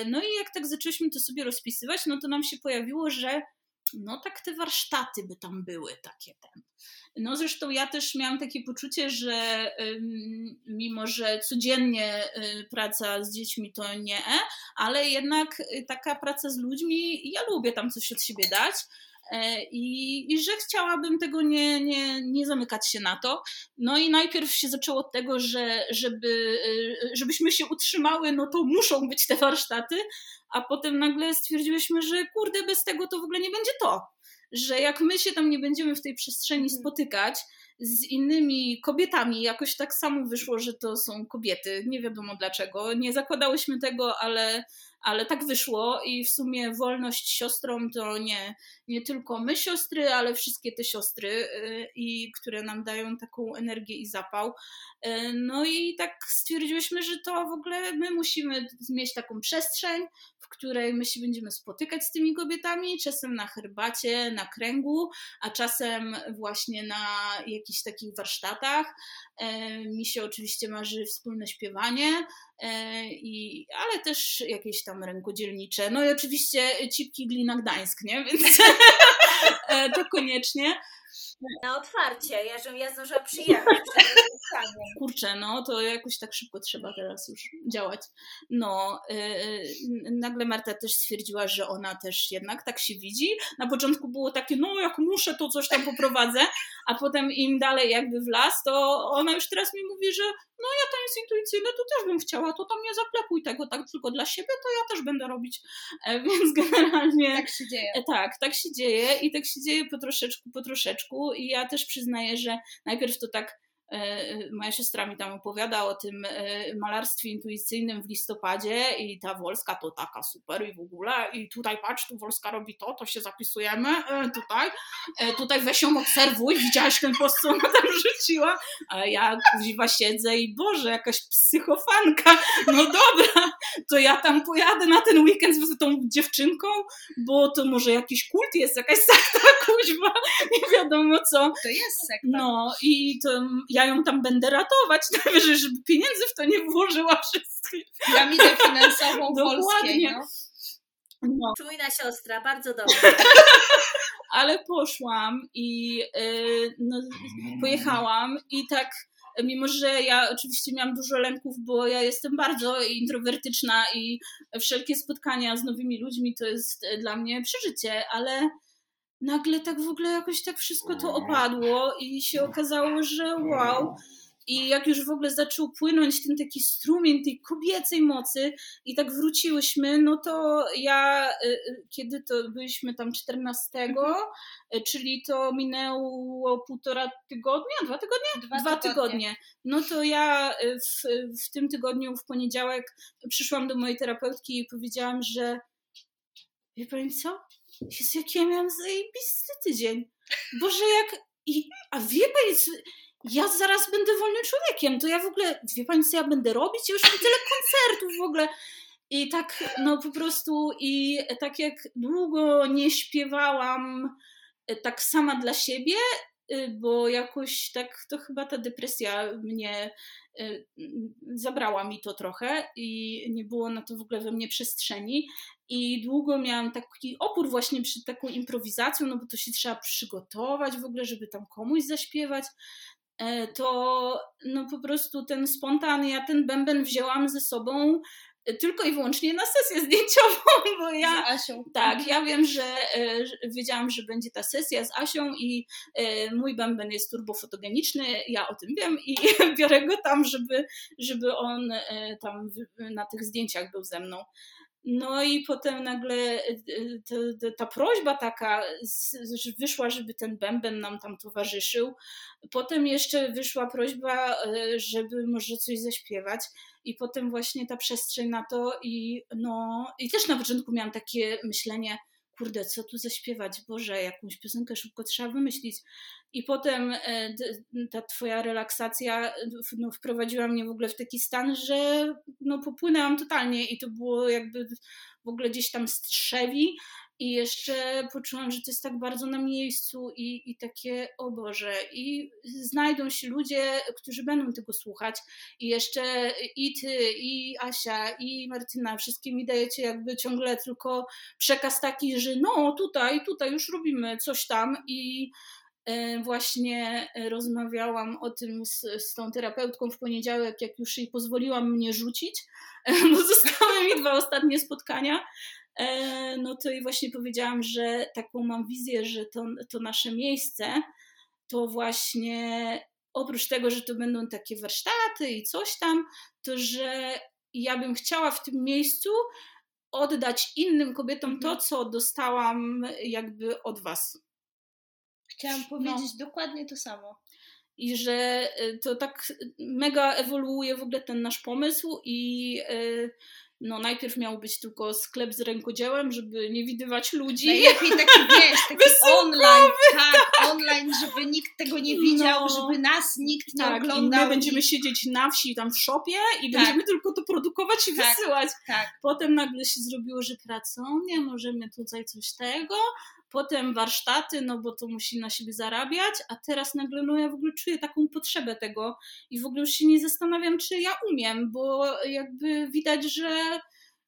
No i jak tak zaczęliśmy to sobie rozpisywać, no to nam się pojawiło, że no tak te warsztaty by tam były takie ten. No zresztą ja też miałam takie poczucie, że mimo, że codziennie praca z dziećmi to nie, ale jednak taka praca z ludźmi, ja lubię tam coś od siebie dać. E, I, I, że chciałabym tego nie, nie, nie zamykać się na to. No i najpierw się zaczęło od tego, że żeby, y, żebyśmy się utrzymały, no to muszą być te warsztaty, a potem nagle stwierdziłyśmy, że kurde, bez tego to w ogóle nie będzie to że jak my się tam nie będziemy w tej przestrzeni mhm. spotykać z innymi kobietami, jakoś tak samo wyszło, że to są kobiety. Nie wiadomo dlaczego. Nie zakładałyśmy tego, ale ale tak wyszło i w sumie wolność siostrom to nie, nie tylko my siostry, ale wszystkie te siostry, y, i które nam dają taką energię i zapał. Y, no i tak stwierdziłyśmy, że to w ogóle my musimy mieć taką przestrzeń, w której my się będziemy spotykać z tymi kobietami, czasem na herbacie, na kręgu, a czasem właśnie na jakichś takich warsztatach. Y, mi się oczywiście marzy wspólne śpiewanie, i, ale też jakieś tam rękodzielnicze. No i oczywiście Cipki Glina Gdańsk, nie? *laughs* Więc to koniecznie. Na otwarcie, ja, żebym ja zdążyła przyjechać Kurczę, no to jakoś tak szybko trzeba teraz już działać. No, yy, nagle Marta też stwierdziła, że ona też jednak tak się widzi. Na początku było takie, no jak muszę, to coś tam poprowadzę, a potem im dalej jakby w las, to ona już teraz mi mówi, że no ja to jest intuicyjne, to też bym chciała, to tam nie zaklepuj tego tak tylko dla siebie, to ja też będę robić. E, *laughs* więc generalnie... Tak się dzieje. E, tak, tak się dzieje i tak się dzieje po troszeczku, po troszeczku i ja też przyznaję, że najpierw to tak moja siostra mi tam opowiada o tym e, malarstwie intuicyjnym w listopadzie i ta Wolska to taka super i w ogóle i tutaj patrz, tu Wolska robi to, to się zapisujemy e, tutaj, tutaj weź ją obserwuj, widziałaś ten post, co ona tam rzuciła, a ja kuziwa siedzę i Boże, jakaś psychofanka, no dobra, to ja tam pojadę na ten weekend z tą dziewczynką, bo to może jakiś kult jest, jakaś sekta *laughs* kuźwa, nie wiadomo co. To jest sekta. No i to ja ja ją tam będę ratować, *laughs* najwyżej, żeby pieniędzy w to nie włożyła wszystkich. Piramidę finansową *laughs* Dokładnie. No. No. Czujna siostra, bardzo dobrze. *laughs* Ale poszłam i yy, no, pojechałam i tak mimo że ja oczywiście miałam dużo lęków, bo ja jestem bardzo introwertyczna i wszelkie spotkania z nowymi ludźmi to jest dla mnie przeżycie, ale nagle tak w ogóle jakoś tak wszystko to opadło i się okazało, że wow. I jak już w ogóle zaczął płynąć ten taki strumień tej kobiecej mocy i tak wróciłyśmy, no to ja, y, y, kiedy to byliśmy tam 14, mhm. Y, czyli to minęło półtora tygodnia, dwa tygodnie? Dwa, dwa tygodnie. tygodnie. No to ja w, w tym tygodniu, w poniedziałek przyszłam do mojej terapeutki i powiedziałam, że wie pani co? Jezu, jaki ja miałam zajebisty tydzień. Boże, jak... I, a wie pani, co... ja zaraz będę wolnym człowiekiem, to ja w ogóle, wie pani co ja będę robić? Ja już mam tyle koncertów w ogóle. I tak, no po prostu, i tak jak długo nie śpiewałam e, tak sama dla siebie, bo jakoś tak to chyba ta depresja mnie y, zabrała mi to trochę i nie było na to w ogóle we mnie przestrzeni. I długo miałam taki opór właśnie przed taką improwizacją, no bo to się trzeba przygotować w ogóle, żeby tam komuś zaśpiewać. E, to no po prostu ten spontan, ja ten bęben wzięłam ze sobą tylko i wyłącznie na sesję zdjęciową, *laughs* bo ja. Asią. Tak, mhm. ja wiem, że e, wiedziałam, że będzie ta sesja z Asią i e, mój bęben jest turbofotogeniczny, ja o tym wiem i *laughs* biorę go tam, żeby, żeby on e, tam na tych zdjęciach był ze mną. No i potem nagle ta, ta prośba taka wyszła, żeby ten bęben nam tam towarzyszył. Potem jeszcze wyszła prośba, żeby może coś zaśpiewać. I potem właśnie ta przestrzeń na to i no i też na początku miałam takie myślenie, kurde, co tu zaśpiewać, Boże, jakąś piosenkę szybko trzeba wymyślić. I potem e, ta twoja relaksacja no, wprowadziła mnie w ogóle w taki stan, że no, popłynęłam totalnie i to było jakby w ogóle gdzieś tam strzewi I jeszcze poczułam, że to jest tak bardzo na miejscu i, i takie, o Boże, i znajdą się ludzie, którzy będą tego słuchać. I jeszcze i ty, i Asia, i Martyna, wszystkie mi dajecie jakby ciągle tylko przekaz taki, że no tutaj, tutaj już robimy coś tam i e, właśnie rozmawiałam o tym z, z tą terapeutką w poniedziałek, jak już jej pozwoliłam mnie rzucić, *laughs* bo zostały mi dwa ostatnie spotkania no to i właśnie powiedziałam, że taką mam wizję, że to, to nasze miejsce to właśnie oprócz tego, że to będą takie warsztaty i coś tam, to że ja bym chciała w tym miejscu oddać innym kobietom to, mhm. co dostałam jakby od was. Chciałam powiedzieć no. dokładnie to samo. I że e, to tak mega ewoluuje w ogóle ten nasz pomysł i yy, no najpierw miał być tylko sklep z rękodziełem, żeby nie widywać ludzi. Najlepiej taki, *laughs* wiesz, taki online, tak, online, żeby nikt tego nie widział, no. żeby nas nikt nie tak, oglądał. I my będziemy siedzieć na wsi, tam w szopie i tak. będziemy tylko to produkować i tak, wysyłać. Tak. Potem nagle się zrobiło, że pracownia, możemy tutaj coś tego, potem warsztaty, no bo to musi na siebie zarabiać, a teraz nagle no ja w ogóle czuję taką potrzebę tego i w ogóle już się nie zastanawiam, czy ja umiem, bo jakby widać, że,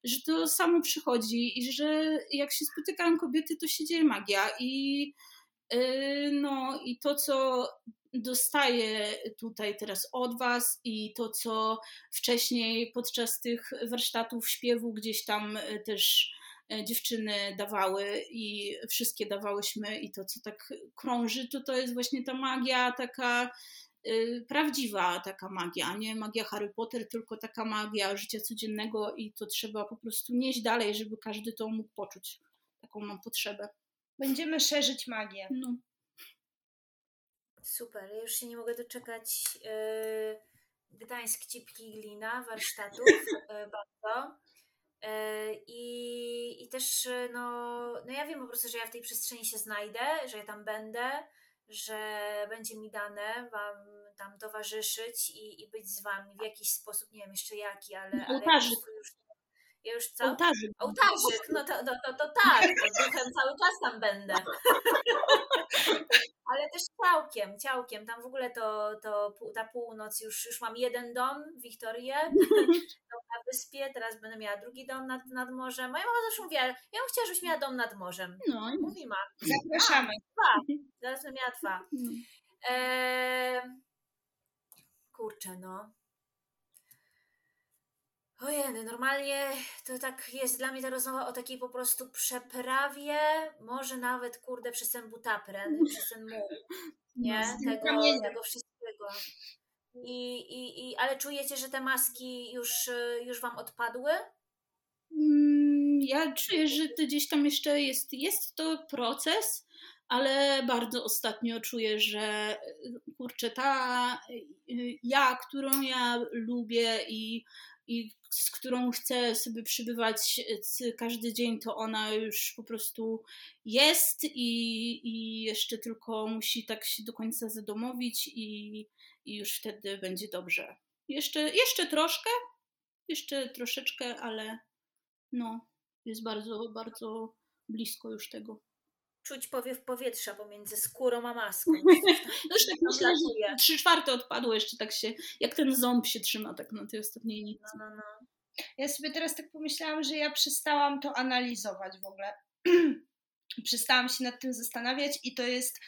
że to samo przychodzi i że jak się spotykają kobiety, to się dzieje magia i yy, no i to, co dostaję tutaj teraz od Was i to, co wcześniej podczas tych warsztatów śpiewu gdzieś tam też E, dziewczyny dawały i wszystkie dawałyśmy i to, co tak krąży, to to jest właśnie ta magia taka y, prawdziwa taka magia, nie magia Harry Potter, tylko taka magia życia codziennego i to trzeba po prostu nieść dalej, żeby każdy to mógł poczuć. Taką mam potrzebę. Będziemy szerzyć magię. No. Super, ja już się nie mogę doczekać yy, Gdańsk Cipki Glina warsztatów yy, *laughs* bardzo. E, I, I też, e, no, no ja wiem po prostu, że ja w tej przestrzeni się znajdę, że ja tam będę, że będzie mi dane Wam tam towarzyszyć i, i być z Wami w jakiś sposób, nie wiem jeszcze jaki, ale. ale ja już, ja już co? Ołtarzyk. Ołtarzyk, no to, to, to, to tak, to duchem cały czas tam będę. *laughs* ale też ciałkiem, ciałkiem. Tam w ogóle to, to ta północ już, już mam jeden dom, Wiktorię, *laughs* na wyspie, teraz będę miała drugi dom nad, nad morzem. Moja mama zawsze mówiła, ja bym chciała, żebyś miała dom nad morzem. No. Mówi ma. Zapraszamy. A, dwa. Zaraz bym miała dwa. No. E... Kurczę, no. Ojej, normalnie to tak jest dla mnie ta rozmowa o takiej po prostu przeprawie, może nawet kurde przez ten butapren, przez ten nie? No, tego, tego wszystkiego. I, i, i, ale czujecie, że te maski już, już Wam odpadły? Mm, ja czuję, że to gdzieś tam jeszcze jest, jest to proces, ale bardzo ostatnio czuję, że kurczę, ta ja, którą ja lubię i i z którą chcę sobie przybywać każdy dzień, to ona już po prostu jest i, i jeszcze tylko musi tak się do końca zadomowić i, i już wtedy będzie dobrze. Jeszcze, jeszcze troszkę, jeszcze troszeczkę, ale no, jest bardzo, bardzo blisko już tego czuć powiew powietrza pomiędzy skórą a maską. *laughs* Zresztą tak myślę, że trzy czwarte odpadło jeszcze tak się, jak ten ząb się trzyma tak na tej ostatniej nicy. No, no, no. Ja sobie teraz tak pomyślałam, że ja przestałam to analizować w ogóle. *clears throat* przestałam się nad tym zastanawiać i to jest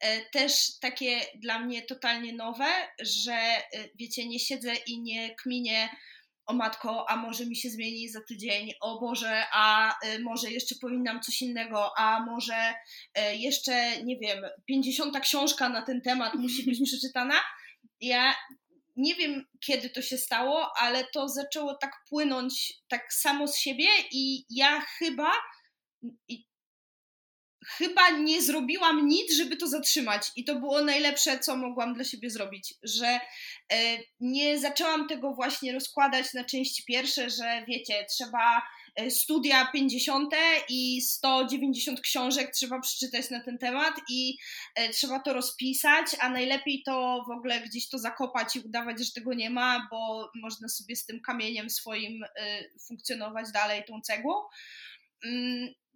e, też takie dla mnie totalnie nowe, że e, wiecie, nie siedzę i nie kminię o matko, a może mi się zmieni za tydzień, o Boże, a y, może jeszcze powinnam coś innego, a może y, jeszcze, nie wiem, 50 książka na ten temat musi być *laughs* przeczytana. Ja nie wiem, kiedy to się stało, ale to zaczęło tak płynąć tak samo z siebie i ja chyba, i chyba nie zrobiłam nic, żeby to zatrzymać. I to było najlepsze, co mogłam dla siebie zrobić, że e, nie zaczęłam tego właśnie rozkładać na części pierwsze, że wiecie, trzeba e, studia 50 i 190 książek trzeba przeczytać na ten temat i e, trzeba to rozpisać, a najlepiej to w ogóle gdzieś to zakopać i udawać, że tego nie ma, bo można sobie z tym kamieniem swoim funkcjonować dalej, tą cegłą.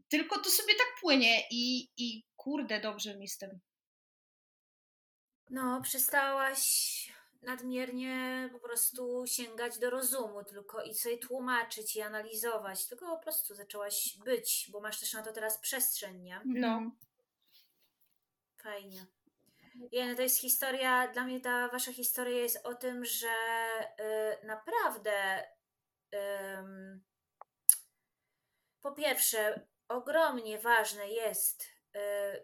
Tylko to sobie tak płynie i, i kurde, dobrze mi z tym. No, przestałaś nadmiernie po prostu sięgać do rozumu tylko i sobie tłumaczyć i analizować, tylko po prostu zaczęłaś być, bo masz też na to teraz przestrzeń, nie? No. Fajnie. Jene, to jest historia, dla mnie ta wasza historia jest o tym, że y, naprawdę ym, po pierwsze, ogromnie ważne jest, y,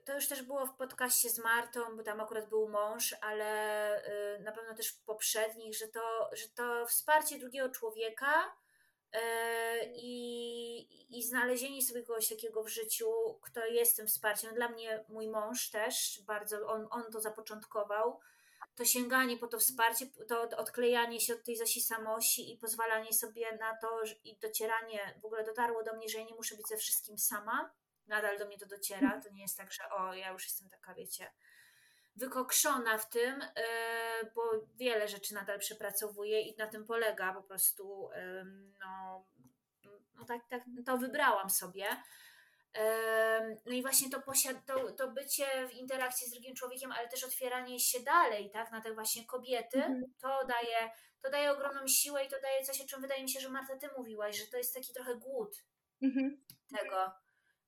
to już też było w podcaście z Martą, bo tam akurat był mąż, ale y, na pewno też w poprzednich, że to, że to wsparcie drugiego człowieka y, i, i znalezienie sobie kogoś takiego w życiu, kto jest tym wsparciem. Dla mnie mój mąż też bardzo, on, on to zapoczątkował to sięganie po to wsparcie, to odklejanie się od tej Zosi Samosi i pozwalanie sobie na to i docieranie, w ogóle dotarło do mnie, że ja nie muszę być ze wszystkim sama. Nadal do mnie to dociera. To nie jest tak, że o, ja już jestem taka, wiecie, wykokszona w tym, yy, bo wiele rzeczy nadal przepracowuję i na tym polega po prostu, yy, no, no tak, tak, to wybrałam sobie. No i właśnie to, posiad- to, to bycie w interakcji z drugim człowiekiem, ale też otwieranie się dalej, tak, na te właśnie kobiety, mhm. to daje, to daje ogromną siłę i to daje coś, o czym wydaje mi się, że Marta, ty mówiłaś, że to jest taki trochę głód mhm. tego,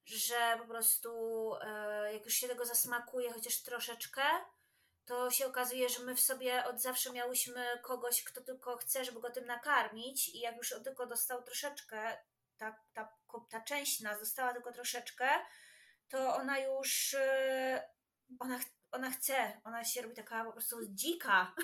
że po prostu e, jak już się tego zasmakuje chociaż troszeczkę, to się okazuje, że my w sobie od zawsze miałyśmy kogoś, kto tylko chce, żeby go tym nakarmić i jak już tylko dostał troszeczkę, ta, ta, ta część nas dostała tylko troszeczkę, to ona już y, ona, ona chce, ona się robi taka po prostu dzika.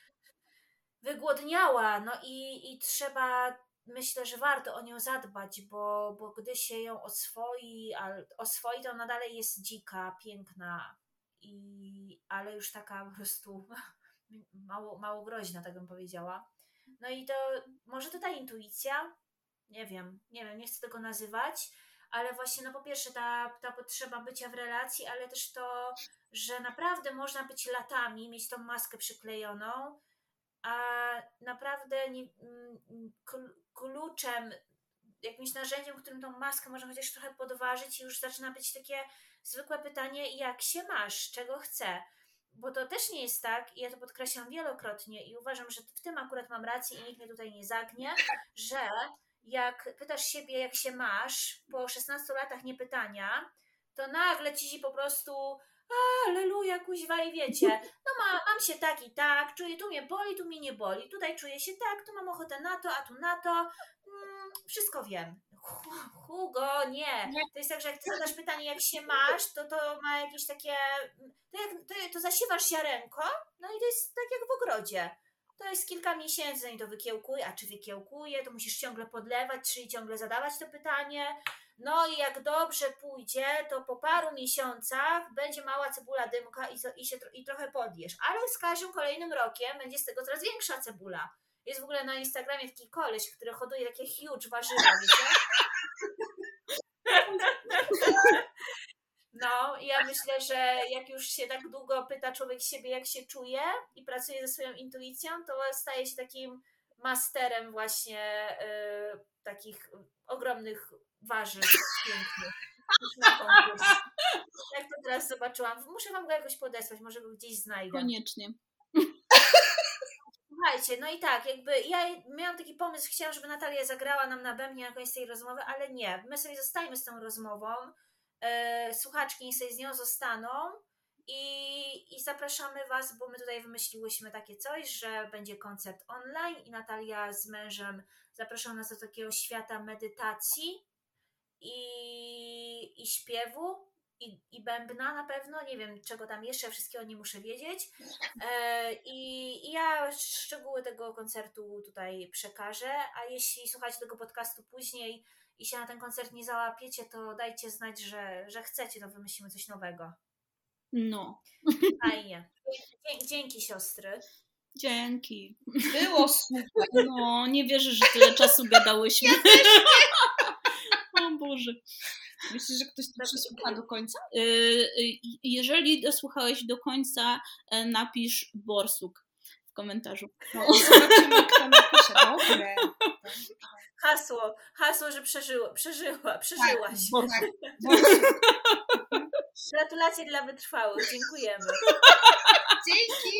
*laughs* Wygłodniała, no i, i trzeba, myślę, że warto o nią zadbać, bo, bo gdy się ją oswoi, oswoi, to ona dalej jest dzika, piękna, i, ale już taka po prostu *laughs* mało, mało groźna, tak bym powiedziała. No i to może to ta intuicja, nie wiem, nie wiem, nie chcę tego nazywać, ale właśnie no po pierwsze ta, ta potrzeba bycia w relacji, ale też to, że naprawdę można być latami, mieć tą maskę przyklejoną, a naprawdę nie, mm, kluczem, jakimś narzędziem, którym tą maskę można chociaż trochę podważyć i już zaczyna być takie zwykłe pytanie, jak się masz, czego chcę. Bo to też nie jest tak, i ja to podkreślam wielokrotnie i uważam, że w tym akurat mam rację i nikt mnie tutaj nie zagnie, że jak pytasz siebie, jak się masz, po 16 latach niepytania, to nagle ci po prostu aleluja, kuźwa i wiecie, no ma, mam się tak i tak, czuję, tu mnie boli, tu mnie nie boli, tutaj czuję się tak, tu mam ochotę na to, a tu na to, mm, wszystko wiem. Hugo, nie. To jest tak, że jak ty zadasz pytanie, jak się masz, to to ma jakieś takie, to, jak, to, to zasiewasz ziarenko, no i to jest tak jak w ogrodzie to jest kilka miesięcy, zanim to wykiełkuje, a czy wykiełkuje, to musisz ciągle podlewać, czyli ciągle zadawać to pytanie. No i jak dobrze pójdzie, to po paru miesiącach będzie mała cebula dymka i, i, się, i trochę podjesz. Ale z każdym kolejnym rokiem będzie z tego coraz większa cebula. Jest w ogóle na Instagramie taki koleś, który hoduje takie huge warzywa, wiecie? No, ja myślę, że jak już się tak długo pyta człowiek siebie, jak się czuje i pracuje ze swoją intuicją, to staje się takim masterem właśnie y, takich ogromnych warzyw pięknych. Jak to teraz zobaczyłam. Muszę wam go jakoś podesłać, może go gdzieś znajdę. Koniecznie. Słuchajcie, no i tak, jakby ja miałam taki pomysł, chciałam, żeby Natalia zagrała nam na bębnie na koniec tej rozmowy, ale nie. My sobie zostajemy z tą rozmową e, słuchaczki sobie z nią zostaną i, i zapraszamy Was, bo my tutaj wymyśliłyśmy takie coś, że będzie koncert online i Natalia z mężem zapraszą nas do takiego świata medytacji i, i śpiewu i, i bębna na pewno, nie wiem czego tam jeszcze, wszystkiego nie muszę wiedzieć. E, i, I ja szczegóły tego koncertu tutaj przekażę, a jeśli słuchacie tego podcastu później, i się na ten koncert nie załapiecie, to dajcie znać, że, że chcecie, to wymyślimy coś nowego. No. Fajnie. Dzięki, dzięki siostry. Dzięki. Było super. No, nie wierzę, że tyle czasu gadałyśmy. Ja o Boże. Myślisz, że ktoś to przesłucha do końca? Y, y, jeżeli dosłuchałeś do końca, e, napisz borsuk w komentarzu. No, zobaczymy, kto napisze. Dobre hasło, hasło, że przeżyło, przeżyła, tak, przeżyłaś. Tak, *laughs* tak. Gratulacje dla wytrwałych, dziękujemy. Dzięki!